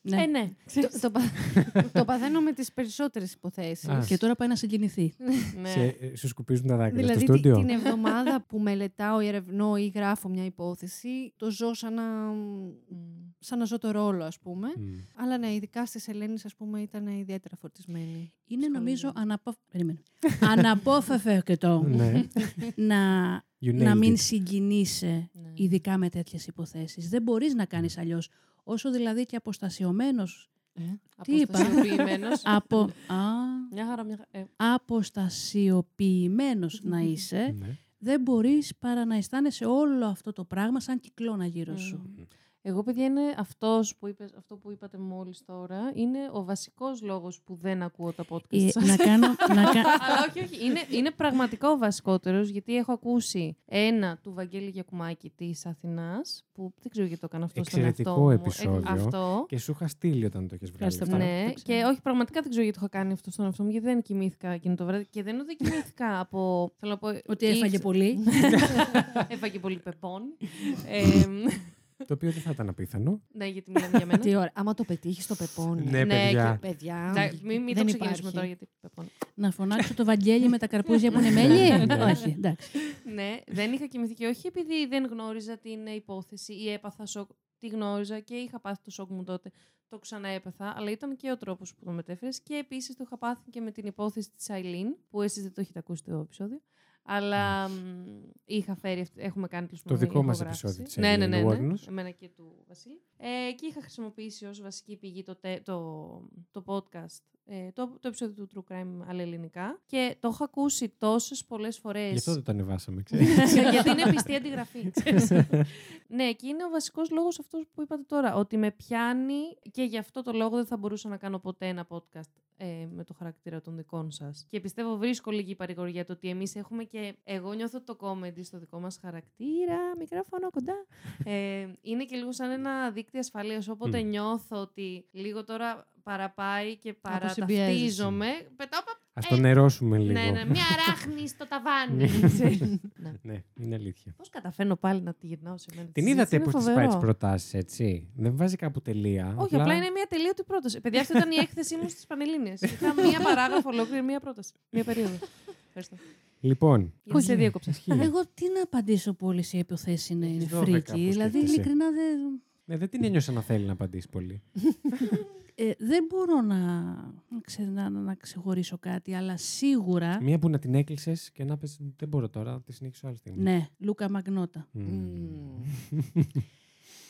Ναι. Ε, ναι. το, το, πα- το παθαίνω με τις περισσότερες υποθέσεις. Α. Και τώρα πάει να συγκινηθεί. ναι. Σε, ε, σου σκουπίζουν τα δάκρυα Δηλαδή στο τη- στούντιο. την εβδομάδα που μελετάω ή ερευνώ ή γράφω μια υπόθεση, το ζω σαν να, σαν να ζω το ρόλο, ας πούμε. Μμ. Αλλά ναι, ειδικά στις Ελένης, ας πούμε, ήταν ιδιαίτερα φορτισμένη. Είναι νομίζω Σχολείο. αναπο... Περίμενε. αναπόφευκτο Ναι. να, You να nailed μην it. συγκινείσαι, Ναι. ειδικά με τέτοιες υποθέσεις. Δεν μπορείς να κάνεις αλλιώς. Όσο δηλαδή και αποστασιωμένος. Τι είπα; Αποστασιοποιημένος. από, α, Μια χαρά, μια χαρά. Ε, αποστασιοποιημένος να είσαι, Ναι. δεν μπορείς παρά να αισθάνεσαι όλο αυτό το πράγμα σαν κυκλώνα γύρω σου. Εγώ, παιδιά, είναι αυτός που είπες, αυτό που είπατε μόλις τώρα, είναι ο βασικός λόγος που δεν ακούω τα podcast Ε, σας. να κάνω... [LAUGHS] να κα- Αλλά όχι, όχι. Είναι, είναι πραγματικά ο βασικότερος, γιατί έχω ακούσει ένα του Βαγγέλη Γιακουμάκη της Αθηνάς, που δεν ξέρω γιατί το έκανα αυτό στον εαυτό Εξαιρετικό μου. Ε, επεισόδιο. αυτό. Και σου είχα στείλει όταν το έχει βγάλει. Ευχαριστώ αυτό. πάρα Ναι, και όχι, πραγματικά δεν ξέρω γιατί το είχα κάνει αυτό στον εαυτό μου, γιατί δεν κοιμήθηκα εκείνο το βράδυ. Και δεν είναι ότι κοιμήθηκα [LAUGHS] από. Θέλω να πω, Ότι έφαγε ήξε- πολύ. [LAUGHS] έφαγε πολύ πεπών. Ε, Το οποίο δεν θα ήταν απίθανο. ναι, γιατί μιλάμε για μένα. Τι ώρα. Άμα το πετύχεις, το πεπώνει. Ναι, παιδιά. και παιδιά. Εντάξει, Μην μην το δεν ξεκινήσουμε υπάρχει. τώρα γιατί πεπών. να φωνάξω το Βαγγέλη με τα καρπούζια που είναι μέλι. Ναι. όχι, εντάξει. ναι, δεν είχα κοιμηθεί και όχι επειδή δεν γνώριζα την υπόθεση ή έπαθα σοκ. Τη γνώριζα και είχα πάθει το σοκ μου τότε. Το ξαναέπαθα, αλλά ήταν και ο τρόπος που το μετέφερες. Και επίσης το είχα πάθει και με την υπόθεση της Αιλίν, που εσείς δεν το έχετε ακούσει το επεισόδιο. Αλλά μ, είχα φέρει, αυτή- έχουμε κάνει τέλος Το πάντων δικό μας ηχογράφηση. επεισόδιο της Ναι, ναι, Aileen ναι, ναι, Wuornos. εμένα και του Βασίλη. Ε, και είχα χρησιμοποιήσει ως βασική πηγή το, τε- το, το podcast, ε, το, το επεισόδιο του True Crime αλληλινικά. Και το έχω ακούσει τόσες πολλές φορές. Γι' αυτό δεν το ανεβάσαμε, [LAUGHS] ξέρεις. Γιατί είναι πιστή αντιγραφή. ξέρεις. ναι, και είναι ο βασικός λόγος αυτός που είπατε τώρα. Ότι με πιάνει και γι' αυτό το λόγο δεν θα μπορούσα να κάνω ποτέ ένα podcast ε, με το χαρακτήρα των δικών σας. Και πιστεύω βρίσκω λίγη παρηγοριά το ότι εμείς έχουμε και. Εγώ νιώθω το comedy στο δικό μας χαρακτήρα. Μικρόφωνο κοντά. ε, είναι και λίγο σαν ένα δίκτυο ασφαλείας. Όποτε Μμ. νιώθω ότι λίγο τώρα παραπάει και Αποσυμπιέζεσαι. παραταυτίζομαι. Πετάω πα- Α το νερώσουμε λίγο. ναι, ναι, μια ράχνη στο ταβάνι. ξέρεις. [LAUGHS] ναι. Ναι, είναι αλήθεια. Πώς καταφέρνω πάλι να τη γυρνάω σε μένα; Την της είδατε συζήτηση, πώ είναι τη πάει τις φοβερό. προτάσεις, έτσι. Δεν βάζει κάπου τελεία. Όχι, απλά είναι μια τελείωτη πρόταση. Παιδιά, αυτή ήταν η έκθεσή μου στις Πανελλήνιες. Είχα μία παράγραφο ολόκληρη, μία πρόταση. Μία περίοδο. Ευχαριστώ. Λοιπόν. Γιατί σε διέκοψα. Ισχύει. Εγώ τι να απαντήσω που όλες οι υποθέσει είναι, είναι Έχεις 12 φρίκι. που Δηλαδή, σκέφτεσαι. ειλικρινά δεν. Ναι, δεν την ένιωσα να θέλει να απαντήσει πολύ. [LAUGHS] Ε, δεν μπορώ να, να, ξε, να, να ξεχωρίσω κάτι, αλλά σίγουρα. Μία που να την έκλεισες και να πες Δεν μπορώ τώρα, να τη συνεχίσω άλλη στιγμή. Ναι, Λούκα Μαγνώτα. Μμμ.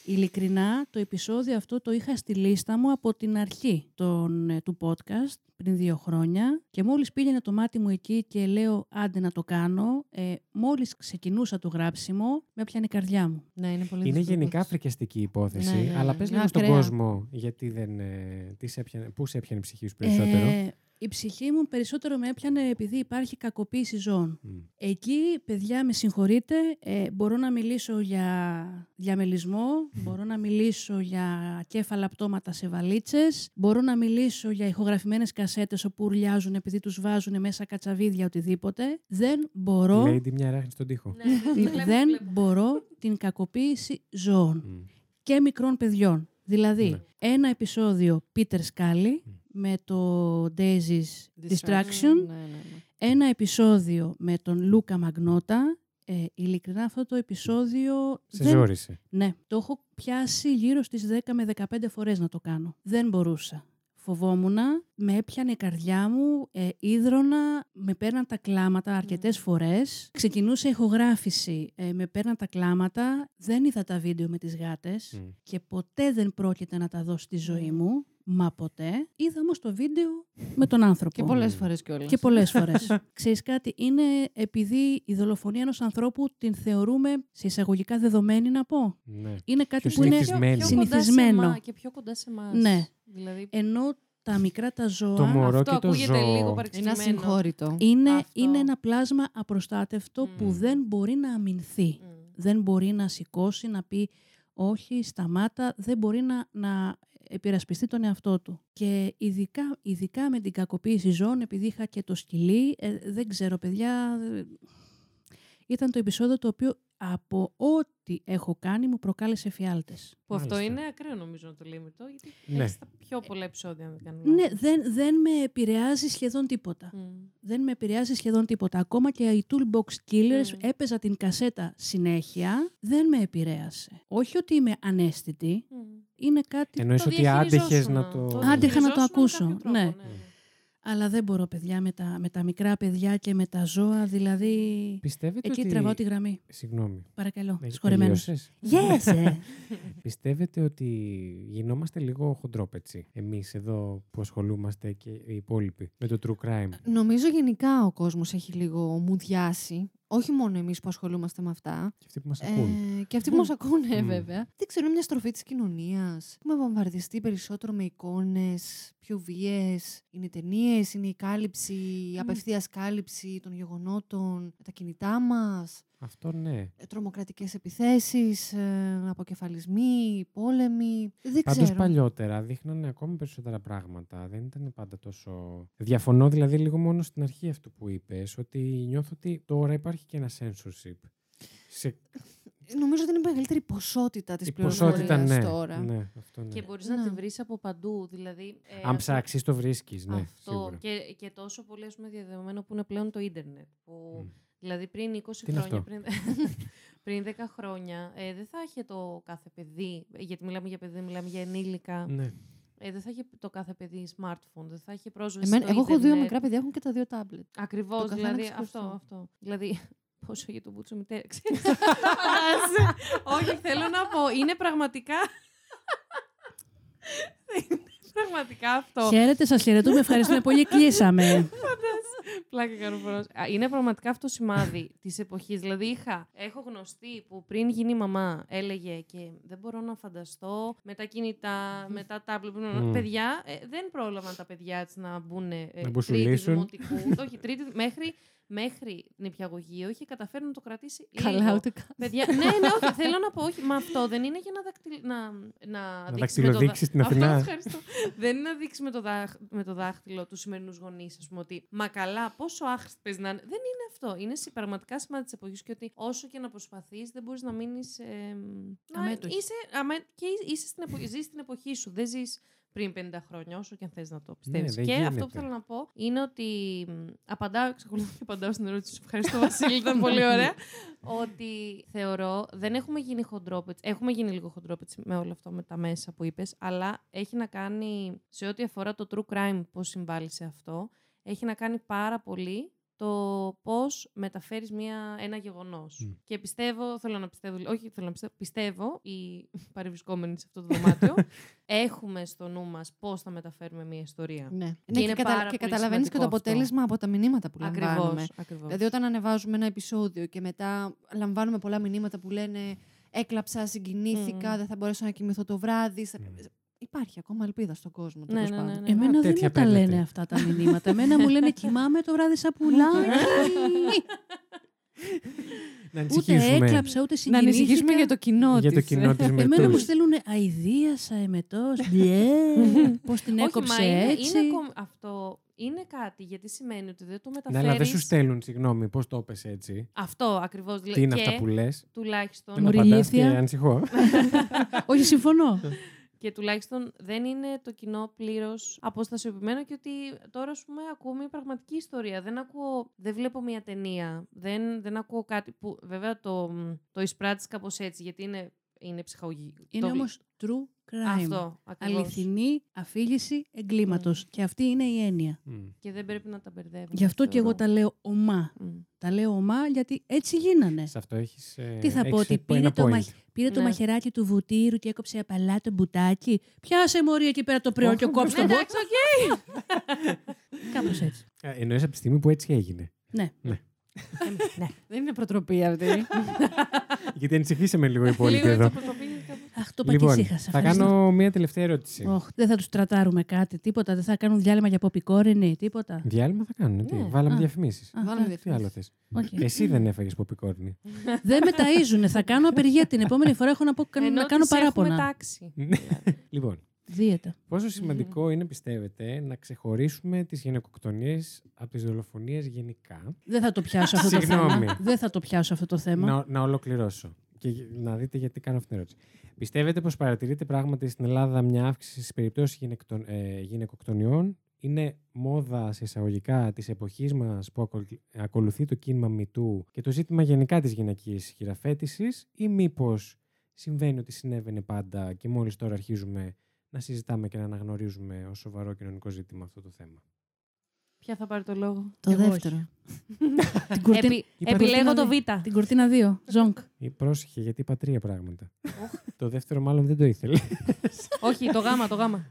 Ειλικρινά, το επεισόδιο αυτό το είχα στη λίστα μου από την αρχή των, ε, του podcast, πριν δύο χρόνια. Και μόλις πήγαινε το μάτι μου εκεί και λέω άντε να το κάνω, ε, μόλις ξεκινούσα το γράψιμο, με έπιανε η καρδιά μου. Ναι, είναι πολύ Είναι δύσκολο γενικά podcast. φρικιαστική υπόθεση, Ναι, ναι, αλλά ναι. πες Είναι λίγο στον ακραία. κόσμο γιατί δεν. Ε, τι σε έπιανε, πού σε έπιανε η ψυχή σου περισσότερο; Ε, η ψυχή μου περισσότερο με έπιανε επειδή υπάρχει κακοποίηση ζώων. Μμ. Εκεί, παιδιά, με συγχωρείτε, ε, μπορώ να μιλήσω για διαμελισμό, μπορώ να μιλήσω για κέφαλα πτώματα σε βαλίτσες, μπορώ να μιλήσω για ηχογραφημένες κασέτες όπου ουρλιάζουν επειδή τους βάζουν μέσα κατσαβίδια οτιδήποτε. Δεν μπορώ, Lady μια ράχνη στον τοίχο. Ναι, δεν μπορώ την κακοποίηση ζώων Μμ. και μικρών παιδιών. Δηλαδή, Ναι. ένα επεισόδιο Peter Scully με το Daisy's Distraction, Ναι, ναι, ναι. ένα επεισόδιο με τον Λούκα Μαγνώτα, Ε, ειλικρινά αυτό το επεισόδιο... Σε δεν... ζόρισε. Ναι, το έχω πιάσει γύρω στις 10 με 15 φορές να το κάνω. Δεν μπορούσα. Φοβόμουν, με έπιανε η καρδιά μου, ε, ίδρωνα, με παίρναν τα κλάματα αρκετές φορές. Ξεκινούσε η ηχογράφηση, ε, με παίρναν τα κλάματα. Δεν είδα τα βίντεο με τις γάτες Μμ. και ποτέ δεν πρόκειται να τα δω στη ζωή μου. Μα ποτέ. Είδα όμως το βίντεο με τον άνθρωπο. Και πολλές φορές κιόλας. Και πολλές φορές. [LAUGHS] Ξέρεις κάτι, είναι επειδή η δολοφονία ενός ανθρώπου την θεωρούμε σε εισαγωγικά δεδομένη να πω. Ναι. Είναι κάτι Πιο που είναι συνηθισμένο. Πιο κοντά σε συνηθισμένο. εμά- και πιο κοντά σε εμάς. Ναι. Δηλαδή, Ενώ τα μικρά τα ζώα Το μωρό αυτό και το ακούγεται ζώο. λίγο Είναι παρεξηγημένο. ασυγχώρητο. είναι, Αυτό. είναι ένα πλάσμα απροστάτευτο που Μμ. δεν μπορεί να αμυνθεί. Μμ. Δεν μπορεί να σηκώσει, να πει όχι, σταμάτα, δεν μπορεί να, να επειρασπιστεί τον εαυτό του. Και ειδικά, ειδικά με την κακοποίηση ζώων, επειδή είχα και το σκυλί, ε, δεν ξέρω παιδιά, ε, ήταν το επεισόδιο το οποίο από ό,τι έχω κάνει μου προκάλεσε φιάλτες. Που αυτό Μάλιστα. είναι ακραίο νομίζω να το λέμε το, γιατί Ναι. έχεις τα πιο πολλά επεισόδια, αν δεν κάνω Ναι, λάθος. δεν, δεν με επηρεάζει σχεδόν τίποτα. Μμ. Δεν με επηρεάζει σχεδόν τίποτα. Ακόμα και οι Toolbox Killers Μμ. έπαιζα την κασέτα συνέχεια. Δεν με επηρέασε. Όχι ότι είμαι ανέστητη. Μμ. Είναι κάτι... Εννοείς Το ότι άντεχες διαχειριζόσουν, να το... Άντεχα να το διαχειριζόσουν ακούσω, με κάποιο τρόπο, ναι. ναι. Αλλά δεν μπορώ, παιδιά, με τα, με τα μικρά παιδιά και με τα ζώα. Δηλαδή, Πιστεύετε εκεί ότι... τραβάω τη γραμμή. Συγγνώμη. Παρακαλώ, Έχει σχολεμένος. τελείωσες; Yes! ε. [LAUGHS] Πιστεύετε ότι γινόμαστε λίγο χοντρόπετσι εμείς εδώ που ασχολούμαστε και οι υπόλοιποι με το true crime; Νομίζω γενικά ο κόσμος έχει λίγο μουδιάσει. Όχι μόνο εμείς που ασχολούμαστε με αυτά. Και αυτοί που μας ακούν. Ε, και αυτοί που μας ακούνε, Μμ. βέβαια. Δεν ξέρω, είναι μια στροφή της κοινωνίας. Έχουμε βαμβαρδιστεί περισσότερο με εικόνες, πιο βίες. Είναι ταινίες, είναι η κάλυψη, η απευθείας κάλυψη των γεγονότων, με τα κινητά μας. Αυτό ναι. ε, τρομοκρατικές επιθέσεις, ε, αποκεφαλισμοί, πόλεμοι. Δεν Πάντως ξέρω. παλιότερα δείχνανε ακόμη περισσότερα πράγματα. Δεν ήταν πάντα τόσο... Διαφωνώ δηλαδή λίγο μόνο στην αρχή αυτού που είπες, ότι νιώθω ότι τώρα υπάρχει και ένα censorship. Σε... Νομίζω ότι είναι η μεγαλύτερη ποσότητα της Η ποσότητα, πληροφορίας ναι. τώρα. ναι, αυτό ναι. Και μπορείς Ναι. να τη βρεις από παντού. Δηλαδή, ε, Αν αυτό- ψάξεις το βρίσκεις, ναι, Αυτό σίγουρα. και, και τόσο πολύ ας πούμε, διαδεδομένο που είναι πλέον το ίντερνετ. Που, Μμ. Δηλαδή πριν 20 Τι είναι χρόνια, αυτό; πριν, [LAUGHS] πριν 10 χρόνια, ε, δεν θα είχε το κάθε παιδί, γιατί μιλάμε για παιδί, μιλάμε για ενήλικα, Ναι. ε, δεν θα είχε το κάθε παιδί smartphone, δεν θα είχε πρόσβαση Εμένα, στο εγώ έχω δύο ίντερνετ. μικρά παιδιά, έχουν και τα δύο τάμπλετ. Ακριβώς, Το καθένας δηλαδή αυτό, ξεχωριστό. αυτό. Δηλαδή, πόσο για τον Μπούτσο μητέρα, ξέρεις. Φαντάζεσαι. Όχι, θέλω να πω, είναι πραγματικά... είναι πραγματικά αυτό. Χαίρετε, σας χαιρετούμε. Ευχαριστούμε πολύ. Κλείσαμε. Πλάκα κάνω φωνός. Α, Είναι πραγματικά αυτό σημάδι της εποχής. Δηλαδή, είχα, έχω γνωστή που πριν γίνει μαμά έλεγε και δεν μπορώ να φανταστώ με τα κινητά, με τα τάμπλετ. Μμμ. Παιδιά, ε, δεν πρόλαβαν τα παιδιά τη να μπουν ε, τρίτη μπουσουλήσουν. δημοτικού. όχι, τρίτη, μέχρι, μέχρι νηπιαγωγείο είχε καταφέρει να το κρατήσει Καλά, λίγο. ούτε καν. Παιδιά, ναι, ναι, όχι, θέλω να πω, όχι, μα αυτό δεν είναι για να, δακτυλ... να, να, δείξει με το δακτυλοδείξεις δα- την Αυτό, Αθηνά. ευχαριστώ. δεν είναι να δείξει με το, δάχ... με το δάχτυλο τους σημερινούς γονείς, ας πούμε, ότι μα καλά, πόσο άχρηστοι παίζει να είναι. Δεν είναι αυτό. Είναι σε πραγματικά σημάδι της εποχής και ότι όσο και να προσπαθείς, δεν μπορείς να μείνεις. Ε, να Αμέτωχη. είσαι, αμέ... και είσαι στην εποχή, ζεις στην εποχή σου. Δεν ζεις πριν 50 χρόνια, όσο και αν θες να το πιστεύεις. δεν και αυτό γίνεται. που θέλω να πω είναι ότι μ, απαντάω, εξακολουθώ και απαντάω στην ερώτηση σου. Ευχαριστώ, [LAUGHS] Βασίλη, ήταν πολύ ωραία. ότι θεωρώ, δεν έχουμε γίνει χοντρόπετς, έχουμε γίνει λίγο χοντρόπετς με όλο αυτό με τα μέσα που είπες, αλλά έχει να κάνει, σε ό,τι αφορά το true crime, πώς συμβάλλει σε αυτό, έχει να κάνει πάρα πολύ το πώς μεταφέρεις μια, ένα γεγονός. Μμ. Και πιστεύω, θέλω να πιστεύω, όχι θέλω να πιστεύω, πιστεύω, οι [LAUGHS] παρευρισκόμενοι σε αυτό το δωμάτιο, [LAUGHS] έχουμε στο νου μας πώς θα μεταφέρουμε μια ιστορία. Ναι, Και ναι είναι και, κατα... πάρα και πολύ καταλαβαίνεις και το σημαντικό αυτό. αποτέλεσμα από τα μηνύματα που λαμβάνουμε. Ακριβώς, ακριβώς. Δηλαδή, όταν ανεβάζουμε ένα επεισόδιο και μετά λαμβάνουμε πολλά μηνύματα που λένε Έκλαψα, συγκινήθηκα, Μμμ. δεν θα μπορέσω να κοιμηθώ το βράδυ. στα- Μμ. Υπάρχει ακόμα ελπίδα στον κόσμο. Ναι, τέλος ναι, πάντων. ναι, ναι. Εμένα δεν τέτοια μου τα παίρνετε. λένε αυτά τα μηνύματα. Εμένα μου λένε κοιμάμαι το βράδυ σαν πουλάκι. [LAUGHS] Να ούτε ανησυχήσουμε έκλαψα, ούτε Να συγκινήθηκα. ανησυχήσουμε για το κοινό για το της. κοινό της Εμένα μου μετούς. στέλνουν αηδίασα εμετός, μπλε, πώς την Όχι, έκοψε μα είναι, έτσι. είναι ακόμη- αυτό είναι κάτι, γιατί σημαίνει ότι δεν το Ναι, μεταφέρεις... αλλά δεν σου στέλνουν, συγγνώμη, πώς το έπεσε έτσι. Αυτό ακριβώς. Τι είναι και αυτά που λες; Τουλάχιστον. Δεν απαντάς και ηλίθια. ανησυχώ. [LAUGHS] Όχι, συμφωνώ. [LAUGHS] Και τουλάχιστον δεν είναι το κοινό πλήρως αποστασιοποιημένο και ότι τώρα, ας πούμε, ακούω μια πραγματική ιστορία. Δεν, ακούω, δεν βλέπω μια ταινία. Δεν, δεν ακούω κάτι που. Βέβαια το, το εισπράττεις κάπως έτσι, γιατί είναι, είναι ψυχαγωγικό. Είναι Το- όμως true crime. Αυτό, ακριβώς. Αληθινή αφήγηση εγκλήματος. Και αυτή είναι η έννοια. Και δεν πρέπει να τα μπερδεύουμε. Γι' αυτό και εγώ θεωρώ. τα λέω ομά. Τα λέω ομά γιατί έτσι γίνανε. Σε αυτό έχεις, ε, Τι θα πω, έχεις ότι ένα πήρε, το, point. μα... πήρε το Ναι. μαχαιράκι του βουτύρου και έκοψε απαλά το μπουτάκι. Πιάσε μωρή εκεί πέρα το πρέο και κόψε το Ναι, βουτ. Εντάξει, οκ. [LAUGHS] Κάπως έτσι. Α, Εννοείς από τη στιγμή που έτσι έγινε. Ναι. ναι. Δεν είναι προτροπή αυτή. [LAUGHS] Γιατί ανησυχήσαμε λίγο οι υπόλοιποι Λίγο εδώ. Έτσι όπως το πήγες κάπου. Αχ, το Λοιπόν, πακισίχασα. θα κάνω μία τελευταία ερώτηση. Όχ, δεν θα τους τρατάρουμε κάτι, τίποτα. Δεν θα κάνουν διάλειμμα για ποπικόρινη, τίποτα. Διάλειμμα θα κάνουν. Τι, Ναι. βάλαμε Α. διαφημίσεις. Α, Βάλαμε α, Τι διαφημίσεις. άλλο θες; Οκ. Εσύ δεν έφαγες ποπκόρν. [LAUGHS] δεν με ταΐζουνε. Θα κάνω απεργία την επόμενη φορά. Έχω να, πω, Ενώ να κάνω τις έχουμε παράπονα. τάξει. [LAUGHS] λοιπόν, Δίαιτα. πόσο σημαντικό είναι πιστεύετε να ξεχωρίσουμε τις γυναικοκτονίες από τις δολοφονίες γενικά; Δεν θα το πιάσω αυτό το Συγγνώμη. θέμα. Δεν θα το πιάσω αυτό το θέμα. Να, να ολοκληρώσω και γε- να δείτε γιατί κάνω αυτή την ερώτηση. Πιστεύετε πως παρατηρείτε πράγματι στην Ελλάδα μια αύξηση στις περιπτώσεις γυναικτον, ε, γυναικοκτονιών; Είναι μόδα σε εισαγωγικά της εποχής μας που ακολου- ακολουθεί το κίνημα Me Too και το ζήτημα γενικά της γυναικείας χειραφέτησης ή μήπως συμβαίνει ότι συνέβαινε πάντα και μόλις τώρα αρχίζουμε να συζητάμε και να αναγνωρίζουμε ως σοβαρό κοινωνικό ζήτημα αυτό το θέμα; Ποια θα πάρει το λόγο; Το Εγώ δεύτερο. Την κουρτίνα- Επι- Είπα Επιλέγω το Β. Την κουρτίνα 2. Ζόγκ. Ή πρόσεχε γιατί είπα τρία πράγματα. το δεύτερο μάλλον δεν το ήθελε. Όχι, το γάμα, το γάμα.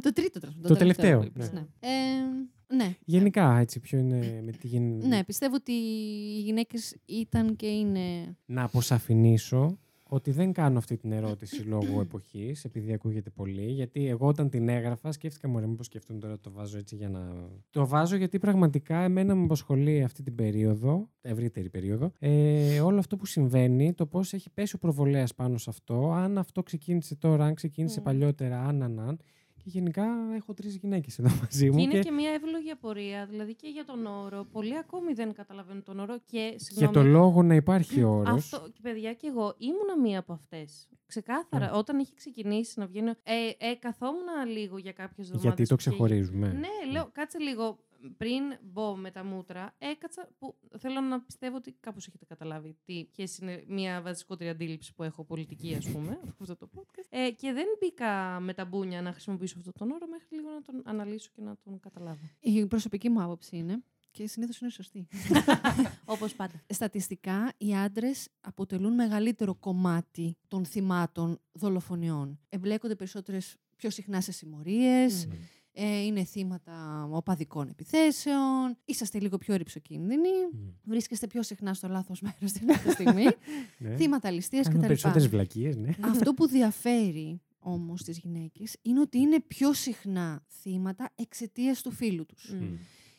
Το τρίτο τέλος πάντων, Το τελευταίο, που είπες, ναι. ναι. Ε, ναι. Γενικά έτσι ποιο είναι με τη γεν... Ναι, πιστεύω ότι οι γυναίκες ήταν και είναι... να αποσαφηνίσω ότι δεν κάνω αυτή την ερώτηση λόγω εποχής, επειδή ακούγεται πολύ. Γιατί εγώ όταν την έγραφα, σκέφτηκα μου, μήπως σκεφτούν τώρα το βάζω έτσι για να. Το βάζω γιατί πραγματικά εμένα με απασχολεί αυτή την περίοδο, ευρύτερη περίοδο, ε, όλο αυτό που συμβαίνει, το πώς έχει πέσει ο προβολέας πάνω σε αυτό, αν αυτό ξεκίνησε τώρα, αν ξεκίνησε Mm. παλιότερα, αν, αν, αν. Και γενικά έχω τρεις γυναίκες εδώ μαζί Και μου. είναι και- και μια εύλογη απορία, δηλαδή και για τον όρο. Πολλοί ακόμη δεν καταλαβαίνουν τον όρο και Για συγγνώμη, το λόγο να υπάρχει όρος. Αυτό, και παιδιά, και εγώ ήμουνα μία από αυτές. Ξεκάθαρα, Ναι. όταν είχε ξεκινήσει να βγαίνει. Ε, ε, καθόμουν λίγο για κάποιες εβδομάδε. Γιατί το ξεχωρίζουμε. Ναι, λέω, κάτσε λίγο. Πριν μπω με τα μούτρα, έκατσα που θέλω να πιστεύω ότι κάπως έχετε καταλάβει τι, ποιες είναι μια βασικότερη αντίληψη που έχω πολιτική, ας πούμε, από [LAUGHS] αυτό το podcast. Ε, και δεν μπήκα με τα μπούνια να χρησιμοποιήσω αυτόν τον όρο μέχρι λίγο να τον αναλύσω και να τον καταλάβω. Η προσωπική μου άποψη είναι και συνήθως είναι σωστή. [LAUGHS] Όπως πάντα. Στατιστικά, οι άντρες αποτελούν μεγαλύτερο κομμάτι των θυμάτων δολοφονιών. Εμπλέκονται περισσότερες πιο συχνά σε συμμορίες, ε, είναι θύματα οπαδικών επιθέσεων, είσαστε λίγο πιο ρηψοκίνδυνοι, βρίσκεστε πιο συχνά στο λάθος μέρος την κάθε στιγμή, [LAUGHS] Ναι. θύματα ληστείας Κάνουμε κτλ. περισσότερες βλακίες, ναι. Αυτό που [LAUGHS] διαφέρει όμως τις γυναίκες είναι ότι είναι πιο συχνά θύματα εξαιτίας του φίλου τους. Μμ.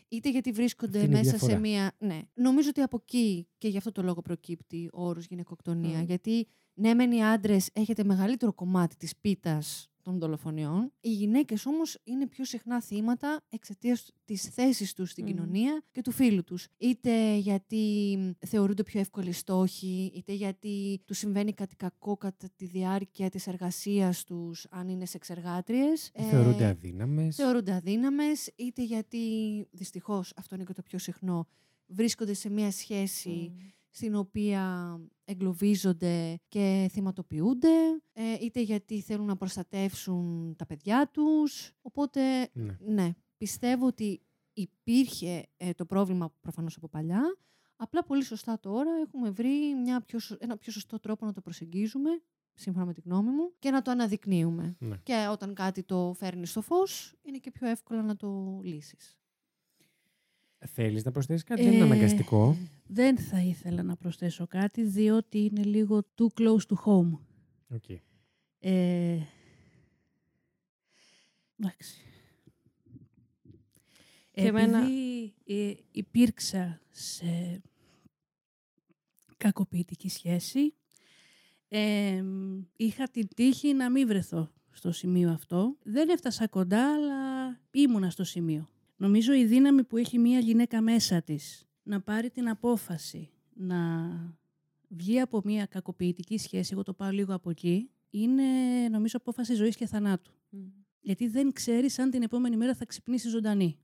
Είτε γιατί βρίσκονται Αυτή είναι η μέσα σε διαφορά. μία. Ναι. Νομίζω ότι από εκεί και γι' αυτό το λόγο προκύπτει ο όρος γυναικοκτονία. Μμ. Γιατί ναι, μεν οι άντρες έχετε μεγαλύτερο κομμάτι της πίτας των δολοφονιών. Οι γυναίκες όμως είναι πιο συχνά θύματα εξαιτίας της θέσης τους στην Μμ. κοινωνία και του φίλου τους. Είτε γιατί θεωρούνται πιο εύκολοι στόχοι, είτε γιατί τους συμβαίνει κάτι κακό κατά τη διάρκεια της εργασίας τους, αν είναι σεξεργάτριε. Θεωρούνται αδύναμες. Θεωρούνται αδύναμες, είτε γιατί δυστυχώς αυτό είναι και το πιο συχνό, βρίσκονται σε μια σχέση στην οποία εγκλωβίζονται και θυματοποιούνται, ε, είτε γιατί θέλουν να προστατεύσουν τα παιδιά τους. Οπότε, Ναι. ναι, πιστεύω ότι υπήρχε ε, το πρόβλημα προφανώς από παλιά, απλά πολύ σωστά τώρα έχουμε βρει μια πιο, σω- ένα πιο σωστό τρόπο να το προσεγγίζουμε, σύμφωνα με τη γνώμη μου, και να το αναδεικνύουμε. Ναι. Και όταν κάτι το φέρνεις στο φως, είναι και πιο εύκολο να το λύσεις. Θέλεις να προσθέσεις κάτι, δεν είναι Ε, αναγκαστικό. Δεν θα ήθελα να προσθέσω κάτι, διότι είναι λίγο too close to home. Οκ. Ε, εντάξει. Και εμένα- Επειδή ε, υπήρξα σε κακοποιητική σχέση, ε, είχα την τύχη να μην βρεθώ στο σημείο αυτό. Δεν έφτασα κοντά, αλλά ήμουνα στο σημείο. Νομίζω η δύναμη που έχει μία γυναίκα μέσα της να πάρει την απόφαση να βγει από μία κακοποιητική σχέση, εγώ το πάω λίγο από εκεί, είναι νομίζω απόφαση ζωής και θανάτου. Γιατί δεν ξέρεις αν την επόμενη μέρα θα ξυπνήσει ζωντανή.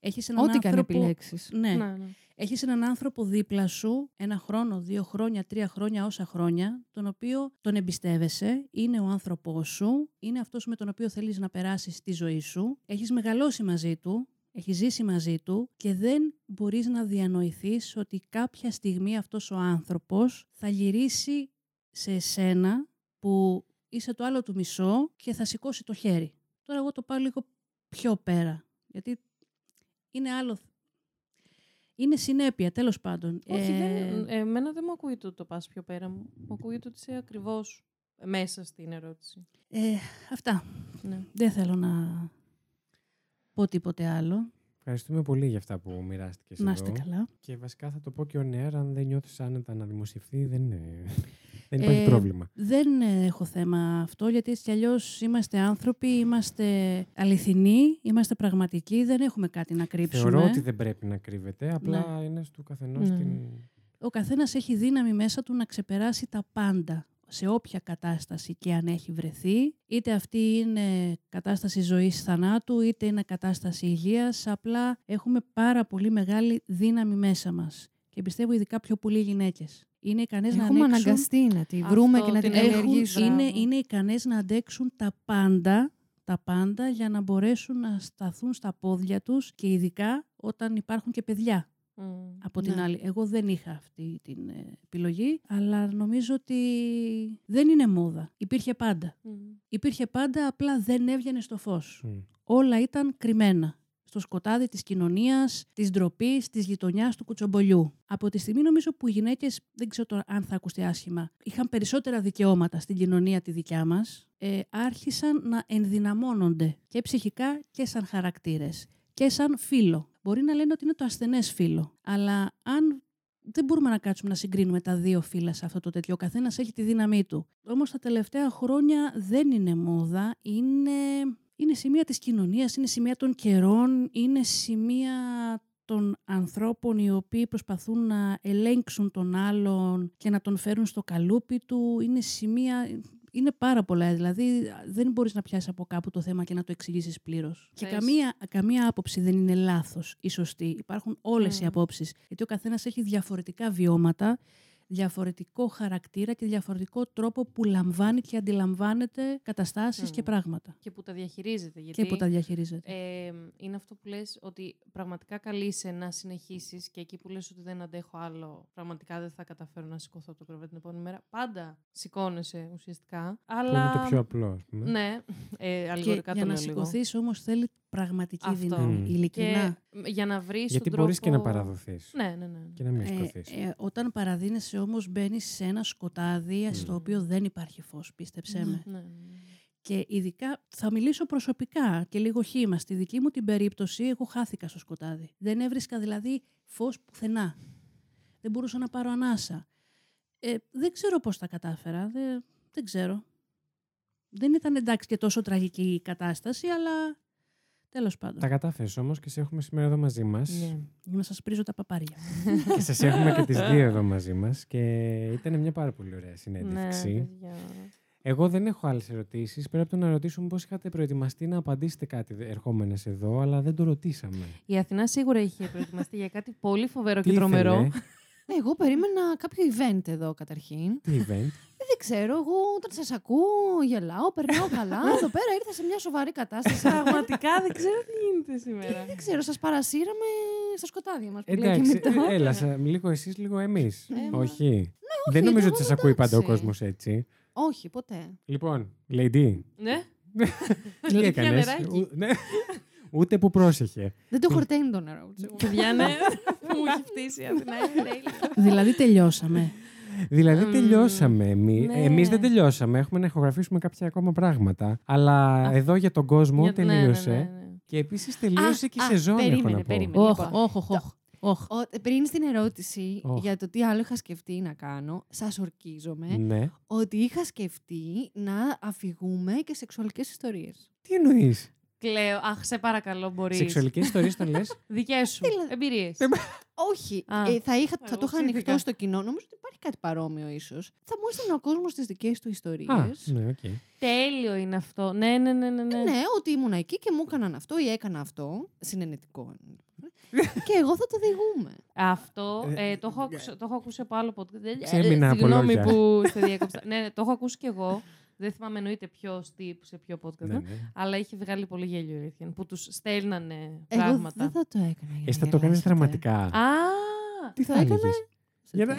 Έχεις έναν Ό,τι και αν άνθρωπο... επιλέξεις. Ναι. Ναι, ναι. Έχεις έναν άνθρωπο δίπλα σου, ένα χρόνο, δύο χρόνια, τρία χρόνια, όσα χρόνια, τον οποίο τον εμπιστεύεσαι, είναι ο άνθρωπός σου, είναι αυτός με τον οποίο θέλεις να περάσεις τη ζωή σου, έχεις μεγαλώσει μαζί του, έχεις ζήσει μαζί του και δεν μπορείς να διανοηθείς ότι κάποια στιγμή αυτός ο άνθρωπος θα γυρίσει σε εσένα που είσαι το άλλο του μισό και θα σηκώσει το χέρι. Τώρα εγώ το πάω λίγο πιο πέρα, γιατί είναι άλλο είναι συνέπεια, τέλος πάντων. Όχι, Ε, δεν, εμένα δεν μου ακούγεται ότι το πας πιο πέρα μου. Μου ακούγεται ότι είσαι ακριβώς μέσα στην ερώτηση. ε, αυτά. Ναι. Δεν θέλω να πω τίποτε άλλο. Ευχαριστούμε πολύ για αυτά που μοιράστηκες Να είστε εδώ. καλά. Και βασικά θα το πω και ο νεάρ, αν δεν νιώθεις άνετα να δημοσιευθεί, δεν, είναι... δεν υπάρχει Ε, πρόβλημα. Δεν ε, έχω θέμα αυτό, γιατί έτσι κι αλλιώς είμαστε άνθρωποι, είμαστε αληθινοί, είμαστε πραγματικοί, δεν έχουμε κάτι να κρύψουμε. Θεωρώ ότι δεν πρέπει να κρύβεται, απλά Ναι. είναι του καθενός Ναι. την. Ο καθένας έχει δύναμη μέσα του να ξεπεράσει τα πάντα σε όποια κατάσταση και αν έχει βρεθεί, είτε αυτή είναι κατάσταση ζωής θανάτου, είτε είναι κατάσταση υγείας, απλά έχουμε πάρα πολύ μεγάλη δύναμη μέσα μας. Και πιστεύω ειδικά πιο πολλοί γυναίκες. Είναι ικανές να Έχουμε ανέξουν... αναγκαστεί να τη βρούμε και να την Έχουν- καλλιεργήσουμε. Είναι, είναι ικανές να αντέξουν τα πάντα, τα πάντα για να μπορέσουν να σταθούν στα πόδια τους και ειδικά όταν υπάρχουν και παιδιά από την Ναι. άλλη. Εγώ δεν είχα αυτή την ε, επιλογή, αλλά νομίζω ότι δεν είναι μόδα. Υπήρχε πάντα. Υπήρχε πάντα, απλά δεν έβγαινε στο φως. Όλα ήταν κρυμμένα. Στο σκοτάδι της κοινωνίας, της ντροπής, της γειτονιάς, του κουτσομπολιού. Από τη στιγμή νομίζω που οι γυναίκες, δεν ξέρω τώρα αν θα ακουστεί άσχημα, είχαν περισσότερα δικαιώματα στην κοινωνία τη δικιά μας, ε, άρχισαν να ενδυναμώνονται και ψυχικά και σαν χαρακτήρες και σαν φίλο. Μπορεί να λένε ότι είναι το ασθενές φίλο, αλλά αν δεν μπορούμε να κάτσουμε να συγκρίνουμε τα δύο φύλλα σε αυτό το τέτοιο. Ο καθένας έχει τη δύναμή του. Όμως τα τελευταία χρόνια δεν είναι μόδα. Είναι, είναι σημεία της κοινωνίας, είναι σημεία των καιρών, είναι σημεία των ανθρώπων οι οποίοι προσπαθούν να ελέγξουν τον άλλον και να τον φέρουν στο καλούπι του. Είναι σημεία. Είναι πάρα πολλά. Δηλαδή, δεν μπορείς να πιάσεις από κάπου το θέμα και να το εξηγήσεις πλήρως. Και Θες. καμία, καμία άποψη δεν είναι λάθος ή σωστή. Υπάρχουν όλες οι Μμ. απόψεις. Γιατί ο καθένας έχει διαφορετικά βιώματα, διαφορετικό χαρακτήρα και διαφορετικό τρόπο που λαμβάνει και αντιλαμβάνεται καταστάσεις και Μμ. πράγματα. Και που τα διαχειρίζεται. Γιατί, Και που τα διαχειρίζεται. Ε, είναι αυτό που λες ότι πραγματικά καλείσαι να συνεχίσεις και εκεί που λες ότι δεν αντέχω άλλο, πραγματικά δεν θα καταφέρω να σηκωθώ από το κρεβάτι την επόμενη μέρα. Πάντα σηκώνεσαι ουσιαστικά. Που Αλλά... είναι το πιο απλό, ας πούμε. Ναι, ε, Και αλληγορικά για το να λέω λίγο. σηκωθείς όμως θέλει πραγματική Αυτό. δύναμη. Μμ. Ειλικρινά. Και για να βρεις Γιατί τον μπορείς και να τρόπο- παραδοθείς. Ναι, ναι, ναι. Και να μην Ε, σηκωθείς. ε, όταν παραδίνεσαι όμως μπαίνεις σε ένα σκοτάδι στο οποίο δεν υπάρχει φως, πίστεψέ με. Ναι, ναι. Και ειδικά θα μιλήσω προσωπικά και λίγο χήμα. Στη δική μου την περίπτωση, εγώ χάθηκα στο σκοτάδι. Δεν έβρισκα δηλαδή φως πουθενά. Δεν μπορούσα να πάρω ανάσα. Ε, δεν ξέρω πώς τα κατάφερα. Δεν, δεν ξέρω. Δεν ήταν εντάξει και τόσο τραγική η κατάσταση, αλλά τέλος πάντων. Τα κατάφερες όμως και σε έχουμε σήμερα εδώ μαζί μας. Ναι. Για να σας πρίζω τα παπάρια. [LAUGHS] και σας έχουμε και τις δύο εδώ μαζί μας. Και ήταν μια πάρα πολύ ωραία Ναι, συνέντευξη. παιδιά. Εγώ δεν έχω άλλες ερωτήσεις. Πρέπει να ρωτήσουμε πώς είχατε προετοιμαστεί να απαντήσετε κάτι ερχόμενες εδώ, αλλά δεν το ρωτήσαμε. Η Αθηνά σίγουρα είχε προετοιμαστεί για κάτι πολύ φοβερό Τι και τρομερό. [LAUGHS] ήθελε; Εγώ περίμενα κάποιο event εδώ καταρχήν. Τι event; Ε, Δεν ξέρω, εγώ όταν σας ακούω, γελάω, περνάω καλά. [LAUGHS] Εδώ πέρα ήρθα σε μια σοβαρή κατάσταση. Πραγματικά δεν ξέρω τι γίνεται σήμερα. Δεν ξέρω, σας παρασύραμε στα σκοτάδια μας. Εντάξει, ε, έλα, σα- λίγο εσείς, λίγο εμείς. Ε, όχι; Δεν νομίζω ότι σας ακούει πάντα ο εντάξει. κόσμος έτσι. Όχι, ποτέ. Λοιπόν, Lady. Ναι. [LAUGHS] Τι Πια έκανες; νεράκι. Ούτε που πρόσεχε. Δεν το χορταίνει το νερό. ξέρω. Παιδιά, ναι. Μου έχει φτύσει η Αθηνά. είναι τέλεια. δηλαδή τελειώσαμε. Δηλαδή Μμμ, τελειώσαμε. Εμεί ναι. εμείς δεν τελειώσαμε. Έχουμε να ηχογραφήσουμε κάποια ακόμα πράγματα. Αλλά εδώ για τον κόσμο Για- ναι, ναι, τελείωσε. ναι, ναι. Και επίσης τελείωσε και η α, σεζόν, έχω περίμενε, να πω. περίμενε. Όχ, Λοιπόν, όχ, όχ, όχ. όχ. Ο- ε, πριν στην ερώτηση Οχ. για το τι άλλο είχα σκεφτεί να κάνω, σας ορκίζομαι Ναι. ότι είχα σκεφτεί να αφηγούμαι και σεξουαλικές ιστορίες. Τι εννοείς; Κλαίω. Αχ, σε παρακαλώ, μπορείς. Σεξουαλικές ιστορίες τον λες; [LAUGHS] Δικές σου. Εμπειρίες. Όχι. Α. Ε, θα, είχα, θα Εγώ το είχα ψήθηκα. ανοιχτό στο κοινό. Νομίζω ότι υπάρχει κάτι παρόμοιο ίσως. Θα μου έστελνε ο κόσμος τις δικές του ιστορίες. Α, ναι, οκ. Τέλειο είναι αυτό. Ναι, ναι, ναι, ναι. ναι. Ναι, ότι ήμουν εκεί και μου έκαναν αυτό ή έκανα αυτό. Συνενετικό. [LAUGHS] και εγώ θα το διηγούμε. Αυτό ε, το, έχω ακούσει, το έχω ακούσει από άλλο podcast. Ε, Ξέμεινα από Συγγνώμη λόγια. που σε διέκοψα. ναι, ναι, το έχω ακούσει κι εγώ. Δεν θυμάμαι εννοείται ποιος σε ποιο podcast. Ναι, ναι. ναι. Αλλά είχε βγάλει πολύ γέλιο η αλήθεια. Που τους στέλνανε Εγώ πράγματα. δεν θα το έκανα. για Εσύ να θα το κάνει γελάσετε. δραματικά. Α! Τι θα το έκανα. έλεγε. Για να- Α,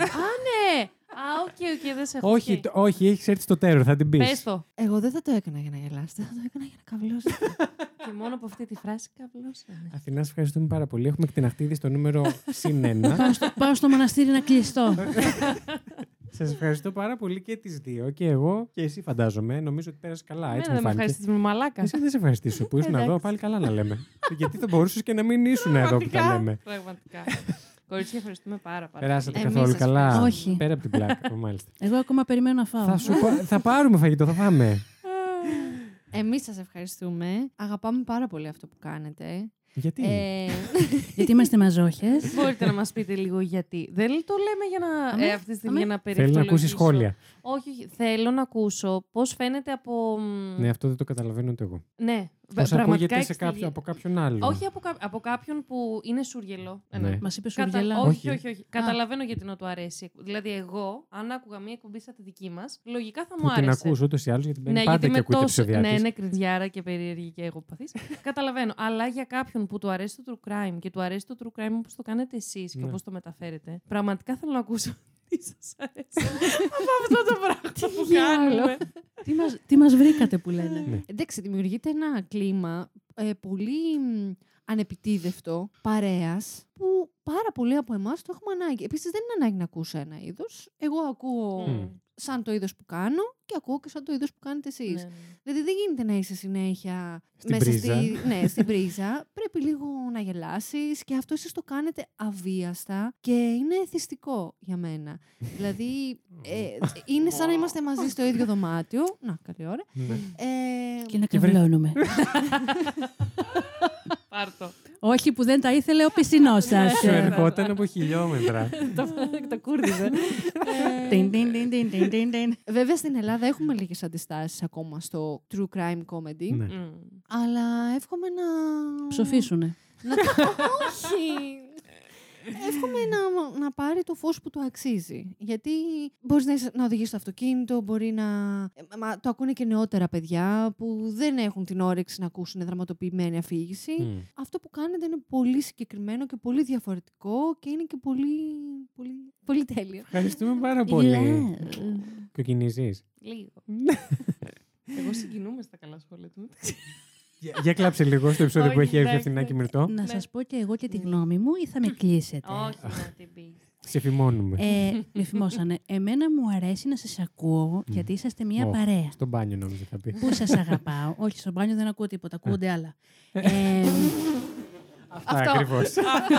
ναι! Α, οκ, οκ, δεν σε έχω. Όχι, οκ. το- όχι, έχεις έρθει στο τέρο, θα την πεις. Πες το. Εγώ δεν θα το έκανα για να γελάσετε. Θα το έκανα για να καβλώσετε. [LAUGHS] Και μόνο από αυτή τη φράση καβλώσαμε. Αθηνά, σε ευχαριστούμε πάρα πολύ. Έχουμε εκτιναχτεί ήδη στο νούμερο [LAUGHS] συν ένα. πάω, στο, πάω στο μοναστήρι να κλειστώ. [LAUGHS] Σας ευχαριστώ πάρα πολύ και τις δύο. Και εγώ και εσύ, φαντάζομαι. Νομίζω ότι πέρασε καλά. Έτσι Εμένα μου δεν με φάνηκε. ευχαριστείς με μαλάκας. Εσύ δεν σε ευχαριστήσω που ήσουν εδώ, Εντάξει. πάλι καλά να λέμε. Γιατί θα μπορούσες και να μην ήσουν εδώ που τα Πραγματικά, λέμε. Πραγματικά. Κορίτσια, ευχαριστούμε πάρα πάρα Περάσατε πολύ. καθόλου σας καλά; ευχαριστούμε. Όχι. Πέρα από την πλάκα. [LAUGHS] μάλιστα. Εγώ ακόμα περιμένω να φάω. θα, σου, πα- θα πάρουμε φαγητό, θα φάμε. Εμείς σας ευχαριστούμε. Αγαπάμε πάρα πολύ αυτό που κάνετε. Γιατί; Ε, [LAUGHS] Γιατί είμαστε μαζόχες. Μπορείτε να μας πείτε λίγο γιατί. Δεν το λέμε για να, Αμέ, ε, αυτή τη στιγμή αμέ. για να Θέλει να ακούσει περιευτολογήσω. σχόλια. Όχι, όχι, θέλω να ακούσω πώς φαίνεται από. μ, Ναι, αυτό δεν το καταλαβαίνω ούτε εγώ. ναι, Πώς πραγματικά ακούγεται σε εξηγεί- κάποιο, από κάποιον άλλον. Όχι από, κά- από κάποιον που είναι σούργελο. Ναι. Ένα. Μας είπε Κατα- Σουργελά. Όχι, Όχι. όχι, όχι. Καταλαβαίνω γιατί να του αρέσει. Δηλαδή, εγώ, αν άκουγα μία εκπομπή σαν τη δική μας, λογικά θα μου Που την άρεσε. ακούς ούτως ή άλλως γιατί μπαίνει Ναι, πάντα γιατί και με ακούει τα τόσο. επεισόδια Ναι, της. είναι κρυδιάρα και περίεργη και εγώ παθής. [LAUGHS] Καταλαβαίνω. Αλλά για κάποιον που του αρέσει το true crime και του αρέσει το true crime όπως το κάνετε εσείς και Ναι. όπως το μεταφέρετε, πραγματικά θέλω να ακούσω τι σα αρέσει από αυτό το πράγμα που κάνουμε. τι, μας, τι μας βρήκατε που λένε. Ναι. εντάξει, δημιουργείται ένα κλίμα ε, πολύ μ, ανεπιτίδευτο παρέας που πάρα πολλοί από εμάς το έχουμε ανάγκη. Επίσης δεν είναι ανάγκη να ακούσω ένα είδος. Εγώ ακούω Μμ. Σαν το είδος που κάνω και ακούω και σαν το είδος που κάνετε εσείς. Ναι, ναι. Δηλαδή δεν γίνεται να είσαι συνέχεια Στην πρίζα. στη, [LAUGHS] ναι, στην πρίζα. Πρέπει λίγο να γελάσεις και αυτό εσείς το κάνετε αβίαστα και είναι εθιστικό για μένα. δηλαδή ε, είναι σαν να είμαστε μαζί στο ίδιο δωμάτιο. Να, καλή ώρα. Ναι. Ε, Και να Και βρε- καβλώνουμε. [LAUGHS] Πάρτο. Όχι που δεν τα ήθελε ο πισινός σας. Σου ερχόταν από χιλιόμετρα. το, το κούρδιζε. Τιν, τιν, τιν, τιν, τιν, τιν, τιν. Βέβαια στην Ελλάδα έχουμε λίγες αντιστάσεις ακόμα στο true crime comedy. Ναι. Μμ. Αλλά εύχομαι να... Ψοφήσουνε. Να... Όχι. Εύχομαι να, να πάρει το φως που του αξίζει. Γιατί μπορείς να, είσαι- να οδηγείς το αυτοκίνητο, μπορεί να... ε, Μα, το ακούνε και νεότερα παιδιά που δεν έχουν την όρεξη να ακούσουν δραματοποιημένη αφήγηση. Μμ. Αυτό που κάνετε είναι πολύ συγκεκριμένο και πολύ διαφορετικό και είναι και πολύ, πολύ, πολύ τέλειο. Ευχαριστούμε πάρα πολύ. Ηλέ. Κοκκινίζεις. Λίγο. [LAUGHS] Εγώ συγκινούμαι στα καλά σχόλια του. Για κλάψε λίγο στο επεισόδιο που Όχι, έχει έρθει η εντάξει, Αθηνά και εντάξει. Μυρτώ. Να Ναι. σας πω και εγώ και τη γνώμη μου ή θα με κλείσετε; Όχι, να την πεις. Σε φημώνουμε. Ε, με φημώσανε. Εμένα μου αρέσει να σας ακούω γιατί είσαστε μια Ω, παρέα. Στο μπάνιο νόμιζα θα πει. Πού σας αγαπάω. Όχι, στο μπάνιο δεν ακούω τίποτα, ακούγονται άλλα. Ε, Αυτά ακριβώς. Αυτό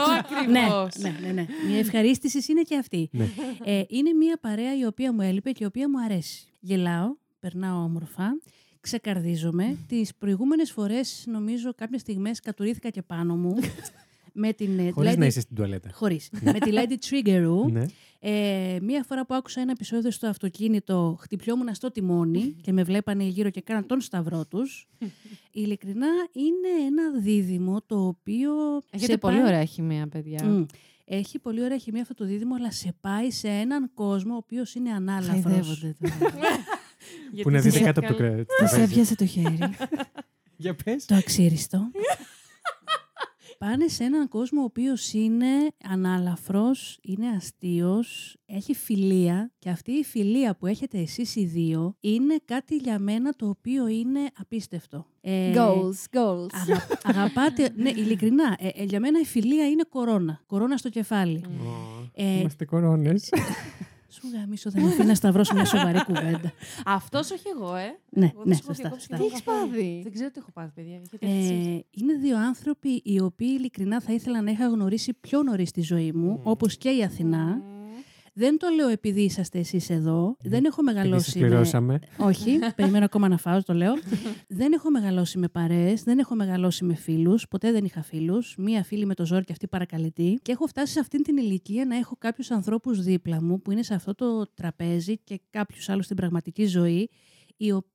ναι, ακριβώς. ναι, ναι, ναι. Μια ευχαρίστηση είναι και αυτή. Ναι. Ε, είναι μια παρέα η οποία μου έλειπε και η οποία μου αρέσει. Γελάω, περνάω όμορφα, ξεκαρδίζομαι. Τις προηγούμενες φορές, νομίζω, κάποιες στιγμές κατουρίθηκα και πάνω μου. [LAUGHS] με την ε, Χωρίς Lady- να είσαι στην τουαλέτα. Χωρίς. με τη Lady Triggeroo. Ναι. Ε, μία φορά που άκουσα ένα επεισόδιο στο αυτοκίνητο, χτυπιόμουν στο τιμόνι και με βλέπανε γύρω και κάναν τον σταυρό τους. [LAUGHS] Ειλικρινά είναι ένα δίδυμο το οποίο. Έχετε σε πολύ πάει- ωραία χημεία, παιδιά. Μμ. Έχει πολύ ωραία χημία αυτό το δίδυμο, αλλά σε πάει σε έναν κόσμο ο οποίος είναι ανάλαφρος. Χαϊδεύονται τώρα. [LAUGHS] Που να Γιατί δείτε σε κάτω από το καλ- κρέας. Θα σε έπιασε το χέρι; [LAUGHS] Για πες. Το αξίριστο. Πάνε σε έναν κόσμο ο οποίος είναι ανάλαφρος, είναι αστείος, έχει φιλία και αυτή η φιλία που έχετε εσείς οι δύο είναι κάτι για μένα το οποίο είναι απίστευτο. Ε, Goals, goals. αγα- αγαπάτε, ναι, ειλικρινά, ε, ε, για μένα η φιλία είναι κορώνα, κορώνα στο κεφάλι. Ω, Ε, Είμαστε κορώνες. [LAUGHS] Σου γαμίσω, δεν με αφήνει να σταυρώσω μια σοβαρή κουβέντα. [LAUGHS] Αυτός όχι εγώ, ε. Ναι, Εγώ ναι, δεν σου έχω σωστά, διακόψει σωστά. και Τι δεν έχεις έχω πάθει; Δεν ξέρω τι έχω πάθει, παιδιά. Έχετε εσείς. Ε, είναι δύο άνθρωποι οι οποίοι ειλικρινά θα ήθελα να είχα γνωρίσει πιο νωρίς στη ζωή μου, όπως και η Αθηνά. Δεν το λέω επειδή είσαστε εσείς εδώ. Δεν έχω Επειδή σας μεγαλώσει. με- πληρώσαμε. Όχι, [LAUGHS] περιμένω ακόμα να φάω, το λέω. δεν έχω μεγαλώσει με παρέες, δεν έχω μεγαλώσει με φίλους, ποτέ δεν είχα φίλους. Μία φίλη με το ζόρι και αυτή παρακαλετή. Και έχω φτάσει σε αυτήν την ηλικία να έχω κάποιους ανθρώπους δίπλα μου που είναι σε αυτό το τραπέζι και κάποιους άλλους στην πραγματική ζωή, οι οποίοι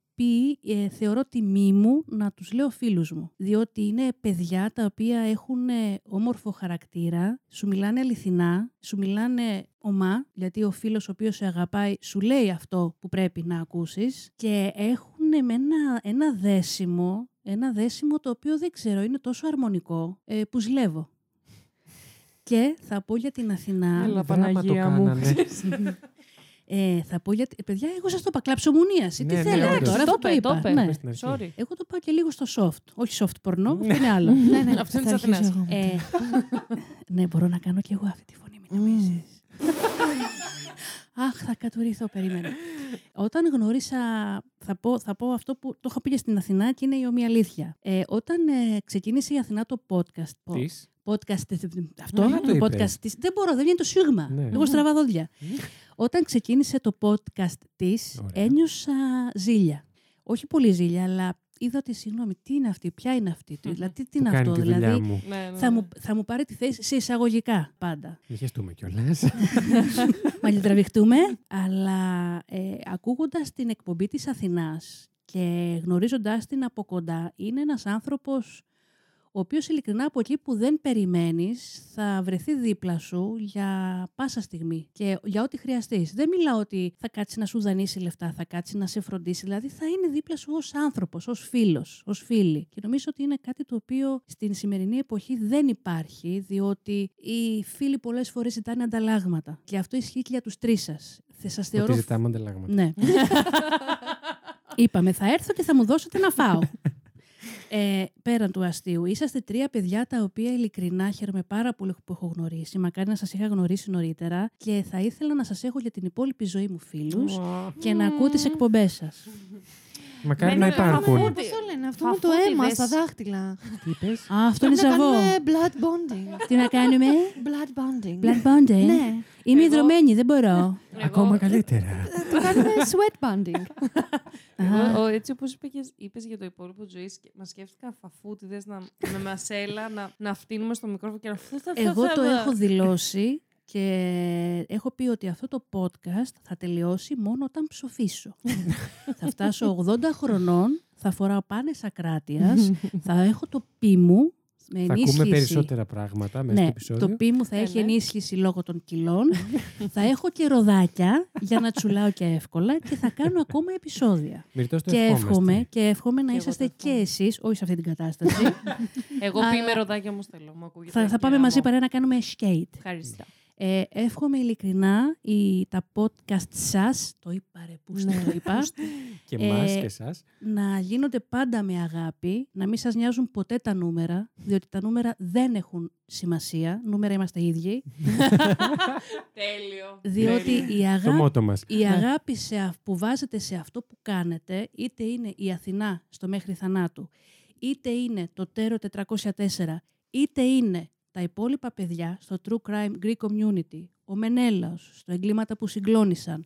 ε, θεωρώ τιμή μου να τους λέω φίλους μου. Διότι είναι παιδιά τα οποία έχουν ε, όμορφο χαρακτήρα, σου μιλάνε αληθινά, σου μιλάνε ομά, γιατί ο φίλος ο οποίος σε αγαπάει σου λέει αυτό που πρέπει να ακούσεις και έχουν με ένα, ένα δέσιμο, ένα δέσιμο το οποίο δεν ξέρω, είναι τόσο αρμονικό ε, που ζηλεύω. [LAUGHS] Και θα πω για την Αθηνά. Έλα, Δράμα το Παναγία μου. [LAUGHS] κάνανε. Ε, θα πω για. ε, Παιδιά, εγώ σας το είπα. Κλαψομουνίαση. Τι Ναι, ναι, θέλετε όντως. τώρα, Το αυτό το είπε, είπα. το είπε. Ναι. Πες στην αρχή. Sorry. Εγώ το πάω και λίγο στο soft. Όχι soft porno, αυτό είναι άλλο. [LAUGHS] Ναι, ναι, Αυτό είναι θα της αρχίσω Αθηνάς. εγώ. ε, [LAUGHS] ναι, μπορώ να κάνω και εγώ αυτή τη φωνή, μην νομίζεις. Αχ, θα κατουριθώ, περίμενα. Όταν γνώρισα, θα πω, θα πω αυτό που το είχα πει και στην Αθηνά και είναι η ομοία αλήθεια. Ε, όταν ε, ξεκίνησε η Αθηνά το podcast, Της. Podcast τε- τε- αυτό, Καλά το το είπες. podcast της, δεν μπορώ, δεν βγαίνει το σίγμα. Ναι. Εγώ στραβά δόντια. Όταν ξεκίνησε το podcast της, Ωραία. ένιωσα ζήλια. Όχι πολύ ζήλια, αλλά είδα ότι συγγνώμη, τι είναι αυτή, ποια είναι αυτή, δηλαδή τι Που είναι κάνει αυτό, τη δουλειά δηλαδή μου. Ναι, ναι, θα ναι. μου, θα μου πάρει τη θέση σε εισαγωγικά πάντα. Μη χεστούμε κιόλας. [LAUGHS] Μαλλιτραβηχτούμε, αλλά ε, ακούγοντας την εκπομπή της Αθηνάς και γνωρίζοντάς την από κοντά, είναι ένας άνθρωπος ο οποίος ειλικρινά από εκεί που δεν περιμένεις θα βρεθεί δίπλα σου για πάσα στιγμή και για ό,τι χρειαστείς. Δεν μιλάω ότι θα κάτσει να σου δανείσει λεφτά, θα κάτσει να σε φροντίσει, δηλαδή θα είναι δίπλα σου ως άνθρωπος, ως φίλος, ως φίλη. Και νομίζω ότι είναι κάτι το οποίο στην σημερινή εποχή δεν υπάρχει, διότι οι φίλοι πολλές φορές ζητάνε ανταλλάγματα. Και αυτό ισχύει και για τους τρεις σας. Θα σας Ότι θεωρώ ζητάμε ανταλλάγματα. ναι. [LAUGHS] Είπαμε, θα έρθω και θα μου δώσετε να φάω. [LAUGHS] Ε, πέραν του αστείου, είσαστε τρία παιδιά τα οποία ειλικρινά χαίρομαι πάρα πολύ που έχω γνωρίσει. Μακάρι να σας είχα γνωρίσει νωρίτερα και θα ήθελα να σας έχω για την υπόλοιπη ζωή μου φίλους και να ακούω τις εκπομπές σας. Μακάρι Δεν να είναι υπάρχουν. φαφούτι. Πώς το λένε, αυτό με το Φαφούτιδες. αίμα στα δάχτυλα. Τι είπες; Α, αυτό είναι Να ζαβό. κάνουμε blood bonding. Τι να κάνουμε; Blood bonding. Blood bonding. Ναι. Είμαι Εγώ- ιδρωμένη, δεν μπορώ. Ακόμα καλύτερα. Το κάνουμε sweat bonding. [LAUGHS] Εγώ, ο, έτσι όπως είπε και- είπες για το υπόλοιπο ζωής, μας σκέφτηκα φαφούτιδες να, με μασέλα να, να φτύνουμε στο μικρόφωνο και να φούτα Εγώ το έχω δηλώσει και έχω πει ότι αυτό το podcast θα τελειώσει μόνο όταν ψοφήσω. [LAUGHS] θα φτάσω 80 χρονών, θα φοράω πάνες ακράτειας, [LAUGHS] θα έχω το πι μου με Θα ενίσχυση. ακούμε περισσότερα πράγματα μέσα στο Ναι, επεισόδιο. το πι μου θα Ε, έχει ναι. ενίσχυση λόγω των κιλών. θα έχω και ροδάκια για να τσουλάω και εύκολα και θα κάνω ακόμα επεισόδια. Μυρτώς το και ευχόμαστε. εύχομαι, και εύχομαι να Και εγώ είσαστε το και εύχομαι. εσείς, όχι σε αυτή την κατάσταση. Εγώ Αλλά- πει με ροδάκια όμως θέλω. Μου ακούγεται θα, θα και πάμε μαζί γαμό. παρέα να κάνουμε skate. Ευχαριστώ. Ε, εύχομαι ειλικρινά η, τα podcast σας, το είπα ρε, πού Ναι. το είπα, [LAUGHS] Και Ε, εμάς και εσάς. να γίνονται πάντα με αγάπη, να μην σας νοιάζουν ποτέ τα νούμερα, διότι τα νούμερα δεν έχουν σημασία, νούμερα είμαστε ίδιοι, [LAUGHS] Τέλειο. διότι η Το αγάπη, μότο μας. η αγάπη σε, αυ- που βάζετε σε αυτό που κάνετε, είτε είναι η Αθηνά στο μέχρι θανάτου, είτε είναι το Τέρο 404, είτε είναι τα υπόλοιπα παιδιά στο True Crime Greek Community, ο Μενέλαος στο Εγκλήματα που συγκλώνησαν,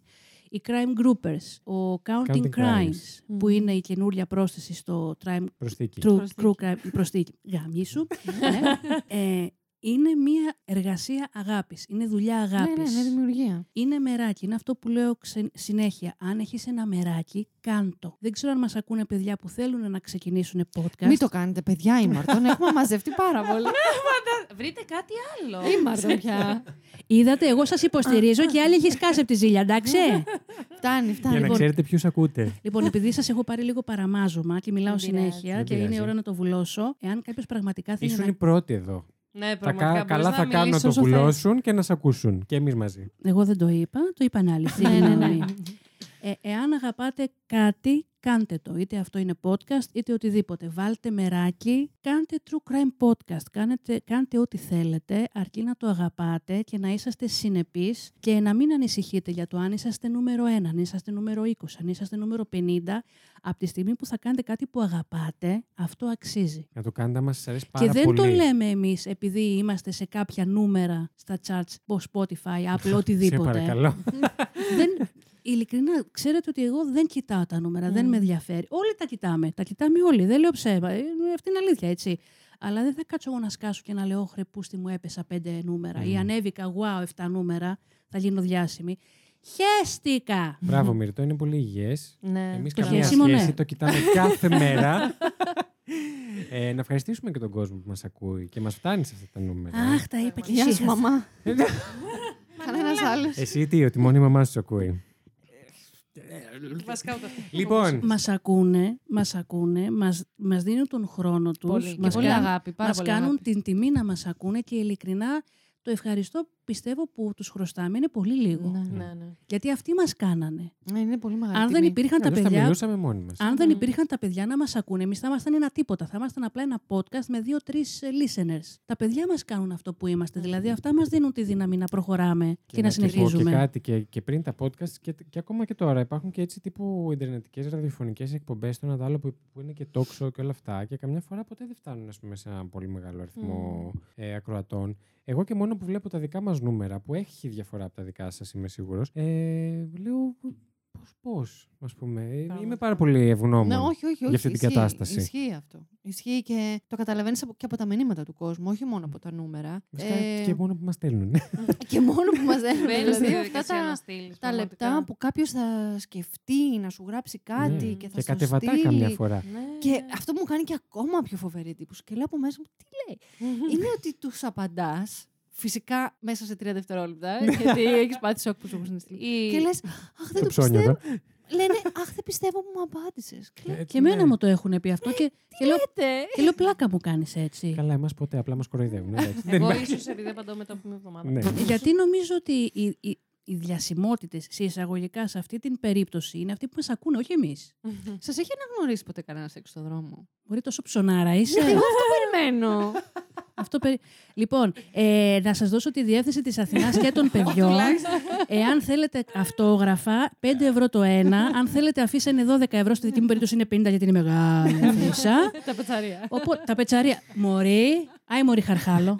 οι Crime Groupers, ο Counting, Counting Crimes, Crimes. που είναι η καινούρια πρόσθεση στο Crime Προσθήκη. True, Προσθήκη. true Crime, η προσθήκη, γαμίσου, ναι. ε, είναι μια εργασία αγάπης, είναι δουλειά Ναι, αγάπης. ναι, με δημιουργία. Είναι μεράκι. Είναι αυτό που λέω ξε- συνέχεια. Αν έχεις ένα μεράκι, κάντο. Δεν ξέρω αν μας ακούνε παιδιά που θέλουν να ξεκινήσουν podcast. Μην το κάνετε, παιδιά, ήμαρτον. Έχουμε μαζευτεί πάρα πολύ. [LAUGHS] Βρείτε κάτι άλλο. Ήμαρτον πια. Είδατε, εγώ σας υποστηρίζω και άλλοι έχεις σκάσει από τη ζήλια, εντάξει. Φτάνει, Για φτάνει. να λοιπόν. ξέρετε ποιους ακούτε. λοιπόν, επειδή σας έχω πάρει λίγο παραμάζωμα και μιλάω Δεν πειράζει. συνέχεια Δεν και είναι πειράζει. ώρα να το βουλώσω, εάν κάποιος πραγματικά θέλει Ήσουν να. οι πρώτοι εδώ. Ναι, Θα πραγματικά. κα- καλά μπορείς θα κάνουν να μιλήσεις το όσο θες. βουλώσουν και να σε ακούσουν. Και εμείς μαζί. Εγώ δεν το είπα, το είπαν άλλοι. [LAUGHS] Ναι, ναι, ναι. Συγγνώμη. Ε, εάν αγαπάτε κάτι, κάντε το. Είτε αυτό είναι podcast, είτε οτιδήποτε. Βάλτε μεράκι, κάντε true crime podcast. Κάνετε, κάντε ό,τι θέλετε, αρκεί να το αγαπάτε και να είσαστε συνεπείς και να μην ανησυχείτε για το αν είσαστε νούμερο 1, αν είσαστε νούμερο 20, αν είσαστε νούμερο 50. Από τη στιγμή που θα κάνετε κάτι που αγαπάτε, αυτό αξίζει. Να το κάνετε άμα σας αρέσει πάρα Και δεν πολύ. το λέμε εμείς επειδή είμαστε σε κάποια νούμερα στα charts, όπως Spotify, Apple, οτιδήποτε. Σε παρακαλώ. δεν, ειλικρινά, ξέρετε ότι εγώ δεν κοιτάω τα νούμερα, δεν Μμμ. με ενδιαφέρει. Όλοι τα κοιτάμε. Τα κοιτάμε όλοι. Δεν λέω ψέμα. Ε, Αυτή είναι αλήθεια, έτσι. Αλλά δεν θα κάτσω εγώ να σκάσω και να λέω «Χρε, πούστη μου έπεσα πέντε νούμερα» ή Μμμ. «Ανέβηκα, wow, 7 νούμερα, θα γίνω διάσημη». Χαίστηκα! Μπράβο, Μυρτώ, είναι πολύ υγιές. Ναι. Εμείς Το καμία χέσιμο, σχέση, ναι. το κοιτάμε κάθε [LAUGHS] μέρα. Ε, να ευχαριστήσουμε και τον κόσμο που μας ακούει και μας φτάνει σε αυτά τα νούμερα. Αχ, τα είπα και Γεια εσύ. σου, μαμά. [LAUGHS] Κανένας άλλος. Εσύ τι, ότι μόνο η μαμά σου ακούει. Βασικά ούτε αυτό. Λοιπόν, Μας ακούνε, μας ακούνε, μας, μας δίνουν τον χρόνο τους. Πολύ. Και μας πολύ κάνουν- αγάπη, πάρα μας πολύ κάνουν αγάπη. την τιμή να μας ακούνε και ειλικρινά το ευχαριστώ πιστεύω που τους χρωστάμε είναι πολύ λίγο. Ναι. Ναι, ναι. Γιατί αυτοί μας κάνανε. Ναι, είναι πολύ μεγάλη Αν δεν τιμή. υπήρχαν τα αλλιώς θα παιδιά, μιλούσαμε μόνοι μας. αν δεν Μμμ. υπήρχαν τα παιδιά να μας ακούνε, εμείς θα ήμασταν ένα τίποτα. Θα ήμασταν απλά ένα podcast με δύο-τρεις ε, listeners. Τα παιδιά μας κάνουν αυτό που είμαστε. Δηλαδή αυτά μας δίνουν τη δύναμη να προχωράμε και, να σου πω συνεχίζουμε. Και κάτι και, και πριν τα podcast και, και ακόμα και τώρα υπάρχουν και έτσι τύπου ιντερνετικές ραδιοφωνικές εκπομπές στο ένα άλλο που, που είναι και talk show και όλα αυτά και καμιά φορά ποτέ δεν φτάνουν ας πούμε, σε ένα πολύ μεγάλο αριθμό ε, ακροατών. Εγώ και μόνο που βλέπω τα δικά μας νούμερα που έχει διαφορά από τα δικά σας είμαι σίγουρος ε, λέω πώς πώς ας πούμε. Ε, Πράγματι. Είμαι πάρα πολύ ευγνώμων Ναι, όχι, όχι, όχι. για αυτή την ισχύει, κατάσταση. Ισχύει αυτό. Ισχύει και το καταλαβαίνεις και από τα μηνύματα του κόσμου, όχι μόνο από τα νούμερα. Βασικά Ε, και μόνο που μας στέλνουν. [LAUGHS] και μόνο που μας δέχονται. Μπαίνεις στη δηλαδή αυτά διαδικασία να τα, στείλεις. τα πραγματικά. λεπτά που κάποιος θα σκεφτεί να σου γράψει κάτι Ναι. και θα και στο κατεβατά στείλει. καμιά φορά. Ναι. Και αυτό μου κάνει και ακόμα πιο φοβερή εντύπωση. Και λέω από μέσα μου, τι λέει; [LAUGHS] είναι ότι τους απαντάς. Φυσικά μέσα σε τρία δευτερόλεπτα, γιατί έχεις πάθει σοκ που σου έχουν στείλει. Ή- Και λες, Αχ, δεν Το το ψώνιο πιστεύω. εδώ. Λένε, Αχ, δεν πιστεύω που μου απάντησες. Ε, Και εμένα ναι. μου το έχουν πει αυτό και, και, λέω, και λέω πλάκα μου κάνεις έτσι. Καλά, εμάς ποτέ, απλά μας κοροϊδεύουν. [LAUGHS] εντάξει. Δεν Εγώ υπάρχει. ίσως επειδή απαντώ μετά από μια εβδομάδα. Ναι. Γιατί νομίζω ότι οι, οι, οι διασημότητες σε εισαγωγικά σε αυτή την περίπτωση είναι αυτοί που μας ακούνε, όχι εμείς. [LAUGHS] Σας έχει αναγνωρίσει ποτέ κανένας έξω στον δρόμο; Μπορεί τόσο ψωνάρα είσαι; Εγώ αυτό περιμένω. [LAUGHS] Αυτό περι... Λοιπόν, ε, να σας δώσω τη διεύθυνση της Αθηνάς και των [LAUGHS] παιδιών. Εάν θέλετε αυτόγραφα, 5 ευρώ το ένα. Αν θέλετε αφήσα είναι 12 ευρώ, στη δική μου περίπτωση είναι 50 γιατί είναι μεγάλη αφήσα. Τα πετσαρία. Οπότε, τα πετσαρία. Μωρή, άι μωρή χαρχάλο.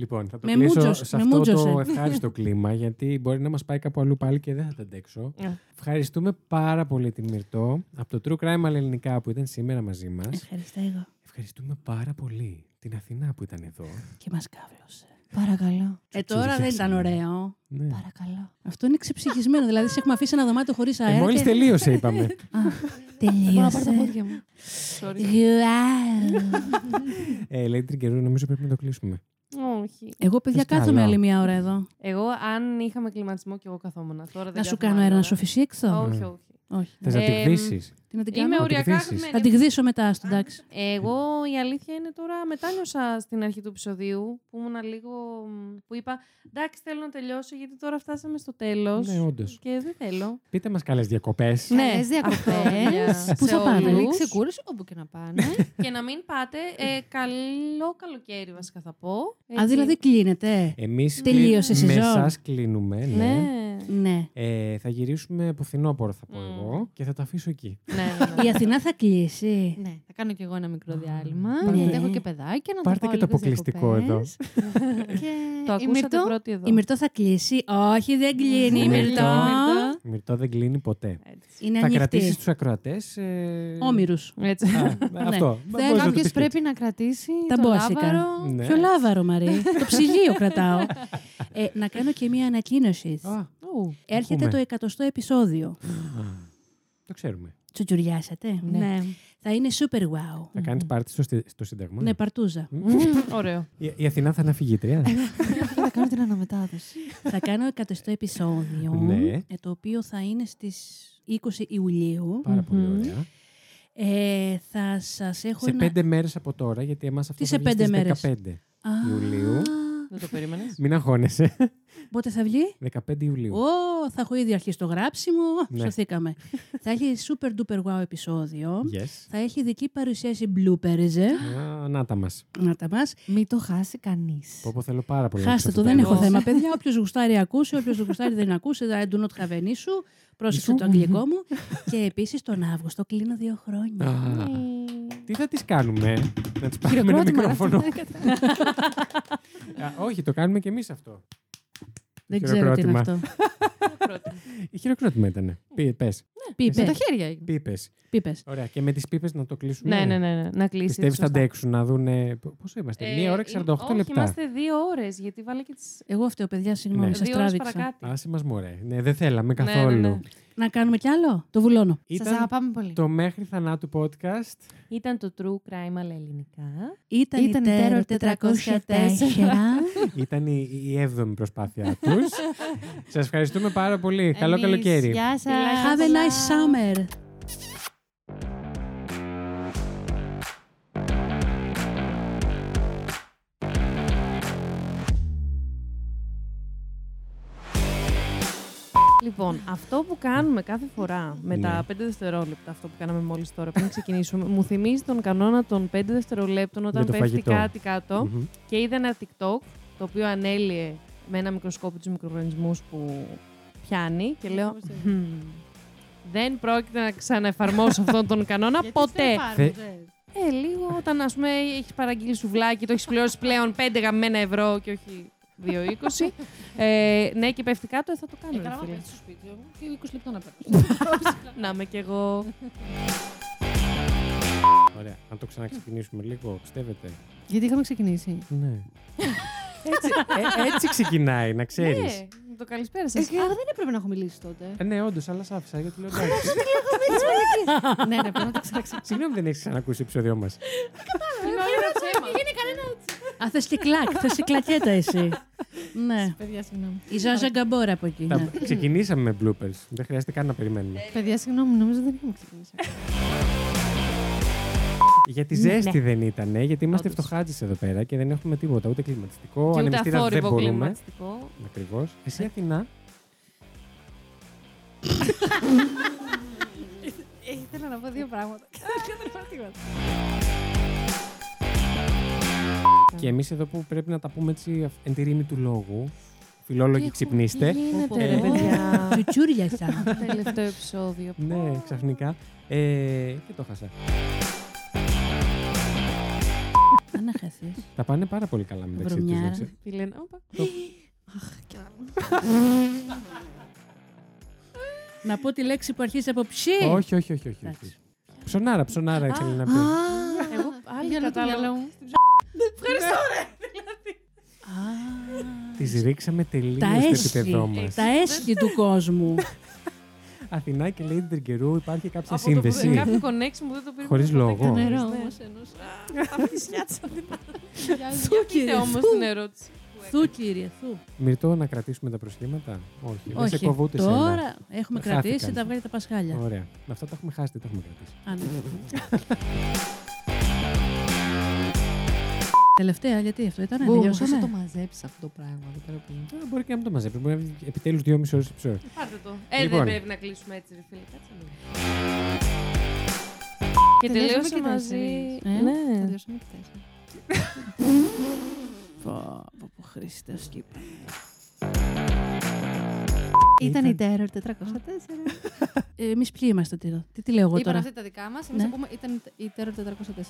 Λοιπόν, θα το Με κλείσω μούτζωσε, σε με αυτό το μούτζωσε. ευχάριστο [LAUGHS] κλίμα, γιατί μπορεί να μας πάει κάπου αλλού πάλι και δεν θα τα αντέξω. Ναι. Ευχαριστούμε πάρα πολύ την Μυρτώ από το True Crime Ελληνικά που ήταν σήμερα μαζί μας. Ευχαριστώ εγώ. Ευχαριστούμε πάρα πολύ την Αθηνά που ήταν εδώ. Και μας κάβλωσε. Παρακαλώ. Ε, τώρα δεν ήταν ωραίο. Ναι. Παρακαλώ. Αυτό είναι ξεψυχισμένο. δηλαδή, σε έχουμε αφήσει ένα δωμάτιο χωρίς Ε, αέρα. μόλις και- τελείωσε, είπαμε. [LAUGHS] Α, Μπορώ να πάρω τα τελείωσε. πόδια μου. Wow. ε, λέει την καιρό, νομίζω πρέπει να το κλείσουμε. Όχι. Εγώ, παιδιά, Θες κάθομαι καλό. άλλη μία ώρα εδώ. Εγώ, αν είχαμε κλιματισμό και εγώ καθόμουν. Τώρα δεν Να σου κάθομαι κάνω άλλη αέρα να ώρα. σου φυσεί έξω. Όχι, όχι. Όχι. Θες να τη Ε, γδύσεις. Τι να την Είμαι κάνω; οριακά γδύσεις. χαθμένη. Θα την γδύσω μετά, στο εντάξει. Εγώ η αλήθεια είναι τώρα μετάνιωσα στην αρχή του επεισοδίου που ήμουν λίγο. μ, που είπα εντάξει θέλω να τελειώσω γιατί τώρα φτάσαμε στο τέλος. Ναι, όντως. Και δεν θέλω. Πείτε μας καλές διακοπές. Ναι, Καλές αυτό, διακοπές. παιδιά, Πού σε θα πάτε; όλους. Καλή ξεκούραση όπου και να πάνε. [LAUGHS] και να μην πάτε. Ε, καλό καλοκαίρι βασικά θα πω. Α, Έτσι. δηλαδή κλείνεται. Εμείς Τελείωσε η κλει- με σεζόν. εσάς κλείνουμε, ναι. Ναι. Ναι. Ε, θα γυρίσουμε από φθινόπωρο, θα πω Μμ. εγώ, και θα το αφήσω εκεί. Ναι, ναι, ναι. Η Αθηνά θα κλείσει. ναι, θα κάνω κι εγώ ένα μικρό διάλειμμα. Πάρτε- Γιατί έχω και παιδάκια να τα Πάρτε πάω και το λίγες αποκλειστικό διακοπές. [LAUGHS] και Το η ακούσατε Μυρτώ, πρώτοι εδώ. Η Μυρτώ θα κλείσει. Όχι, δεν κλείνει η Η Μυρτώ. Μυρτώ. Η Μυρτώ δεν κλείνει ποτέ. Έτσι. Είναι θα κρατήσεις ανοιχτή. τους ακροατές. Ε... Όμοιρους. Έτσι. Α, [LAUGHS] αυτό. Μπορείς να το Κάποιος πεις και πρέπει να κρατήσει Τα το μπόσικα. λάβαρο. έτσι. Ναι. Ποιο λάβαρο, Μαρή. [LAUGHS] το ψυγείο κρατάω. Ε, να κάνω και μία ανακοίνωση. Α, Ου. Έρχεται ακούμε. το εκατοστό επεισόδιο. Το ξέρουμε. Τσουτζουριάσατε. Ναι. Θα είναι super wow. Θα κάνεις πάρτι στο, στι- στο Σύνταγμα. Ναι, παρτούζα. Μμ, Ωραίο. Η, η Αθηνά θα είναι αφηγήτρια. [LAUGHS] Θα κάνω την αναμετάδοση. θα κάνω εκατοστό επεισόδιο, Ναι. ε, το οποίο θα είναι στις 20 Ιουλίου. Πάρα πολύ Μμμ. ωραία. Ε, θα σας έχω Σε ένα... πέντε μέρες από τώρα, γιατί εμάς αυτό Τι θα σε βγει πέντε στις μέρες; 15. Α, Ιουλίου. Δεν το περίμενες. Μην αγχώνεσαι. Πότε θα βγει; 15 Ιουλίου. Ω, θα έχω ήδη αρχίσει το γράψιμο. Ναι. Σωθήκαμε. θα έχει super duper wow επεισόδιο. Yes. Θα έχει δική παρουσίαση bloopers. ε. Α, να τα μας. Να τα μας. Μην το χάσει κανείς. Πω, πω, θέλω πάρα πολύ. να Χάστε το, ακούσω δεν αυτό. έχω θέμα. Παιδιά, όποιος γουστάρει ακούσει, όποιος γουστάρει δεν ακούσει. I do not have an issue. Πρόσεξε Issue. το αγγλικό μου. και επίσης τον Αύγουστο κλείνω δύο χρόνια. Α, Τι θα τις κάνουμε, να τις πάρουμε ένα Χειροκρότημα, μικρόφωνο; Αυτό δεν Α, όχι, το κάνουμε και εμείς αυτό. Δεν ξέρω τι είναι Χειροκρότημα. αυτό. [LAUGHS] Η χειροκρότημα ήταν. Πες. Πες. Πίπες. Με τα χέρια έγινε. Πίπες. Πίπες. Ωραία. Και με τις πίπες να το κλείσουμε; Ναι, ναι, ναι, ναι. Να κλείσεις. Πιστεύεις θα αντέξουν να δουν. Πόσο είμαστε, Ε, μία ώρα και 48 όχι, λεπτά. είμαστε δύο ώρες, γιατί βάλε και τις... Εγώ φταίω, παιδιά, συγγνώμη, Ναι. σας δύο ώρες τράβηξα. παρακάτω. Άσε μας μωρέ. Ναι, δεν θέλαμε Ναι, ναι, καθόλου. ναι. Να κάνουμε κι άλλο; Το βουλώνω. Σας Ήταν αγαπάμε πολύ. το μέχρι θανάτου podcast. Ήταν το True Crime, αλλά ελληνικά. Ήταν, Ήταν η η Terror Terror 404. Ήταν η, η έβδομη προσπάθειά τους. [LAUGHS] Σας ευχαριστούμε πάρα πολύ. Καλό Εμείς, καλοκαίρι. Γεια σας. Have a nice summer. Λοιπόν, αυτό που κάνουμε κάθε φορά με Ναι. τα 5 δευτερόλεπτα, αυτό που κάναμε μόλις τώρα πριν ξεκινήσουμε, μου θυμίζει τον κανόνα των 5 δευτερολέπτων όταν το πέφτει φαγητό. κάτι κάτω. Μμμ. Και είδα ένα TikTok το οποίο ανέλυε με ένα μικροσκόπιο τους μικροοργανισμούς που πιάνει και λέω. «Μμμ, Δεν πρόκειται να ξαναεφαρμόσω αυτόν τον κανόνα ποτέ. Ε, λίγο όταν ας πούμε έχεις παραγγείλει σουβλάκι, το έχεις πληρώσει πλέον 5 γαμμένα ευρώ και όχι 2,20. ε, ναι, και πέφτει κάτω, ε, θα το κάνω. ρε Έκανα φίλε. στο σπίτι μου και 20 λεπτά να πέφτει. [LAUGHS] Να είμαι κι εγώ. Ωραία. Να το ξαναξεκινήσουμε λίγο, πιστεύετε; Γιατί είχαμε ξεκινήσει. Ναι. [LAUGHS] έτσι, ε, έτσι ξεκινάει, να ξέρεις. Ναι, το καλησπέρα Ε, σας. και δεν έπρεπε να έχω μιλήσει τότε. Ε, ναι, όντως, αλλά σ' άφησα γιατί λέω εντάξει. ναι, ναι, πρέπει να το ξαναξεκινήσω. Συγγνώμη, δεν έχεις ξανακούσει το επεισόδιο μας. γίνει κανένα έτσι. Α, θες και κλακ. Θες και κλακέτα εσύ. ναι. Παιδιά, συγγνώμη. Η Ζάζα Γκαμπόρα από εκεί. ναι. Ξεκινήσαμε με bloopers. Δεν χρειάζεται καν να περιμένουμε. Παιδιά, συγγνώμη, νομίζω δεν είχαμε ξεκινήσει. Για τη Ναι. ζέστη δεν ήταν, γιατί είμαστε Όντως. φτωχάτζες εδώ πέρα και δεν έχουμε τίποτα. Ούτε κλιματιστικό, Και ούτε ανεμιστήρα δεν αθόρυβο μπορούμε. κλιματιστικό. Ακριβώς. Εσύ Αθηνά; Ήθελα να πω δύο πράγματα. Και εμείς εδώ που πρέπει να τα πούμε έτσι εν τη ρήμη του λόγου. Φιλόλογοι ξυπνήστε. Γίνεται, Ε, ρε παιδιά; Τσουτσούριασα. Τελευταίο επεισόδιο. Ναι, ξαφνικά. Ε, και το χάσα. Αν να χαθείς. Τα πάνε πάρα πολύ καλά μεταξύ τους. Βρωμιάρα. Τι λένε, όπα. Να πω τη λέξη που αρχίζει από ψι. Όχι, όχι, όχι. όχι, όχι. Εντάξει. Ψωνάρα, ψωνάρα ήθελε να πει. Εγώ άλλη Για να το κατάλαβα. μυαλό μου. Ευχαριστώ, ρε. Τη ρίξαμε τελείως Τα στο έσχη. επίπεδό μας. Τα έσχη του κόσμου. Αθηνά και Lady Τερκερού υπάρχει κάποια Από το που- σύνδεση. Κάποιο connection που δεν το πήρε. Χωρίς λόγο. Το νερό Ναι. όμως ενός. Τα φυσιά της αντίπαλα. Θου, Πείτε κύριε, όμως θου. την ερώτηση. Θου, κύριε, θου. Μυρτώ να κρατήσουμε τα προσχήματα; Όχι, δεν σε Όχι, κόβω ούτε σένα. τώρα έχουμε Χάθηκαν. κρατήσει τα βγάλει τα πασχάλια. Ωραία. Αυτά τα έχουμε χάσει, δεν τα έχουμε κρατήσει. [LAUGHS] Α, ναι. Τελευταία, γιατί αυτό ήταν, Μπου, τελειώσαμε; θα το μαζέψει αυτό το πράγμα εδώ πέρα που είναι. Ε, Μπορεί και να μην το μαζέψει. Μπορεί να βγει επιτέλους δυόμιση ώρες επεισόδιο. Πάρτε το. Ε, Λοιπόν. δεν πρέπει να κλείσουμε έτσι, ρε φίλε. Κάτσε λίγο. Και Τελειώσαμε τελείωσε και μαζί. τέσσερις. Ε, Ναι. Τελειώσαμε και τέσσερα. [LAUGHS] Πω, πω, πω, Χριστός Κύπρο. Ήταν η Terror 404. Ε, Εμείς ποιοι είμαστε τώρα; Τι, τι λέω εγώ Είπαν τώρα; αυτή τα δικά μας, εμείς Ναι. θα πούμε ήταν η Terror 404.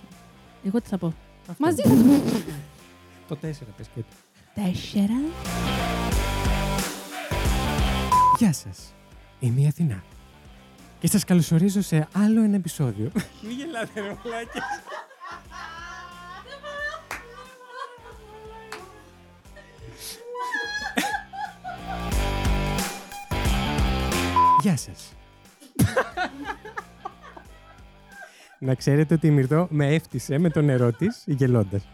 Εγώ τι θα πω; Αυτό. Μαζί θα το πούμε. Το 4 πες και το. Τέσσερα. Γεια σας. Είμαι η Αθηνά. Και σας καλωσορίζω σε άλλο ένα επεισόδιο. [LAUGHS] Μην γελάτε ρε μαλάκες. Γεια σας. [LAUGHS] Να ξέρετε ότι η Μυρτώ με έφτισε με το νερό της γελώντας.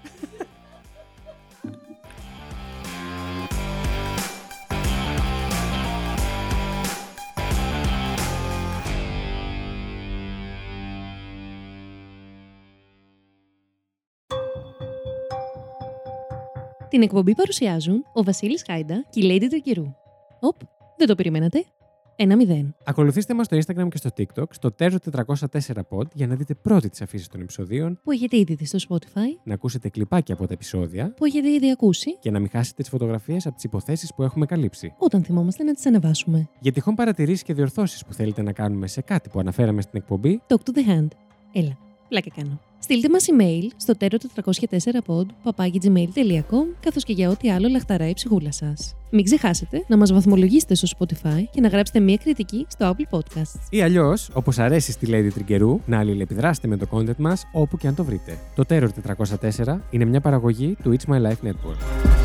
Την εκπομπή παρουσιάζουν ο Βασίλης Χάιντα και η Lady Τρικυρού. Οπ, δεν το περιμένατε; Ένα μηδέν. Ακολουθήστε μας στο Instagram και στο TikTok στο Terzo404pod για να δείτε πρώτη τις αφήσεις των επεισοδίων, Που έχετε ήδη δει στο Spotify, να ακούσετε κλιπάκια από τα επεισόδια που έχετε ήδη ακούσει, και να μην χάσετε τις φωτογραφίες από τις υποθέσεις που έχουμε καλύψει. όταν θυμόμαστε να τις ανεβάσουμε. Για τυχόν παρατηρήσεις και διορθώσεις που θέλετε να κάνουμε σε κάτι που αναφέραμε στην εκπομπή, Talk to the hand. Έλα, πλάκα κάνω. Στείλτε μας email στο tero404pod papagigmail.com καθώς και για ό,τι άλλο λαχταράει η ψυχούλα σας. Μην ξεχάσετε να μας βαθμολογήσετε στο Spotify και να γράψετε μια κριτική στο Apple Podcasts. ή αλλιώς, όπως αρέσει στη Lady Τριγκερού, να αλληλεπιδράσετε με το content μας όπου και αν το βρείτε. Το Terror 404 είναι μια παραγωγή του It's My Life Network.